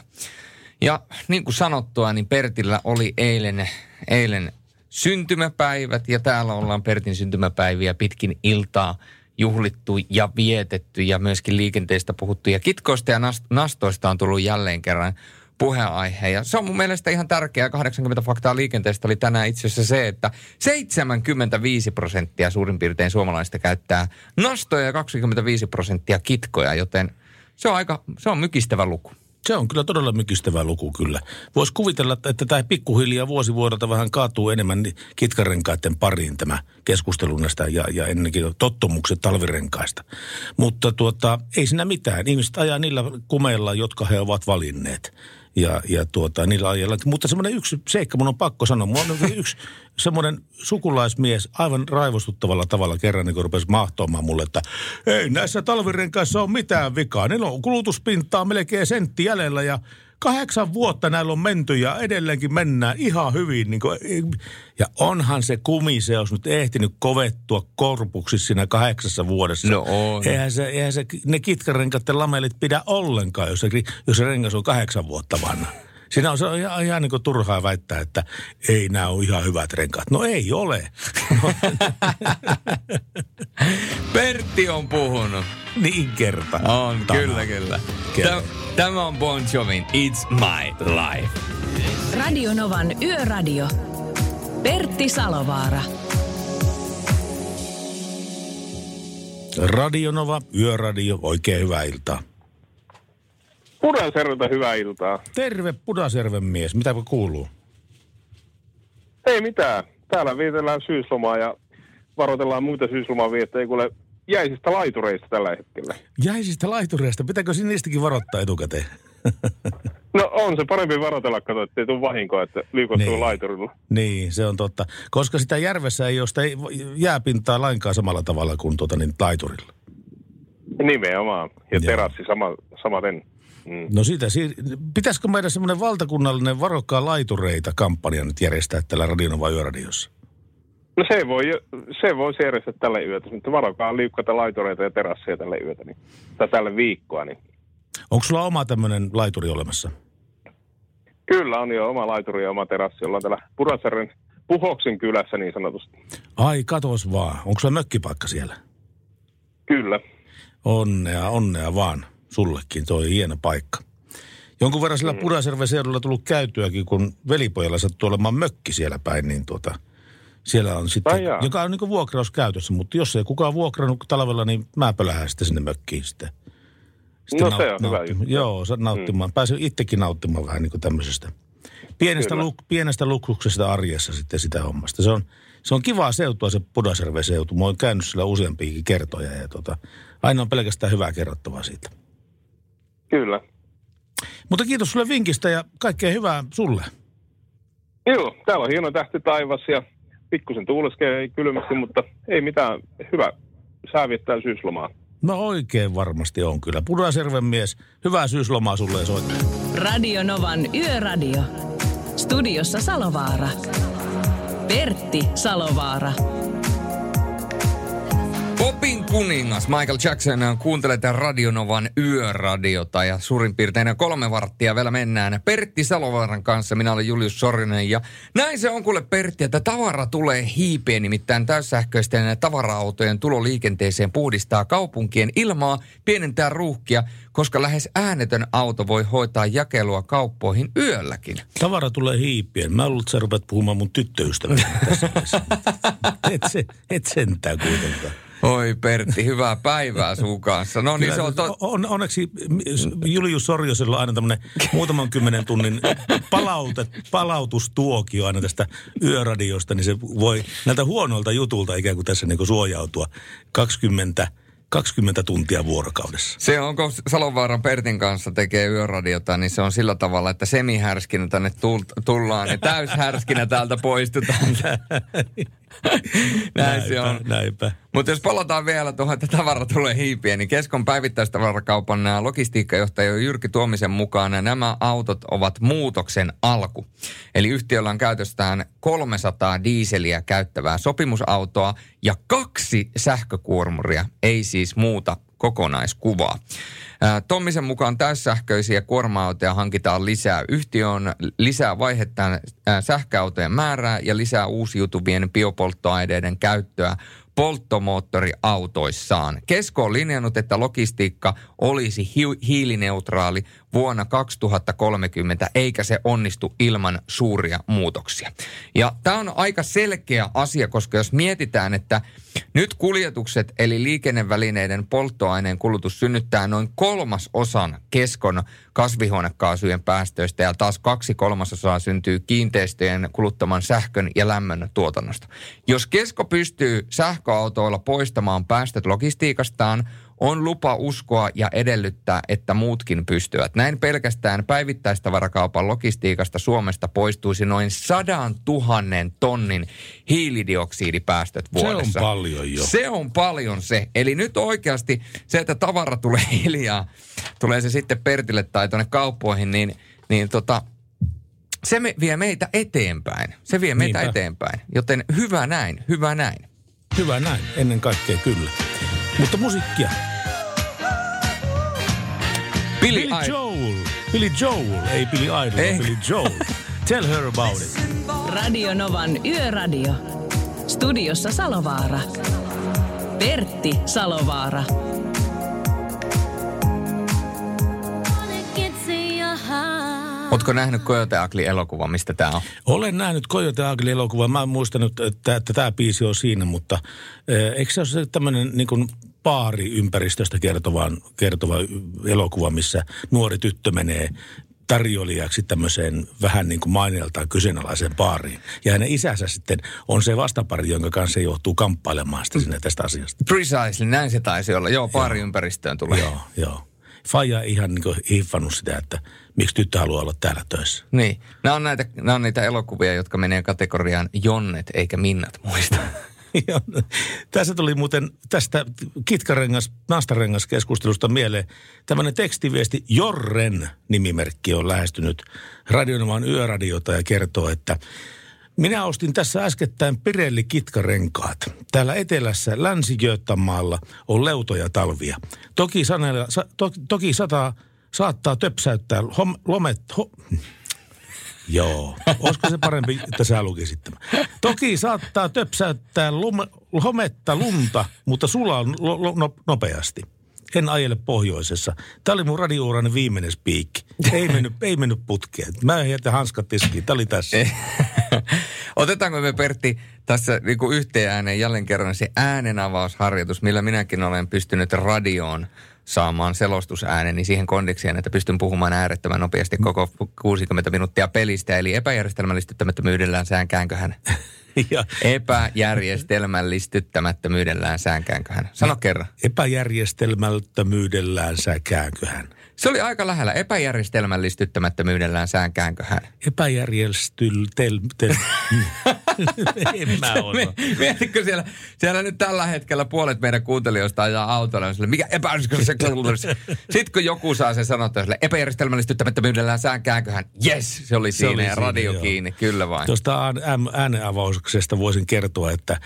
Ja niin kuin sanottua, niin Pertillä oli eilen, eilen syntymäpäivät ja täällä ollaan Pertin syntymäpäiviä pitkin iltaa juhlittu ja vietetty ja myöskin liikenteestä puhuttu. Ja kitkoista ja nastoista on tullut jälleen kerran puheenaihe. Ja se on mun mielestä ihan tärkeää. 80 faktaa liikenteestä oli tänään itse asiassa se, että 75 prosenttia suurin piirtein suomalaista käyttää nastoja ja 25 prosenttia kitkoja, joten se on aika, se on mykistävä luku. Se on kyllä todella mykistävä luku kyllä. Voisi kuvitella, että- tämä pikkuhiljaa vuosi vuodelta vähän kaatuu enemmän ni- kitkarenkaiden pariin tämä keskustelu näistä ja, ja ennenkin tottumukset talvirenkaista. Mutta tuota, ei siinä mitään. Ihmiset ajaa niillä kumeilla, jotka he ovat valinneet. Ja, ja tuota, niillä ajalla. Mutta semmoinen yksi seikka mun on pakko sanoa. Mulla on yksi semmoinen sukulaismies aivan raivostuttavalla tavalla kerran, niin kun rupesi mahtoamaan mulle, että ei näissä talvirenkaissa ole mitään vikaa. Niillä on kulutuspintaa melkein sentti jäljellä ja kahdeksan vuotta näillä on menty ja edelleenkin mennään ihan hyvin. Niin kuin, ja onhan se kumiseos nyt ehtinyt kovettua korpuksi siinä kahdeksassa vuodessa. No on. Eihän, se, eihän se, ne kitkarenkat ja lamelit pidä ollenkaan, jos se, jos se rengas on kahdeksan vuotta vanha. Siinä on, se on ihan, ihan niin kuin turhaa väittää, että ei nämä ole ihan hyvät renkaat. No ei ole. Pertti on puhunut. niin kerta. On, Tämä. kyllä, kyllä. Kyllä. Tämä, tämä on Bon Jovin It's My Life. Radio Novan Yöradio. Pertti Salovaara. Radio Nova, Yöradio, oikein hyvää iltaa. Pudasjärveltä hyvää iltaa. Terve Pudasjärven mies, mitä kuuluu? Ei mitään. Täällä vietellään syyslomaa ja varoitellaan muita syysloman viettäjiä kuule jäisistä laitureista tällä hetkellä. Jäisistä laitureista, pitääkö niistäkin varoittaa etukäteen? No on se parempi varotella, kato, ettei tule vahinkoa, että liikuttuu Niin. laiturilla. Niin, se on totta. Koska sitä järvessä ei ole sitä jääpintaa lainkaan samalla tavalla kuin tuota, niin laiturilla. Nimenomaan. Ja terassi sama, samaten. Mm. No siitä, si- pitäisikö meidän semmoinen valtakunnallinen varokkaa laitureita kampanja nyt järjestää tällä Radionova Yöradiossa? No se voi, se voisi järjestää tälle yötä, mutta varokaa liukkata laitureita ja terasseja tälle yötä, niin, tai tälle viikkoa. Niin. Onko sulla oma tämmöinen laituri olemassa? Kyllä on jo oma laituri ja oma terassi. Ollaan täällä Pudasjärven Puhoksen kylässä niin sanotusti. Ai, katos vaan. Onko sulla mökkipaikka siellä? Kyllä. Onnea, onnea vaan. Sullekin, toi hieno paikka. Jonkun verran sillä Pudasjärven seudulla tullut käytyäkin, kun velipojalla sattuu olemaan mökki siellä päin, niin tuota, siellä on sitten, Ai jaa. joka on niin vuokraus käytössä, mutta jos ei kukaan vuokrannut talvella, niin mä pölähän sitten sinne mökkiin sitten. No se on hyvä juttu. Joo, se nauttimaan. Mm. Pääsin itsekin nauttimaan vähän niin kuin tämmöisestä pienestä, Kyllä. luk, pienestä luksuksesta arjessa sitten sitä hommasta. Se on, se on kivaa seutua se Pudasjärven seutu. Mä oon käynyt sillä useampiakin kertoja ja tota, aina on pelkästään hyvää kerrottavaa siitä. Kyllä. Mutta kiitos sulle vinkistä ja kaikkea hyvää sulle. Joo, täällä on hieno tähti taivas ja pikkusen tuuleskee kylmästi, mutta ei mitään. Hyvä sää viettää syyslomaa. No oikein varmasti on kyllä. Pudasjärven mies, hyvää syyslomaa sulle ja soittaa. Radio Novan Yöradio. Studiossa Salovaara. Pertti Salovaara. Popin kuningas Michael Jackson kuuntelee tämän Radionovan yöradiota ja suurin piirtein kolme varttia vielä mennään Pertti Salovaaran kanssa. Minä olen Julius Sorinen ja näin se on kuule Pertti, että tavara tulee hiipeen, nimittäin täyssähköisten tavara-autojen tulo liikenteeseen puhdistaa kaupunkien ilmaa, pienentää ruuhkia, koska lähes äänetön auto voi hoitaa jakelua kauppoihin yölläkin. Tavara tulee hiipien. Mä luulen, että sä rupeat puhumaan mun tyttöystävästä tässä et, se, et sentään kuitenkaan. Oi Pertti, hyvää päivää sun kanssa. No niin, se on to- on, onneksi Julius Sorjosella on aina tämmöinen muutaman kymmenen tunnin palautet, palautustuokio aina tästä yöradiosta, niin se voi näiltä huonoilta jutulta ikään kuin tässä niin kuin suojautua 20, 20 tuntia vuorokaudessa. Se on, kun Salovaaran Pertin kanssa tekee yöradiota, niin se on sillä tavalla, että semihärskinä tänne tull- tullaan ja täyshärskinä täältä poistutaan. Näin se on. Näinpä. Mutta jos palataan vielä tuohon, että tavara tulee hiipien, niin Keskon päivittäistavarakaupan nämä logistiikkajohtaja Jyrki Tuomisen mukaan nämä autot ovat muutoksen alku. Eli yhtiöllä on käytöstään 300 diiseliä käyttävää sopimusautoa ja kaksi sähkökuormuria, ei siis muuta kokonaiskuvaa. Tommisen mukaan täyssähköisiä kuorma-autoja hankitaan lisää. Yhtiö on lisää vaihettaan sähköautojen määrää ja lisää uusiutuvien biopolttoaineiden käyttöä polttomoottoriautoissaan. Kesko on linjannut, että logistiikka olisi hi- hiilineutraali vuonna 2030, eikä se onnistu ilman suuria muutoksia. Ja tämä on aika selkeä asia, koska jos mietitään, että nyt kuljetukset eli liikennevälineiden polttoaineen kulutus synnyttää noin kolmas osan keskon kasvihuonekaasujen päästöistä ja taas kaksi kolmasosaa syntyy kiinteistöjen kuluttaman sähkön ja lämmön tuotannosta. Jos kesko pystyy sähköautoilla poistamaan päästöt logistiikastaan, on lupa uskoa ja edellyttää, että muutkin pystyvät. Näin pelkästään päivittäistavarakaupan logistiikasta Suomesta poistuisi noin sadan tuhannen tonnin hiilidioksidipäästöt vuodessa. Se on paljon jo. Se on paljon se. Eli nyt oikeasti se, että tavara tulee hiljaa, tulee se sitten Pertille tai tuonne kauppoihin, niin, niin tota, se me, vie meitä eteenpäin. Se vie meitä Niinpä. eteenpäin. Joten hyvä näin, hyvä näin. Hyvä näin, ennen kaikkea kyllä. Mutta musiikkia. Billy, Billy Idol. Joel. Billy Joel, ei Billy Idol, Ei. Billy Joel. Tell her about it. Radio Novan Yöradio. Studiossa Salovaara. Pertti Salovaara. Ootko nähnyt Coyote Ugly elokuva, mistä tämä on? Olen nähnyt Coyote Ugly elokuvan. Mä en muistanut, että, että tämä biisi on siinä, mutta eh, eikö se ole tämmöinen niin kuin baariympäristöstä kertovan, kertova elokuva, missä nuori tyttö menee tarjoilijaksi tämmöiseen vähän niin kuin maineeltaan kyseenalaiseen baariin. Ja hänen isänsä sitten on se vastapari, jonka kanssa se joutuu kamppailemaan sitten sinne tästä asiasta. Precisely, näin se taisi olla. Joo, baariympäristöön tulee. Joo, joo. Faija ei ihan niin hiffannut sitä, että miksi tyttö haluaa olla täällä töissä. Niin. Nämä on, näitä, nämä on niitä elokuvia, jotka menee kategoriaan jonnet eikä minnat muista. Tässä tuli muuten tästä kitkarengas, nastarengas keskustelusta mieleen tämmöinen tekstiviesti. Jorren nimimerkki on lähestynyt Radionomaan yöradiota ja kertoo, että minä ostin tässä äskettäin Pirelli kitkarenkaat. Täällä etelässä länsi on leutoja talvia. Toki, sanella, sa, to, toki sataa, saattaa töpsäyttää hom, lomet, ho, Joo. Olisiko se parempi, että sä lukisit tämän? Toki saattaa töpsäyttää lume, hometta lunta, mutta sulaa lo, lo, no, nopeasti. En ajele pohjoisessa. Tämä oli mun radiourani viimeinen spiikki. Ei mennyt, ei mennyt putkeen. Mä jätän hanskat tiskiin. Tämä oli tässä. Otetaanko me Pertti tässä niin yhteen ääneen jälleen kerran se äänenavausharjoitus, millä minäkin olen pystynyt radioon saamaan selostusäänen, niin siihen kondikseen, että pystyn puhumaan äärettömän nopeasti koko 60 minuuttia pelistä. Eli epäjärjestelmällistyttämättömyydellään säänkäänköhän. Ja Epäjärjestelmällistyttämättömyydellään säänkäänköhän. Sano kerran. Epäjärjestelmältömyydellään säkäänköhän. Se oli aika lähellä. Epäjärjestelmällistyttämättömyydellään säänkäänköhän. Epäjärjestyl... Tel, tel, en mä osaa. Mietitkö siellä, siellä nyt tällä hetkellä puolet meidän kuuntelijoista ajaa autolla sille, mikä epäjärjestelmällistyttämättömyydellään. Sitten kun joku saa sen sanottua sille epäjärjestelmällistyttämättömyydellään säänkäänköhän, yes, se oli Se siinä oli ja siinä, radio joo. kiinni, kyllä vain. Tuosta ään- äänenavauksesta voisin kertoa, että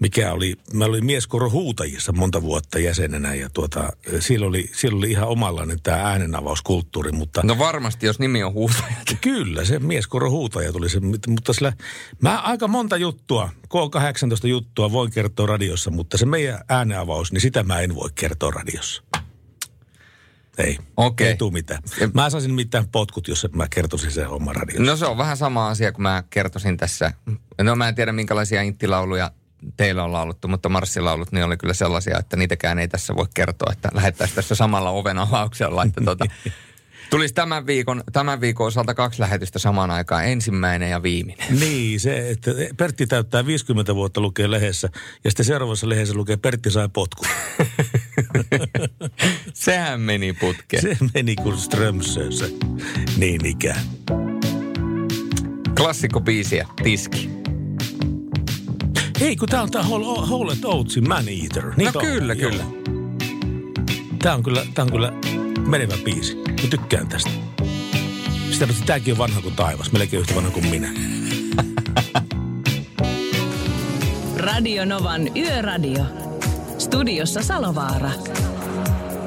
mikä oli, mä olin mieskoro huutajissa monta vuotta jäsenenä ja tuota, siellä oli, siellä oli ihan omanlainen tämä äänenavauskulttuuri, mutta... No varmasti, jos nimi on huutaja. Kyllä, se mieskoro huutaja tuli se, mutta sillä, mä aika monta juttua, K18 juttua voin kertoa radiossa, mutta se meidän ääneavaus, niin sitä mä en voi kertoa radiossa. Ei, Okei. ei tuu mitään. Mä saisin mitään potkut, jos mä kertoisin sen homman radiossa. No se on vähän sama asia kuin mä kertoisin tässä. No mä en tiedä minkälaisia inttilauluja teillä on lauluttu, mutta marssilaulut niin oli kyllä sellaisia, että niitäkään ei tässä voi kertoa, että lähettäisiin tässä samalla oven avauksella. Että tota, tulisi tämän viikon, tämän viikon osalta kaksi lähetystä samaan aikaan, ensimmäinen ja viimeinen. Niin, se, että Pertti täyttää 50 vuotta lukee lehdessä ja sitten seuraavassa lehdessä lukee Pertti sai potkut. Sehän meni putkeen. Se meni kuin Strömsössä. Niin ikään. Klassikko biisiä, tiski. Ei, kun tää on tää Hall at Oatsin Man Eater. Niitä No kyllä, on, kyllä. Joo. Tää on kyllä, tää on kyllä menevä biisi. Mä tykkään tästä. Sitä paitsi tääkin on vanha kuin taivas. Melkein yhtä vanha kuin minä. Radio Novan Yöradio. Studiossa Salovaara.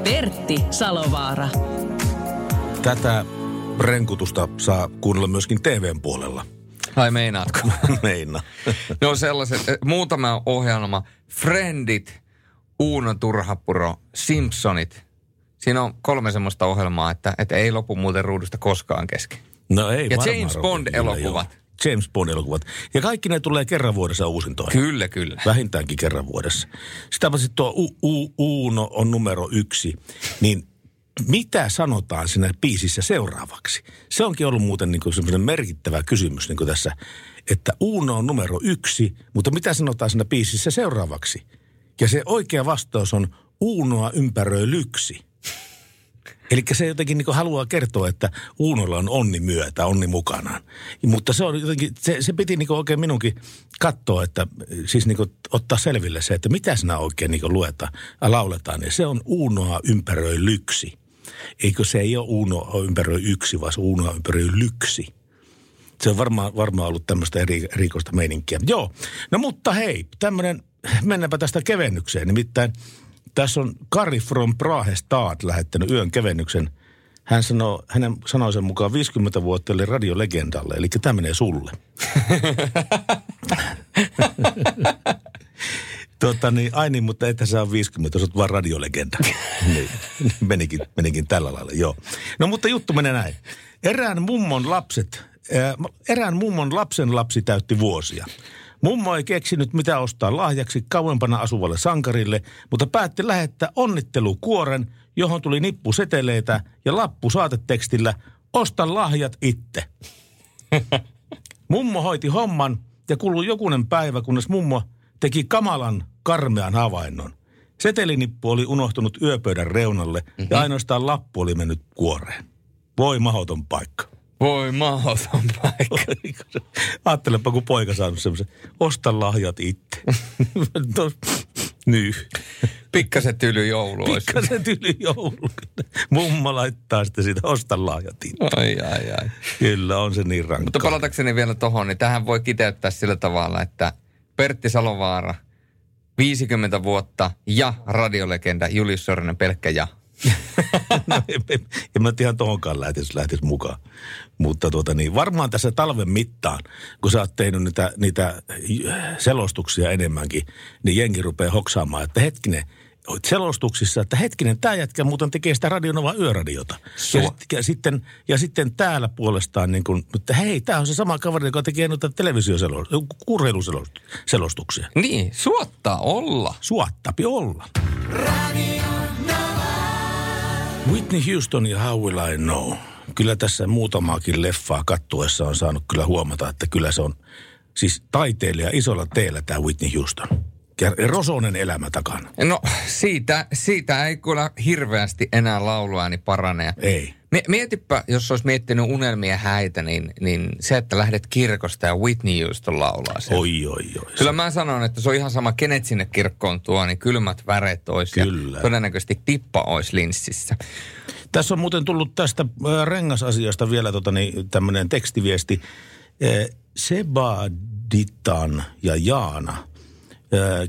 Pertti Salovaara. Tätä renkutusta saa kuunnella myöskin TVn puolella. Ai meinaatko? Meina. No sellaiset, eh, muutama ohjelma. Friendit, Uuno Turhapuro, Simpsonit. siinä on kolme semmoista ohjelmaa, että, että ei lopu muuten ruudusta koskaan kesken. No ei Ja James. Bond-elokuvat. James Bond-elokuvat. Ja kaikki ne tulee kerran vuodessa uusintoihin. Kyllä, kyllä. Vähintäänkin kerran vuodessa. Sitä paitsi tuo U- U- Uuno on numero yksi, niin mitä sanotaan siinä biisissä seuraavaksi? Se onkin ollut muuten niin semmoinen merkittävä kysymys niin tässä, että Uuno on numero yksi, mutta mitä sanotaan siinä biisissä seuraavaksi? Ja se oikea vastaus on Uunoa ympäröi lyksi. Eli se jotenkin niin haluaa kertoa, että Uunolla on onni myötä, onni mukanaan. Mutta se on jotenkin, se, se piti niin oikein minunkin katsoa, että siis niin ottaa selville se, että mitä sinä oikein niin luetaan lauletaan. Ja se on Uunoa ympäröi lyksi. Eikö se ei ole Uuno ympäröi yksi, vaan se ympäröi lyksi. Se on varmaan, varmaan ollut tämmöistä eri, erikoista meininkiä. Joo, no mutta hei, tämmöinen, mennäänpä tästä kevennykseen. Nimittäin tässä on Kari from Prahe Stad lähettänyt yön kevennyksen. Hän sanoo, hänen sanoisen mukaan 50 vuotta oli radiolegendalle, eli tämä menee sulle. Tota niin, ai niin, mutta että sä on 50, sä oot vaan radiolegenda. niin, menikin, menikin tällä lailla, joo. No mutta juttu menee näin. Erään mummon lapset, ää, erään mummon lapsen lapsi täytti vuosia. Mummo ei keksinyt mitä ostaa lahjaksi kauempana asuvalle sankarille, mutta päätti lähettää onnittelukuoren, johon tuli nippu seteleitä ja lappu saatetekstillä Osta lahjat itse. Mummo hoiti homman ja kului jokunen päivä, kunnes mummo teki kamalan karmean havainnon. Setelinippu oli unohtunut yöpöydän reunalle mm-hmm. ja ainoastaan lappu oli mennyt kuoreen. Voi mahoton paikka. Voi mahoton paikka. Ajattelepa, kun poika saanut semmoisen, osta lahjat itse. Nyt. Pikkasen tyly joulu. Pikkasen tyly joulu. Mumma laittaa sitten siitä, osta lahjat itse. Ai, ai, ai. Kyllä, on se niin rankkaa. Mutta palatakseni vielä tohon, niin tähän voi kiteyttää sillä tavalla, että Pertti Salovaara, 50 vuotta ja radiolegenda Julius Sorinen pelkkä ja. no, en, en, en mä ihan tohonkaan lähtisi, lähtisi mukaan. Mutta tuota niin, varmaan tässä talven mittaan, kun sä oot tehnyt niitä, niitä selostuksia enemmänkin, niin jengi rupeaa hoksaamaan, että hetkinen, selostuksissa, että hetkinen, tämä jätkä muuten tekee sitä radionova yöradiota. Ja, sit, ja, sitten, ja sitten täällä puolestaan, niin kuin, että hei, tämä on se sama kaveri, joka tekee noita televisioselostuksia. Niin, suottaa olla. Suottapi olla. Whitney Houston ja How Will I Know. Kyllä tässä muutamaakin leffaa kattuessa on saanut kyllä huomata, että kyllä se on siis taiteilija isolla teellä tämä Whitney Houston. Ja rosonen elämä takana. No siitä, siitä ei kyllä hirveästi enää lauluääni parane. Ei. Mietipä, jos olisi miettinyt unelmia häitä, niin, niin se, että lähdet kirkosta ja Whitney Houston laulaa sen. Oi, oi, oi. Kyllä mä sanon, että se on ihan sama, kenet sinne kirkkoon tuo, niin kylmät väret olisi Kyllä. ja todennäköisesti tippa olisi linssissä. Tässä on muuten tullut tästä äh, rengasasiasta vielä tota, niin, tämmöinen tekstiviesti. Äh, Sebaditan ja Jaana.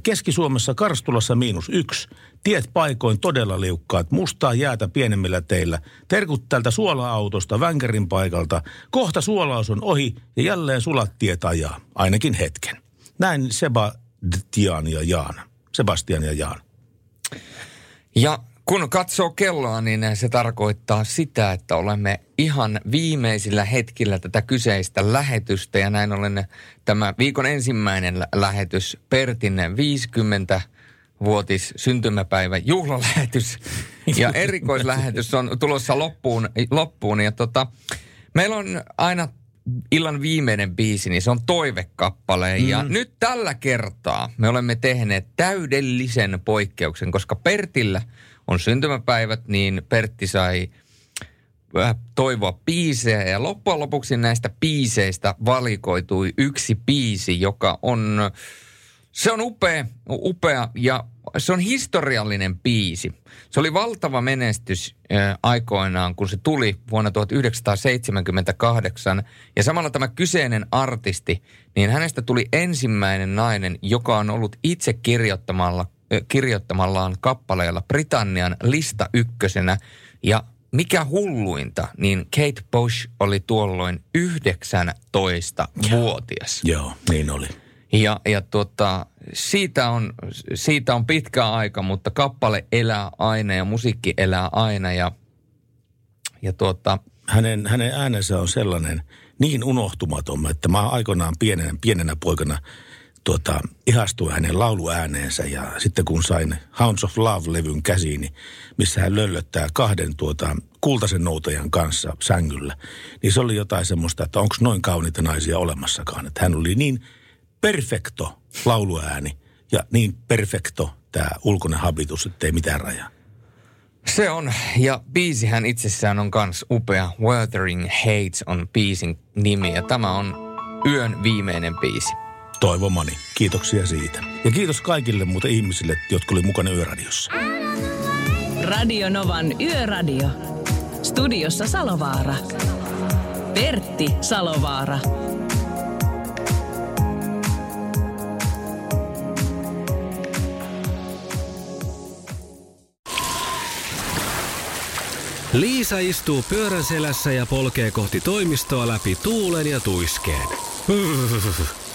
Keski-Suomessa Karstulassa miinus yksi. Tiet paikoin todella liukkaat, mustaa jäätä pienemmillä teillä. Terkut tältä suola-autosta Vänkärin paikalta. Kohta suolaus on ohi ja jälleen sulat tiet ajaa, ainakin hetken. Näin Sebastian ja Jaana. Sebastian ja Jaana. Ja kun katsoo kelloa, niin se tarkoittaa sitä, että olemme ihan viimeisillä hetkillä tätä kyseistä lähetystä. Ja näin ollen tämä viikon ensimmäinen lä- lähetys, Pertin 50 vuotis syntymäpäivä juhlalähetys ja erikoislähetys on tulossa loppuun. loppuun. Ja tota, meillä on aina illan viimeinen biisi, niin se on toivekappale. Mm. Ja nyt tällä kertaa me olemme tehneet täydellisen poikkeuksen, koska Pertillä on syntymäpäivät, niin Pertti sai äh, toivoa biisejä. Ja loppujen lopuksi näistä biiseistä valikoitui yksi biisi, joka on, se on upea, upea ja se on historiallinen biisi. Se oli valtava menestys äh, aikoinaan, kun se tuli vuonna 1978. Ja samalla tämä kyseinen artisti, niin hänestä tuli ensimmäinen nainen, joka on ollut itse kirjoittamalla, kirjoittamallaan kappaleella Britannian lista ykkösenä. Ja mikä hulluinta, niin Kate Bush oli tuolloin 19-vuotias. Joo, niin oli. Ja, ja tuota, siitä, on, siitä on pitkä aika, mutta kappale elää aina ja musiikki elää aina. Ja, ja tuota, hänen, hänen äänensä on sellainen niin unohtumaton, että mä aikoinaan pienenä, pienenä poikana tuota, ihastuin hänen lauluääneensä ja sitten kun sain Hounds of Love-levyn käsiini, missä hän löllöttää kahden tuota, kultaisen noutajan kanssa sängyllä, niin se oli jotain semmoista, että onko noin kauniita naisia olemassakaan. Että hän oli niin perfekto lauluääni ja niin perfekto tämä ulkoinen habitus, ettei mitään rajaa. Se on, ja biisihän itsessään on kans upea. Wuthering Hates on biisin nimi, ja tämä on yön viimeinen biisi. Toivomani. Kiitoksia siitä. Ja kiitos kaikille muuten ihmisille, jotka oli mukana Yöradiossa. Radio Novan Yöradio. Studiossa Salovaara. Pertti Salovaara. Liisa istuu pyörän selässä ja polkee kohti toimistoa läpi tuulen ja tuiskeen.